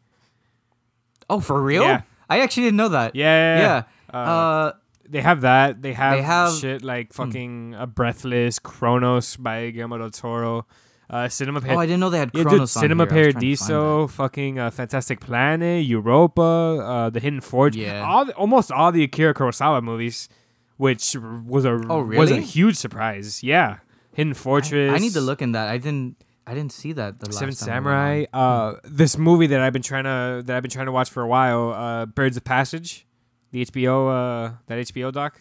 Oh, for real? Yeah. I actually didn't know that. Yeah, Yeah. Uh, Uh, they have that. They have, have- shit like fucking uh, Breathless, Cronos by Guillermo del Toro, uh, Cinema. oh, I didn't know they had yeah, dude, on Cinema here. I was trying to find Paradiso, fucking uh, Fantastic Planet, Europa, uh, The Hidden Forge. Yeah. all the, almost all the Akira Kurosawa movies, which was a Oh, really? was a huge surprise. Yeah, Hidden. Fortress. I, I need to look in that. I didn't. I didn't see that. The last Seven Samurai. Uh, this movie that I've been trying to that I've been trying to watch for a while. Uh, Birds of Passage, the HBO uh that HBO doc.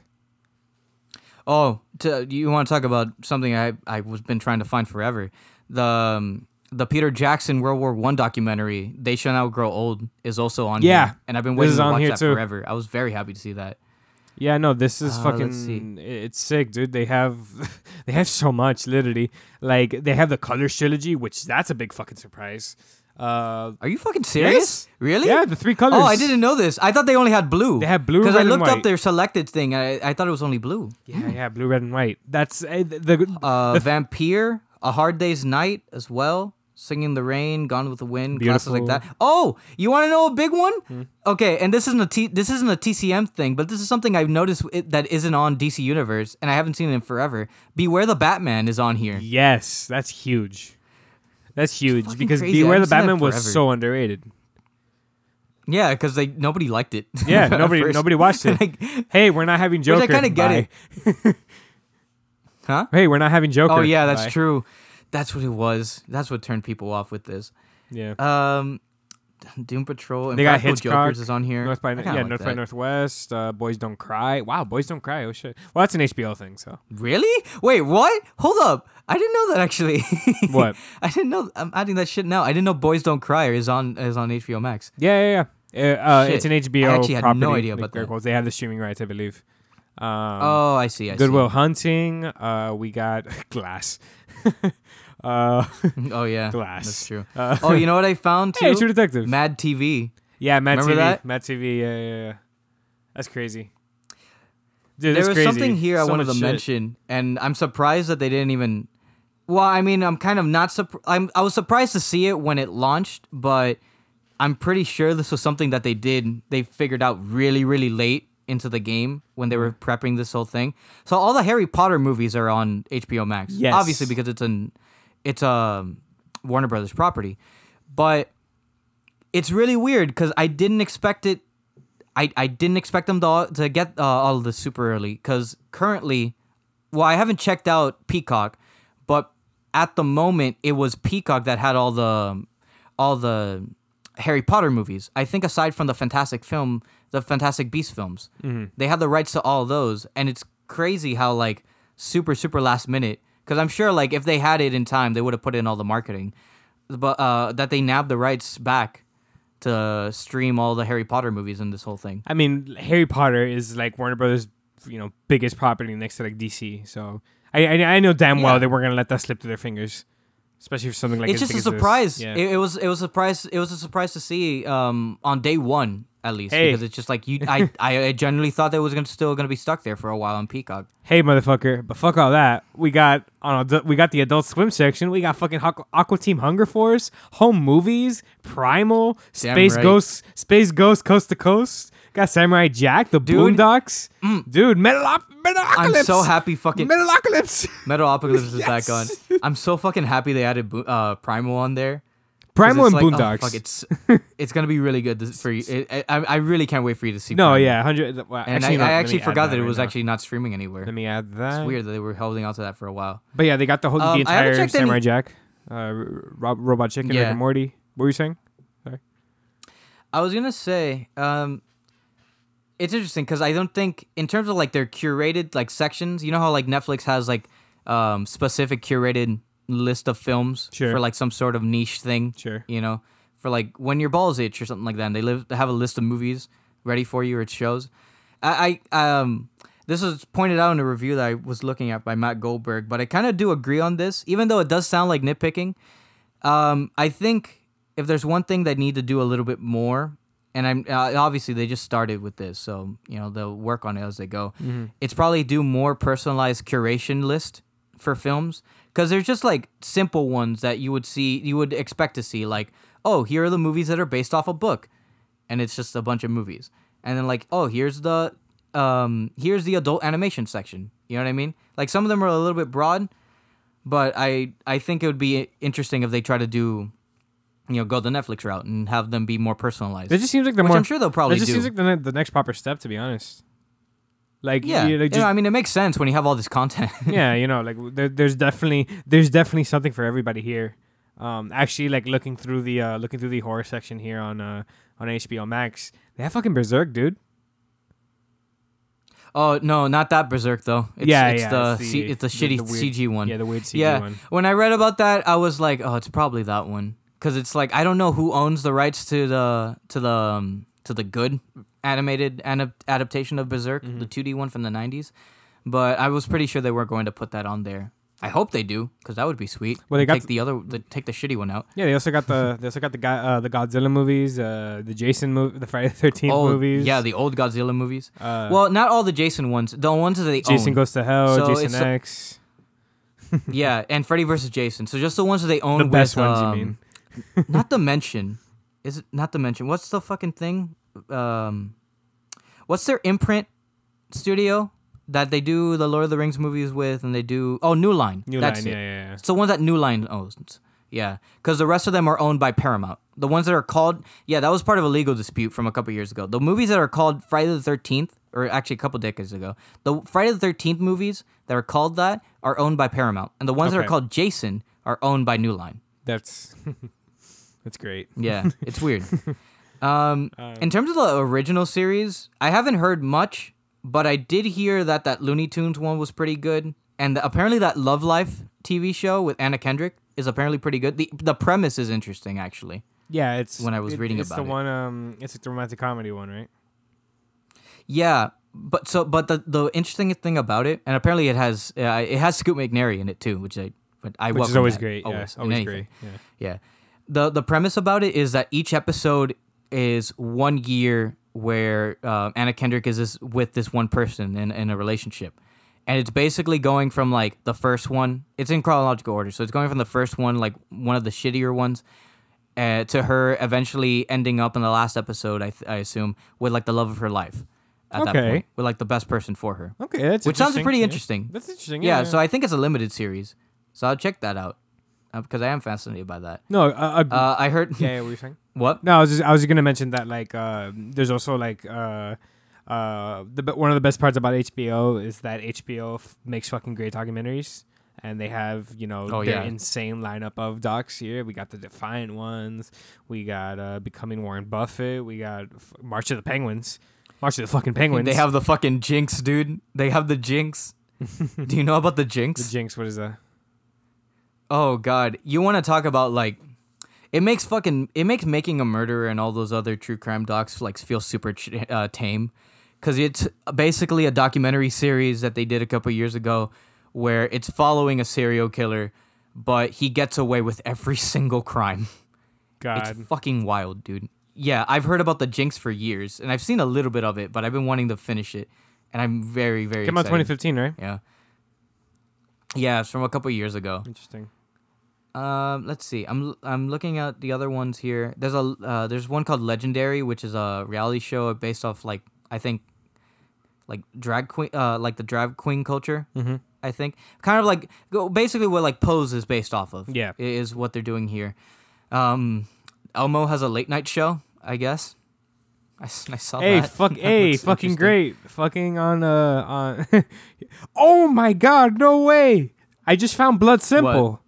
Oh, to, you want to talk about something I I was been trying to find forever? The um, the Peter Jackson World War One documentary. They shall Not grow old is also on. Yeah. here, and I've been waiting to on watch that too. forever. I was very happy to see that. Yeah, no, this is Uh, fucking. It's sick, dude. They have, they have so much. Literally, like they have the Colors trilogy, which that's a big fucking surprise. Uh, Are you fucking serious? Yes. Really? yeah, the three colors. Oh, I didn't know this. I thought they only had blue. They had blue, Because I looked up their selected thing. I, I thought it was only blue. Yeah, yeah, blue, red, and white. That's uh, the, the Uh, Vampire, A Hard Day's Night as well. Singing the Rain, Gone with the Wind, classes like that. Oh, you want to know a big one? Hmm. Okay, and this isn't a T- this isn't a TCM thing, but this is something I've noticed it, that isn't on DC Universe, and I haven't seen it in forever. Beware the Batman is on here. yes, that's huge. That's huge fucking because crazy. I Beware the haven't seen that Batman was forever. so underrated. Yeah, because they nobody liked it. Yeah, at nobody first. nobody watched it. Like, Hey, we're not having Joker. I kinda get Bye. huh? Hey, we're not having Joker. Oh yeah, that's Bye. true. That's what it was. That's what turned people off with this. Yeah. Um, Doom Patrol and They got Hitchcock, Jokers is on here. North by yeah, like North by. Northwest. Uh, Boys Don't Cry. Wow, Boys Don't Cry. Oh shit. Well, that's an HBO thing. So Really? Wait, what? Hold up. I didn't know that actually. What? I didn't know. I'm adding that shit now. I didn't know Boys Don't Cry is on is on HBO Max. yeah, yeah, yeah. Uh, uh, it's an HBO I actually had property. no idea about that. quotes. They have the streaming rights, I believe. Um, oh, I see. I Goodwill Hunting. Uh, we got Glass. Uh. Oh yeah, Glass. That's true. Uh, Oh, you know what I found too? hey, True Detective. Mad TV. yeah, Mad Remember TV. that? Mad TV. Yeah, yeah, yeah. That's crazy. Dude, there was crazy. something here I wanted to shit. mention, and I'm surprised that they didn't even. Well, I mean, I'm kind of not surprised. I'm I was surprised to see it when it launched, but I'm pretty sure this was something that they did. They figured out really, really late into the game when they were prepping this whole thing. So all the Harry Potter movies are on HBO Max. Yes. obviously because it's an it's a Warner Brothers property, but it's really weird because I didn't expect it. I, I didn't expect them to, to get uh, all of this super early because currently, well, I haven't checked out Peacock, but at the moment it was Peacock that had all the um, all the Harry Potter movies. I think aside from the Fantastic film, the Fantastic Beast films, mm-hmm. they had the rights to all those, and it's crazy how like super super last minute. Because I'm sure like if they had it in time, they would have put in all the marketing, but uh, that they nabbed the rights back to stream all the Harry Potter movies and this whole thing. I mean, Harry Potter is like Warner Brothers, you know, biggest property next to like DC. So I I, I know damn well Yeah. they weren't gonna let that slip through their fingers, especially for something like it's just a surprise. Yeah. It, it was it was a surprise. It was a surprise to see um, on day one at least Hey. because it's just like you. I I genuinely thought that it was gonna still gonna be stuck there for a while on Peacock. Hey, motherfucker! But fuck all that. We got on we got the Adult Swim section. We got fucking Aqua, Aqua Team Hunger Force, Home Movies, Primal, Damn Space right. Ghost, Space Ghost Coast to Coast. Got Samurai Jack, the Dude. Boondocks, dude. Metalo- Metalocalypse. I'm so happy. Fucking Metalocalypse. Metalocalypse is back on. I'm so fucking happy they added uh, Primal on there. Primal and like, oh, Boondocks. fuck, it's it's gonna be really good to, for you. It, I, I really can't wait for you to see. no, Primal. yeah, hundred. Well, And actually, I, no, I actually forgot that, it was now. actually not streaming anywhere. Let me add that. It's weird that they were holding on to that for a while. But yeah, they got the whole Um, the entire checked any- Samurai Jack, uh, Rob, Robot Chicken, Rick Yeah. and Morty. What were you saying? Sorry. I was gonna say, um, it's interesting because I don't think in terms of like their curated like sections. You know how like Netflix has like um specific curated list of films Sure. for like some sort of niche thing. Sure. You know, for like when your balls itch or something like that. And they live they have a list of movies ready for you or it shows. I, I um this was pointed out in a review that I was looking at by Matt Goldberg, but I kind of do agree on this, even though it does sound like nitpicking. Um, I think if there's one thing they need to do a little bit more, and I'm uh, obviously they just started with this, so you know they'll work on it as they go. It's probably do more personalized curation list for films because there's just like simple ones that you would see, you would expect to see, like oh here are the movies that are based off a book, and it's just a bunch of movies, and then like oh here's the um here's the adult animation section. You know what I mean? Like some of them are a little bit broad, but I I think it would be interesting if they try to do, you know, go the Netflix route and have them be more personalized. It just seems like the which more. I'm sure they'll probably that just do. seems like the, ne- the next proper step, to be honest. Like yeah, you know, Yeah, just, I mean, it makes sense when you have all this content. yeah, you know, like there, there's definitely there's definitely something for everybody here. Um, actually, like looking through the uh, looking through the horror section here on uh on HBO Max, they have fucking Berserk, dude. oh no, not that Berserk though. It's, Yeah, it's yeah, the, it's C- the- it's the the- shitty the weird- CG one. Yeah, the weird CG yeah, one. when I read about that, I was like, oh, it's probably that one because it's like I don't know who owns the rights to the to the um, to the good animated adaptation of Berserk, Mm-hmm. the 2D one from the 90s. But I was pretty sure they weren't going to put that on there. I hope they do because that would be sweet. Well, they got take the other, the, take the shitty one out. Yeah, they also got the they also got the guy uh, the Godzilla movies, uh, the Jason movie, the Friday the Thirteenth Oh, movies. yeah, the old Godzilla movies. uh, well, not all the Jason ones. The ones that they Jason own. Goes to Hell, So Jason X, yeah, and Freddy versus Jason. So just the ones that they own. the best with, ones. um, you mean? not to mention is it not to mention what's the fucking thing um what's their imprint studio that they do the lord of the rings movies with and they do oh new line New that's Line, it yeah, yeah, yeah. it's the ones that new line owns yeah because the rest of them are owned by paramount the ones that are called yeah that was part of a legal dispute from a couple years ago the movies that are called friday the 13th or actually a couple decades ago the friday the 13th movies that are called that are owned by paramount and the ones that Okay. are called jason are owned by new line That's that's great. yeah, it's weird. Um, in terms of the original series, I haven't heard much, but I did hear that that Looney Tunes one was pretty good, and apparently that Love Life TV show with Anna Kendrick is apparently pretty good. the The premise is interesting, actually. Yeah, it's When I was it- reading it's about the it. one. Um, it's like the romantic comedy one, right? Yeah, but so but the the interesting thing about it, and apparently it has uh, it has Scoot McNairy in it too, which I but I Which is always that, great. Always, yeah, always great. Yeah. Yeah. The the premise about it is that each episode is one year where uh, Anna Kendrick is this, with this one person in, in a relationship. And it's basically going from like the first one, it's in chronological order. So it's going from the first one, like one of the shittier ones, uh, to her eventually ending up in the last episode, I, th- I assume, with like the love of her life at that Okay. point, with like the best person for her. Okay, that's Which sounds pretty Yeah. interesting. That's interesting. Yeah, Yeah. so I think it's a limited series. So I'll check that out uh, because I am fascinated by that. no, Uh, I heard. yeah, yeah. What were you saying? What? No, I was just I was just gonna mention that like uh, there's also like uh, uh, the one of the best parts about HBO is that HBO f- makes fucking great documentaries, and they have you know Oh, their yeah. insane lineup of docs here. We got the Defiant ones, we got uh, Becoming Warren Buffett, we got f- March of the Penguins, March of the fucking Penguins. They have the fucking Jinx, dude. They have the Jinx. Do you know about the Jinx? the? Jinx. What is that? oh God, you want to talk about like? It makes fucking it makes making a murderer and all those other true crime docs like feel super ch- uh, tame, because it's basically a documentary series that they did a couple years ago, where it's following a serial killer, but he gets away with every single crime. God, It's fucking wild, dude. yeah, I've heard about the Jinx for years, and I've seen a little bit of it, but I've been wanting to finish it, and I'm very very Came out excited. 2015, right? Yeah. Yeah, it's from a couple years ago. Interesting. Um, let's see. I'm I'm looking at the other ones here. There's a uh, there's one called Legendary, which is a reality show based off like I think like drag queen uh like the drag queen culture. Mm-hmm. I think kind of like basically what like Pose is based off of. Yeah. is what they're doing here. Um, Elmo has a late night show, I guess. I saw Hey, that. fuck, That hey, fucking great, fucking on uh on. oh my god, no way! I just found Blood Simple.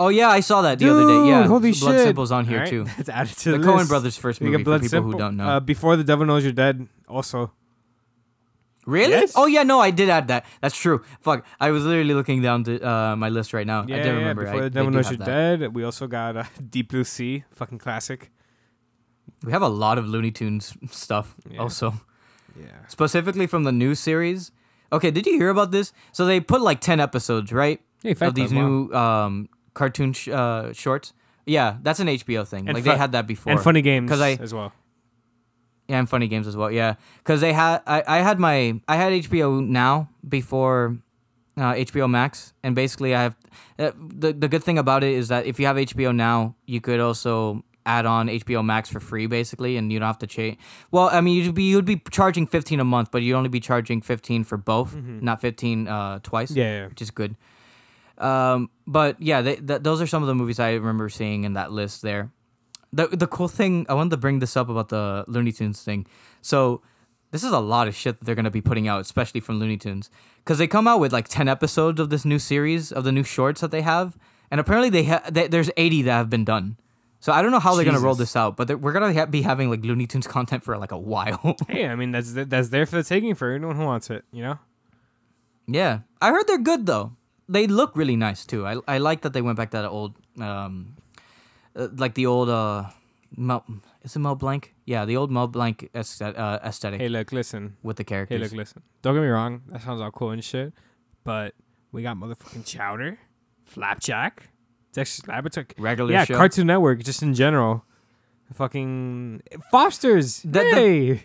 Oh yeah, I saw that the Dude, other day. Yeah, holy Blood shit! Simple's on here Alright, too. That's added to The the, Coen list. Brothers first We movie got for Blood people Simple. who don't know. Uh, Before the Devil Knows You're Dead. Also, Really? Yes. Oh yeah, no, I did add that. That's true. Fuck, I was literally looking down to uh, my list right now. yeah, I didn't remember. Before I, the they Devil do Knows You're that. Dead. We also got uh, Deep Blue Sea, fucking classic. We have a lot of Looney Tunes stuff Yeah. also, Yeah. specifically from the new series. Okay, did you hear about this? So they put like ten episodes, right, Hey, Fight of these Club, new um, cartoon sh- uh, shorts. Yeah, that's an HBO thing. And like fu- they had that before. and funny games 'Cause I- as well. Yeah, and funny games as well. Yeah, because they had I, I had my I had HBO now before uh, HBO Max, and basically I have uh, the the good thing about it is that if you have HBO now, you could also add on HBO Max for free, basically, and you don't have to change. Well, I mean, you'd be you'd be charging fifteen a month, but you'd only be charging fifteen for both, not fifteen uh, twice Yeah, yeah. which is good. Um, but yeah, they, th- those are some of the movies I remember seeing in that list there. The the cool thing I wanted to bring this up about the Looney Tunes thing. So this is a lot of shit that they're gonna be putting out, especially from Looney Tunes, because they come out with like ten episodes of this new series of the new shorts that they have, and apparently they have they, there's eighty that have been done. So I don't know how they're gonna roll this out, but we're gonna ha- be having like Looney Tunes content for like a while. Hey, I mean that's that's there for the taking for anyone who wants it. You know. Yeah, I heard they're good though. They look really nice too. I I like that they went back to that old um, uh, like the old uh, Mel, is it Mel Blanc? Yeah, the old Mel Blanc aesthetic, uh, aesthetic Hey, look, listen. with the characters. Hey, look, listen. Don't get me wrong. That sounds all cool and shit. But we got motherfucking Chowder, Flapjack, Dexter's Laboratory. Regular yeah, show. Cartoon Network, just in general. Fucking Foster's. The- the- hey.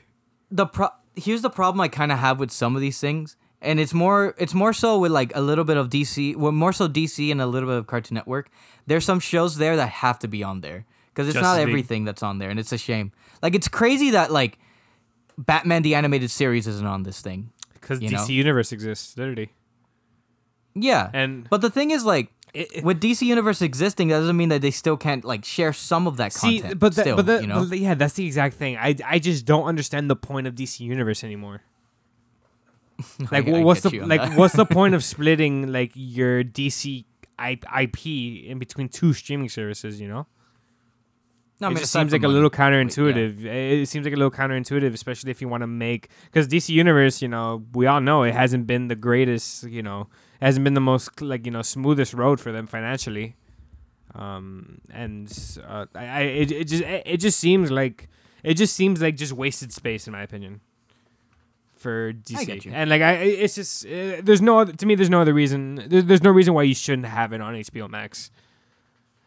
the pro- here's the problem I kind of have with some of these things, and it's more it's more so with like a little bit of DC, well, more so DC and a little bit of Cartoon Network. There's some shows there that have to be on there because it's not Justice League. everything that's on there, and it's a shame. Like it's crazy that like Batman the animated series isn't on this thing. Because DC know? Universe exists, literally. Yeah, And but the thing is like. it, it- with DC Universe existing, that doesn't mean that they still can't like share some of that see, content. but that, still, but, that, you know, but yeah, that's the exact thing. I, I just don't understand the point of DC Universe anymore. Like, I- I what's the like? what's the point of splitting like your DC IP in between two streaming services? You know, no, I it mean, just seems like a money. little counterintuitive. It seems like a little counterintuitive, especially if you want to make because DC Universe, you know, we all know it hasn't been the greatest. You know, it hasn't been the most like you know smoothest road for them financially. Um, and uh, I, I it, it just it, it just seems like it just seems like just wasted space in my opinion. For DC, and like I, it's just uh, there's no other, to me. There's no other reason. There, there's no reason why you shouldn't have it on HBO Max.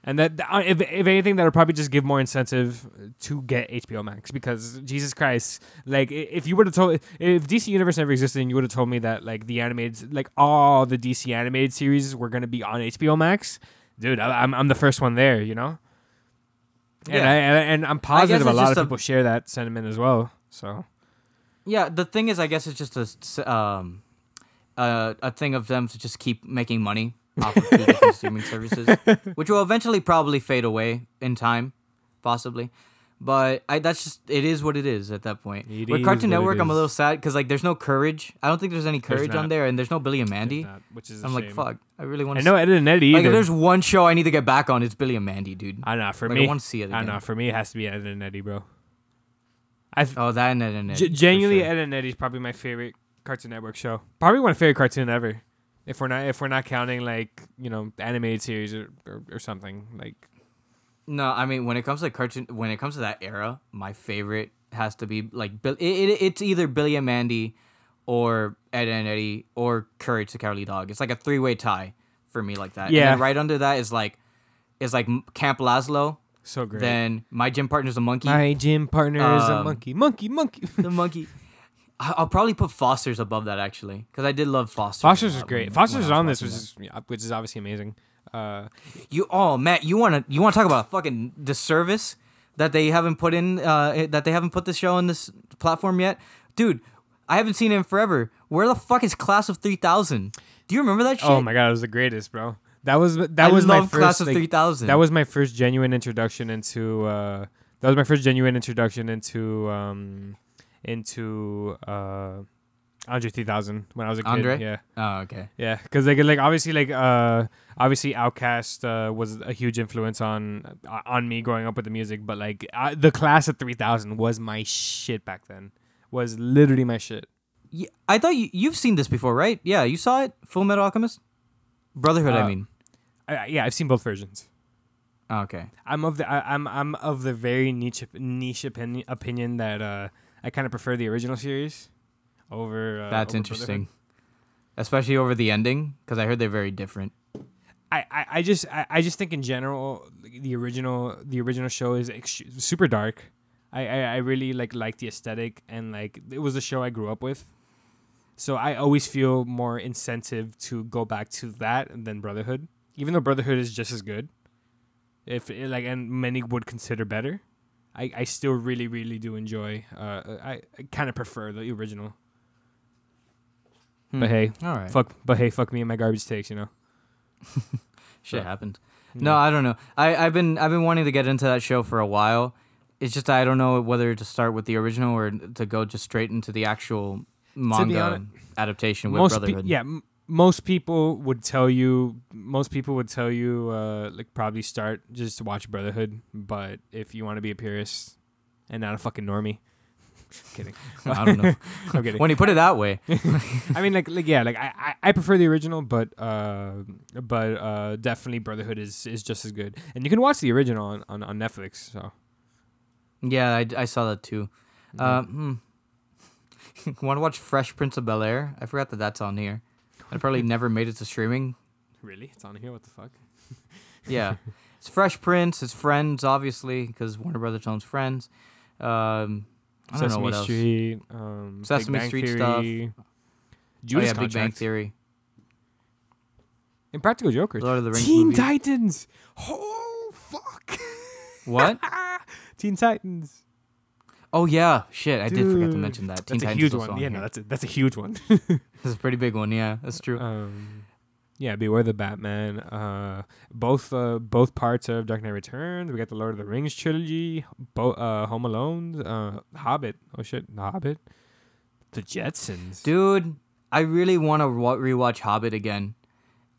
And that, uh, if, if anything, that'll probably just give more incentive to get HBO Max because Jesus Christ, like if you would have told, if DC Universe never existed, and you would have told me that like the animated, like all the DC animated series were gonna be on HBO Max, dude, I, I'm I'm the first one there, you know. And Yeah. I and, and I'm positive a lot of a- people share that sentiment as well. So Yeah, the thing is, I guess it's just a um, uh, a thing of them to just keep making money off of two different streaming services, which will eventually probably fade away in time, possibly. But I that's just it is what it is at that point. It With Cartoon Network, I'm a little sad because like there's no courage. I don't think there's any courage on there, and there's no Billy and Mandy. Not- which is I'm like, shame. fuck. I really want I to. know Ed and Eddie Like either. if there's one show I need to get back on, it's Billy and Mandy, dude. I know for like, I wanna see it I again. know for me, it has to be Ed and Eddie, bro. I Oh, that and Ed and Ed. G- genuinely, sure. Ed and Eddie's probably my favorite Cartoon Network show. Probably my favorite cartoon ever. If we're not if we're not counting like you know animated series or, or, or something like No, I mean when it comes to cartoon, when it comes to that era, my favorite has to be like Bill. It, it, it's either Billy and Mandy, or Ed and Eddie, or Courage the Cowardly Dog. It's like a three way tie for me, like that. And Yeah. right under that is like, is like Camp Lazlo. So great. Then my gym partner's a monkey. my gym partner is a Um, monkey. Monkey, monkey. the monkey. I- I'll probably put Foster's above that actually, because I did love Foster's. a Foster's is lot great. when- Foster's when is I on this, which is yeah, which is obviously amazing. Uh, that. you. Oh, Matt, you wanna you wanna talk about fucking disservice that they haven't put in uh that they haven't put the show on this platform yet, dude. I haven't seen it in forever. Where the fuck is Class of Three Thousand? Do you remember that shit? oh my god, it was the greatest, bro. That was that I was my love first Class of like, Three Thousand. That was my first genuine introduction into. Uh, that was my first genuine introduction into um, into uh, Andre 3000 when I was a kid. Andre? Yeah, Oh, okay. yeah, because like like obviously like uh obviously OutKast uh, was a huge influence on uh, on me growing up with the music, but like uh, the class of 3000 was my shit back then. Was literally my shit. Yeah, I thought you you've seen this before, right? Yeah, you saw it. Full Metal Alchemist, Brotherhood. I Uh, mean. I- yeah, I've seen both versions. Oh, okay. I'm of the I, I'm I'm of the very niche niche opinion opinion that uh I kind of prefer the original series over. Uh, That's over interesting, especially over the ending, because I heard they're very different. I, I, I just I, I just think in general the original the original show is ex- super dark. I, I I really like like the aesthetic and like it was a show I grew up with. So I always feel more incentive to go back to that than Brotherhood, even though Brotherhood is just as good. If it, like and many would consider better, I, I still really really do enjoy. Uh, I, I kind of prefer the original. Hmm. But hey, All right. fuck. But hey, fuck me and my garbage takes. You know. Shit Yeah. happened. Yeah. No, I don't know. I I've been I've been wanting to get into that show for a while. It's just I don't know whether to start with the original or to go just straight into the actual manga hon- adaptation with most pe- Brotherhood. yeah, m- most people would tell you. Most people would tell you, uh, like probably start just to watch Brotherhood. But if you want to be a purist and not a fucking normie, kidding. I don't know. I'm kidding. when you put it that way, I mean, like, like yeah, like I, I, I prefer the original, but uh, but uh, definitely Brotherhood is is just as good. And you can watch the original on on, on Netflix. So yeah, I, I saw that too. Mm-hmm. Um, hmm. want to watch Fresh Prince of Bel Air? I forgot that that's on here. I probably never made it to streaming. really, it's on here. What the fuck? Yeah, it's Fresh Prince. It's Friends, obviously, because Warner Brothers owns Friends. Um, I don't Sesame know what else. Street, um, Sesame Street stuff. Theory, Oh Judas yeah, Big Bang Contract, Theory. Impractical Jokers, Lord of the Rings Teen movie. Titans. Oh fuck! What? Teen Titans. Oh yeah, shit! I did forget to mention that. Teen That's a Titans huge is also one. on Yeah, here. no, that's a, that's a huge one. That's a pretty big one. Yeah, that's true. um, yeah, Beware the Batman. Uh, both uh, both parts of Dark Knight Returns. We got the Lord of the Rings trilogy. Bo- uh, Home Alone. Uh, Hobbit. Oh shit, the Hobbit. The Jetsons. Dude, I really want to wa- rewatch Hobbit again.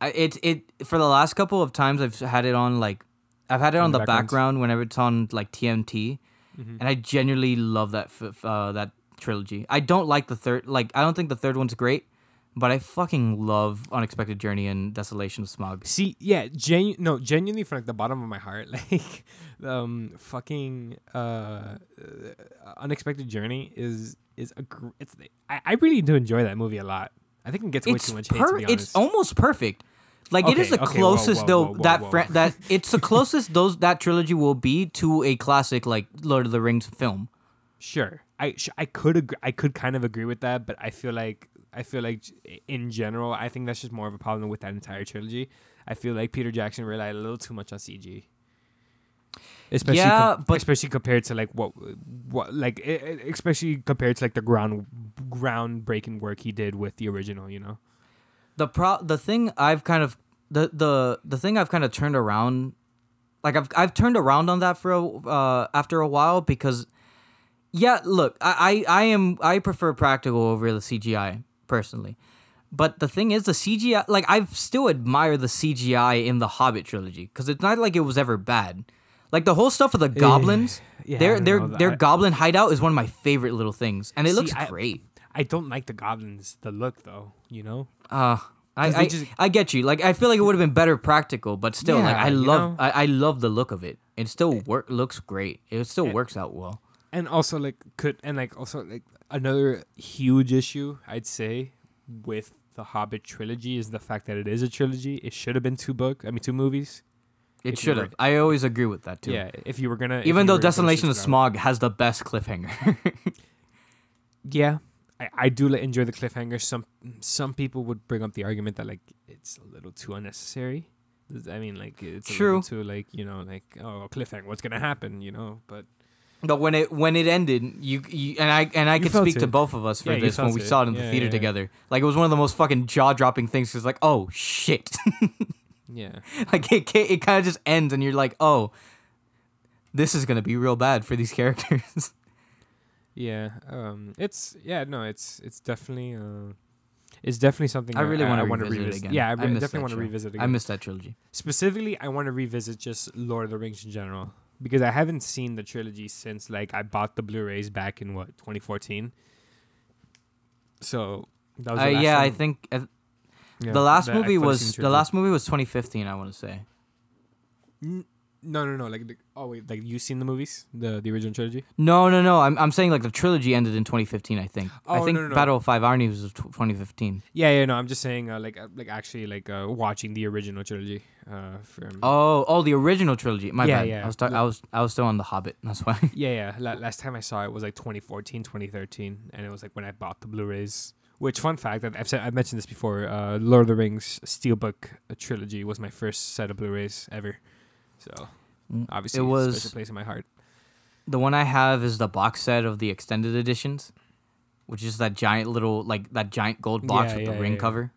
I, it it for the last couple of times I've had it on like I've had it on the the background. background whenever it's on like TNT, Mhm. and I genuinely love that f- uh, that trilogy. I don't like the third like I don't think the third one's great, but I fucking love Unexpected Journey and Desolation of Smaug. See, yeah, genu- no, genuinely from like the bottom of my heart, like, um, fucking, uh, uh, unexpected journey is is a gr- it's I, I really do enjoy that movie a lot. I think it gets way It's too much hate. To per- it's almost perfect. Like it is the okay, closest whoa, though whoa, whoa, that whoa. fr- that it's the closest those that trilogy will be to a classic like Lord of the Rings film. Sure, I sh- I could agree, I could kind of agree with that, but I feel like I feel like in general, I think that's just more of a problem with that entire trilogy. I feel like Peter Jackson relied a little too much on CG. Especially Yeah, com- but- especially compared to like what what like especially compared to like the ground groundbreaking work he did with the original, you know. The pro the thing I've kind of the the the thing I've kind of turned around like I've I've turned around on that for a, uh after a while because yeah look I, I I am I prefer practical over the CGI personally. But the thing is the CGI like I still admire the CGI in the Hobbit trilogy because it's not like it was ever bad. Like the whole stuff with the goblins yeah, their their their goblin hideout is one of my favorite little things and it See, looks great. I don't like the goblins, the look though, you know. Uh I, I, just- I get you. Like I feel like it would have been better practical, but still, like I love? I, I love the look of it. It still work looks great. It still Eh, works out well. and also like could and like also like another huge issue I'd say with the Hobbit trilogy is the fact that it is a trilogy. It should have been two book. I mean two movies. It should have. I always agree with that too. Yeah, if you were gonna, Even though Destination of switch it out. Smaug has the best cliffhanger. yeah, I, I do enjoy the cliffhanger. Some some people would bring up the argument that like it's a little too unnecessary. I mean, like it's a True. little too like you know like oh cliffhanger, what's gonna happen? You know, but but when it when it ended, you, you and I and I You could speak to both of us for Yeah, this when we it. saw it in the Yeah, theater yeah. together. Like it was one of the most fucking jaw dropping things. Cause like, oh shit, yeah, like it it kind of just ends, and you're like, oh, this is gonna be real bad for these characters. yeah. Um, it's yeah, no, it's it's definitely uh, it's definitely something I really wanna wanna revisit revisit. again. Yeah, I, I re- missed definitely want to revisit again. I missed that trilogy. Specifically, I want to revisit just Lord of the Rings in general because I haven't seen the trilogy since like I bought the Blu-rays back in what 2014. So that was Uh, yeah, I think uh, yeah, the last movie was the last movie was 2015. I want to say. N- No, no, no. Like, the, oh wait, like you seen the movies, the the original trilogy? No, no, no. I'm, I'm saying like the trilogy ended in 2015. I think. I Oh, think no, no, no. Battle of Five Armies was 2015. Yeah, yeah. No, I'm just saying, uh, like, uh, like actually, like uh, watching the original trilogy. Uh, from Oh, oh, the original trilogy. My Yeah, bad. yeah. I was ta- I was I was still on the Hobbit. That's why. yeah, yeah. La- last time I saw it was like 2014, 2013, and it was like when I bought the Blu-rays. Which fun fact that I've said I've mentioned this before. Uh, Lord of the Rings Steelbook uh, trilogy was my first set of Blu-rays ever. So obviously, it a was special place in my heart. the one I have is the box set of the extended editions, which is that giant little like that giant gold box Yeah, with yeah, the ring yeah. cover.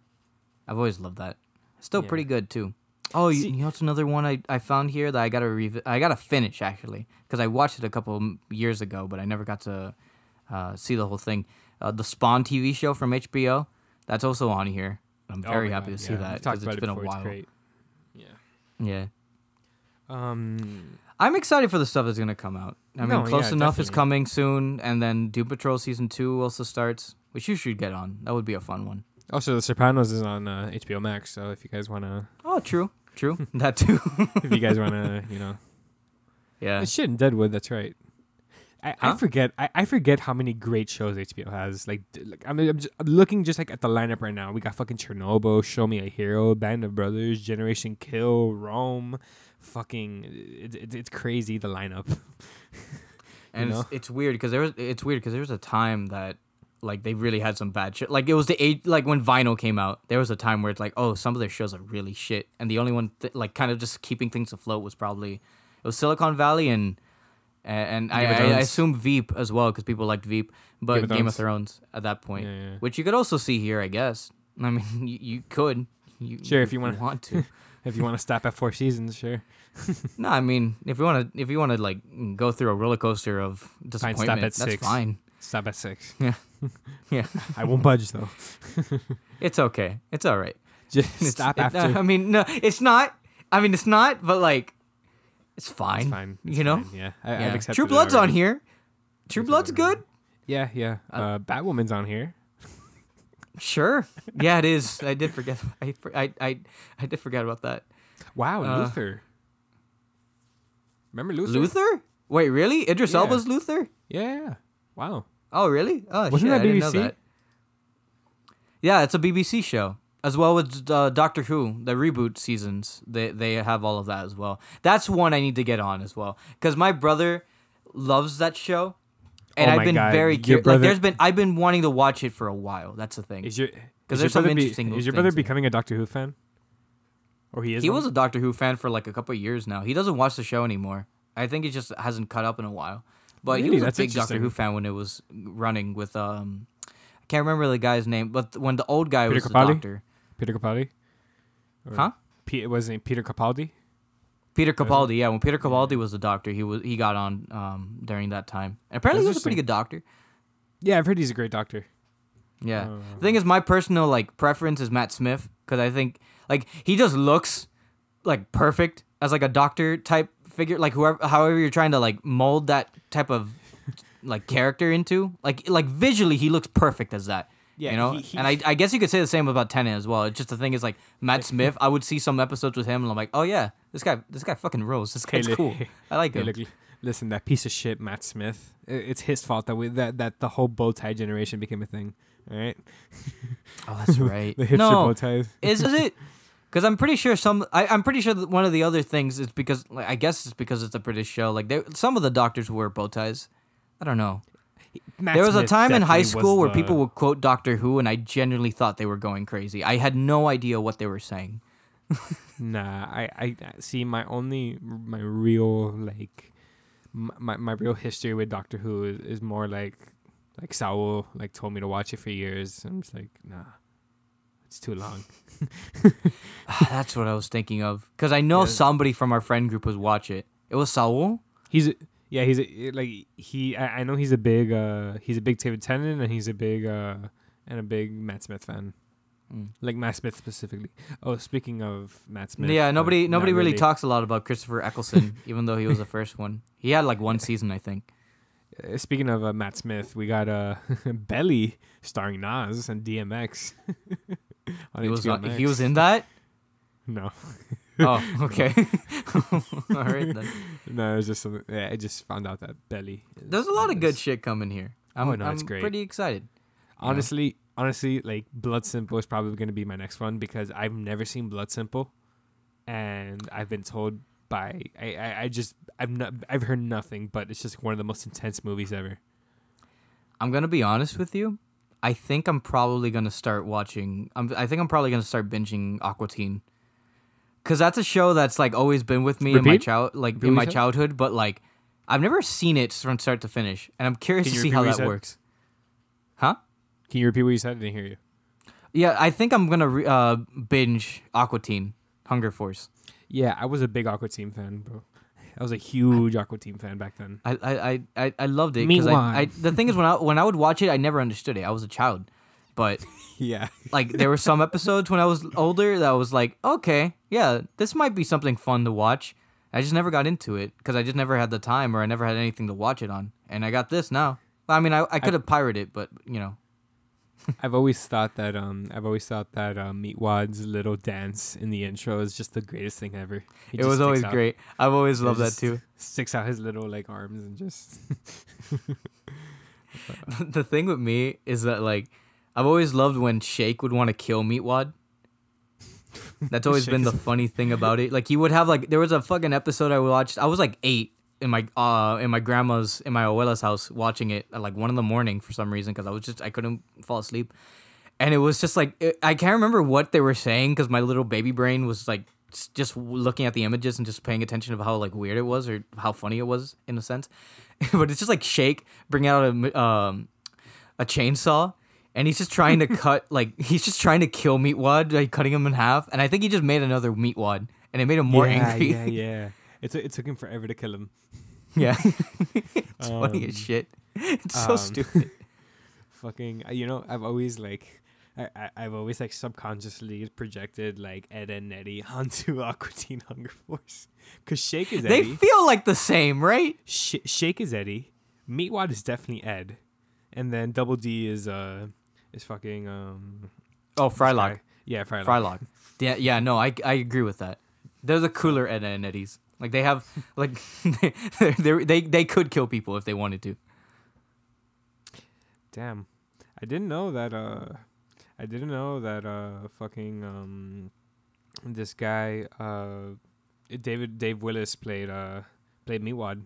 I've always loved that. Still Yeah. pretty good too. Oh, you, See- you know what's another one I, I found here that I gotta revi- I gotta finish actually because I watched it a couple years ago, but I never got to uh, see the whole thing. Uh, the Spawn TV show from HBO, that's also on here. I'm Oh very my happy God, to see yeah, that we've because it's about been it a while. It's great. Yeah. Yeah. Um. I'm excited for the stuff that's gonna come out. I mean, No, Close yeah, Enough is coming soon, and then Doom Patrol season two also starts, which you should get on. That would be a fun one. Also, The Sopranos is on uh, HBO Max, so if you guys wanna, Oh, true, true. that too. if you guys wanna, you know, yeah. It's shit in Deadwood. That's right. I, I forget. I, I forget how many great shows HBO has. Like, like I mean, I'm, just, I'm looking just like at the lineup right now. We got fucking Chernobyl, Show Me a Hero, Band of Brothers, Generation Kill, Rome. Fucking, it, it, it's crazy the lineup. and it's, it's weird because there was it's weird because there was a time that like they really had some bad shit. Like it was the age like when Vinyl came out, there was a time where it's like, oh, some of their shows are really shit, and the only one th- like kind of just keeping things afloat was probably it was Silicon Valley and and I, I, I assume Veep as well because people liked Veep, but Game of Game of Thrones. Thrones at that point, Yeah, yeah. which you could also see here, I guess. I mean, you, you could. You, Sure, if you wanna- want to. If you want to stop at four seasons, sure. no, I mean, if you want to, if you want to like go through a roller coaster of stop disappointment, at that's six. fine. Stop at six. Yeah. Yeah. I won't budge though. It's okay. It's all right. Just It's- stop it- after. I mean, no, it's not. I mean, it's not. But like, it's fine. it's fine. It's you know. fine, Yeah. I, Yeah. I've accepted True Blood's on here. True Blood's good. Yeah, yeah. Uh, Batwoman's on here. Sure. Yeah, it is. I did forget. I, I, I, I did forget about that. Wow, Uh, Luther. Remember Luther? Luther? Wait, really? Idris Yeah. Elba's Luther? Yeah. Wow. Oh, really? Oh, Wasn't shit, that I didn't know BBC? that. Yeah, it's a BBC show as well as uh, Doctor Who. The reboot seasons, they they have all of that as well. That's one I need to get on as well because my brother loves that show, and Oh I've been God, very curious. brother- Like, there's been I've been wanting to watch it for a while. That's the thing. Is your 'Cause is there's your some brother be- interesting Is your brother becoming a Doctor Who fan? Or he is? he one? was a Doctor Who fan for like a couple of years now. He doesn't watch the show anymore. I think he just hasn't caught up in a while. But he Really? was a That's big Doctor. Who fan when it was running with um, I can't remember the guy's name, but when the old guy Peter was the doctor, Peter Capaldi. Or huh? P- was it Peter Capaldi? Peter Capaldi, yeah. When Peter Capaldi was the doctor, he was he got on um during that time. And apparently, he was a pretty good doctor. Yeah, I've heard he's a great doctor. Yeah. Oh. The thing is, my personal like preference is Matt Smith because I think like he just looks like perfect as like a doctor type figure. Like whoever, however you're trying to like mold that type of like character into, like like visually, he looks perfect as that. Yeah, you know, he- and I, I guess you could say the same about Tennant as well. It's just the thing is like Matt Smith. I would see some episodes with him, and I'm like, oh yeah, this guy, this guy fucking rules. This guy's li- cool. I like Hey, him. look, listen, that piece of shit, Matt Smith. It's his fault that we that that the whole bow tie generation became a thing. All right, Oh, that's right. the hipster no, bow ties. is is it? Because I'm pretty sure some, I, I'm pretty sure that one of the other things is because, like, I guess it's because it's a British show. Like, they, some of the doctors wear bow ties. I don't know. Matt there was a time in high school where the- people would quote Doctor Who, and I genuinely thought they were going crazy. I had no idea what they were saying. Nah, I, I see. My only, my real like, my my real history with Doctor Who is, is more like, like Saul like told me to watch it for years. I'm just like, nah, it's too long. Ah, that's what I was thinking of. Because I know Yeah. somebody from our friend group was watch it. It was Saul. He's yeah, he's a, like he. I, I know he's a big uh he's a big David Tennant and he's a big uh and a big Matt Smith fan. Mm. Like Matt Smith specifically. Oh, speaking of Matt Smith. yeah, uh, nobody nobody really, talks a lot about Christopher Eccleston, even though he was the first one. He had like one season, I think. Uh, Speaking of uh, Matt Smith, we got uh Belly starring Nas and DMX. He was he was in that. no, Oh, okay. All right then. no, it was just something. Yeah, I just found out that Belly. There's a lot of good shit coming here. Oh, I'm, Oh, no, I'm it's great. pretty excited. Honestly, honestly, like Blood Simple is probably going to be my next one because I've never seen Blood Simple, and I've been told by I, I, I just I've not I've heard nothing, but it's just one of the most intense movies ever. I'm gonna be honest with you. I think I'm probably gonna start watching. I'm, I think I'm probably gonna start binging Aqua Teen, cause that's a show that's like always been with me in my child, like Repeat in my childhood. But like, I've never seen it from start to finish, and I'm curious Can to see how that said? works. Huh? Can you repeat what you said? I didn't hear you. Yeah, I think I'm gonna re- uh, binge Aqua Teen, Hunger Force. Yeah, I was a big Aqua Teen fan, bro. I was a huge Aqua Teen fan back then. I I I, I, loved it because I. I the thing is when I when I would watch it, I never understood it. I was a child, but Yeah. like there were some episodes when I was older that I was like, okay, yeah, this might be something fun to watch. I just never got into it because I just never had the time or I never had anything to watch it on. And I got this now. Well, I mean, I, I could have pirated it, but you know, I've always thought that um I've always thought that um Meatwad's little dance in the intro is just the greatest thing ever. He it was always out- great. I've always loved that too. Sticks out his little like arms and just the thing with me is that like I've always loved when Shake would want to kill Meatwad. That's always been the funny thing about it. Like he would have like there was a fucking episode I watched. I was like eight in my uh in my grandma's in my abuela's house watching it at like one in the morning for some reason because I was just I couldn't fall asleep, and it was just like it, I can't remember what they were saying because my little baby brain was like just looking at the images and just paying attention of how like weird it was or how funny it was in a sense, but it's just like Shake bring out a um a chainsaw and he's just trying to cut like he's just trying to kill Meatwad by cutting him in half and I think he just made another Meatwad and it made him more yeah, angry. Yeah, yeah. It, t- it took him forever to kill him. Yeah. it's funny as Um, shit. It's so um, stupid. Fucking, uh, you know, I've always like, I, I've always like subconsciously projected like Ed and Eddy onto Aqua Teen Hunger Force, cause Shake is Eddy. They feel like the same, right? Sh- Shake is Eddy, Meatwad is definitely Ed, and then Double D is uh is fucking um Oh, Frylock. Yeah, Frylock. Frylock. Yeah, yeah, no, I I agree with that. They're the cooler Ed and Eddys. Like they have like they they they they could kill people if they wanted to. Damn, I didn't know that. Uh, I didn't know that. Uh, fucking um, this guy. Uh, David Dave Willis played uh played Meatwad.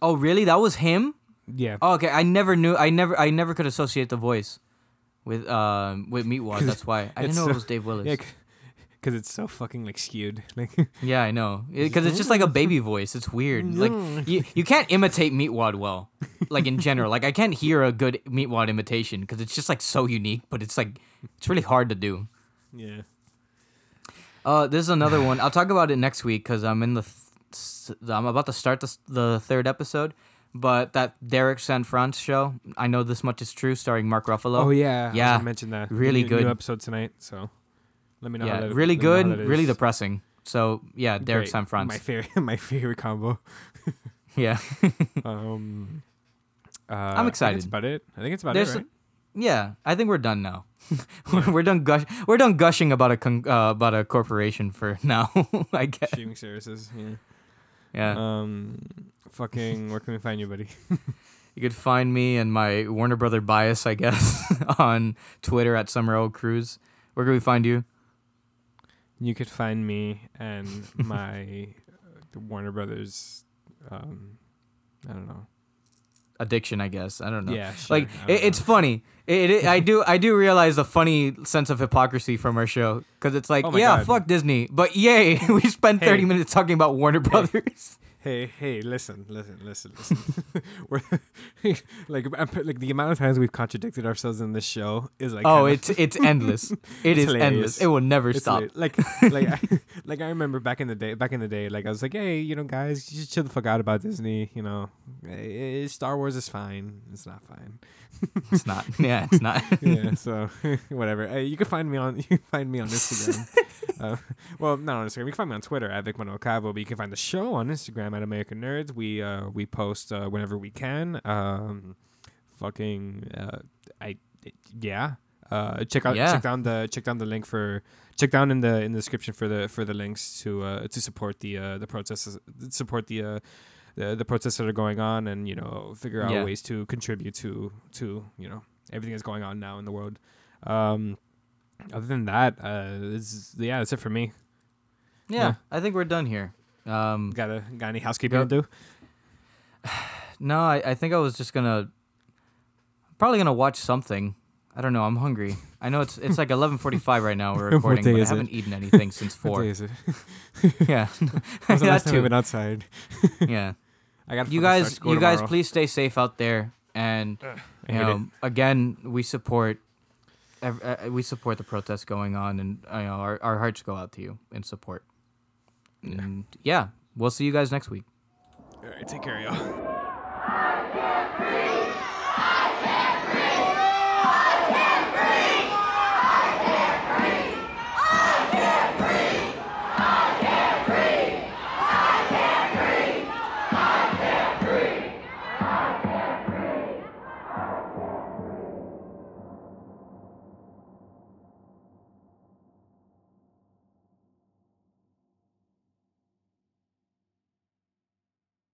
Oh, really? That was him? Yeah. Oh, okay. I never knew. I never. I never could associate the voice with um with Meatwad. That's why I didn't know so- it was Dave Willis. Yeah, because it's so fucking like skewed. Like yeah, I know. Because it's just like a baby voice. It's weird. Like you, you can't imitate Meatwad well. Like in general, like I can't hear a good Meatwad imitation because it's just like so unique. But it's like it's really hard to do. yeah. Uh, this is another one. I'll talk about it next week because I'm in the. Th- I'm about to start the the third episode, but that Derek Cianfrance show. I know this much is true, starring Mark Ruffalo. Oh yeah. I Yeah. gonna mention that. Really new, good. New episode tonight. So let me know. how yeah, that- really good, really depressing. So yeah, Derek Great. Cianfrance. My favorite. My favorite combo. yeah, Um. Uh, I'm I think excited. that's about it. I think it's about There's it. Right? yeah. I think we're done now. we're, we're done gush. We're done gushing about a con- uh, about a corporation for now. I guess. Streaming services. Yeah. Yeah. Um. Fucking. Where can we find you, buddy? You could find me and my Warner Brother bias, I guess, on Twitter at Summer Old Cruise. Where can we find you? You could find me and my uh, Warner Brothers. Um, I don't know. Addiction, I guess. I don't know. Yeah, sure, like it, it's funny. It, it, I do I do realize the funny sense of hypocrisy from our show because it's like, Oh yeah, God. fuck Disney, but yay, we spent Hey. thirty minutes talking about Warner Brothers. Hey, hey, listen, listen, listen, listen. We're like, like the amount of times we've contradicted ourselves in this show is like, oh, it's it's endless. It It's is hilarious. endless. It will never It's stop. lit. Like, like, I, like I remember back in the day. Back in the day, like I was like, hey, you know, guys, you just chill the fuck out about Disney. You know, Eh, Star Wars is fine. It's not fine. It's not. Yeah, it's not. yeah. So whatever. Uh, you can find me on. You can find me on Instagram. uh, well, not on Instagram. You can find me on Twitter at Vic Manuel Cabo, but you can find the show on Instagram at American Nerds. We uh we post uh, whenever we can. Um, fucking uh, I yeah. Uh, check out Yeah. check down the check down the link for check down in the in the description for the for the links to uh to support the uh the protests support the uh the, the protests that are going on and you know figure out Yeah. ways to contribute to to you know everything that's going on now in the world um other than that uh yeah that's it for me yeah, Yeah. I think we're done here. Um, got a got any housekeeping Go- to do no, I, I think I was just gonna probably gonna watch something. I don't know. I'm hungry. I know it's it's like 11:45 right now. We're recording, but I haven't eaten anything since What four. day is it? yeah, When's the last time too. been outside Yeah, I got you guys, you guys, please stay safe out there, and you know, again, we support. Uh, we support the protests going on, and you know, our, our hearts go out to you in support. Yeah. And yeah, we'll see you guys next week. all right take care y'all Free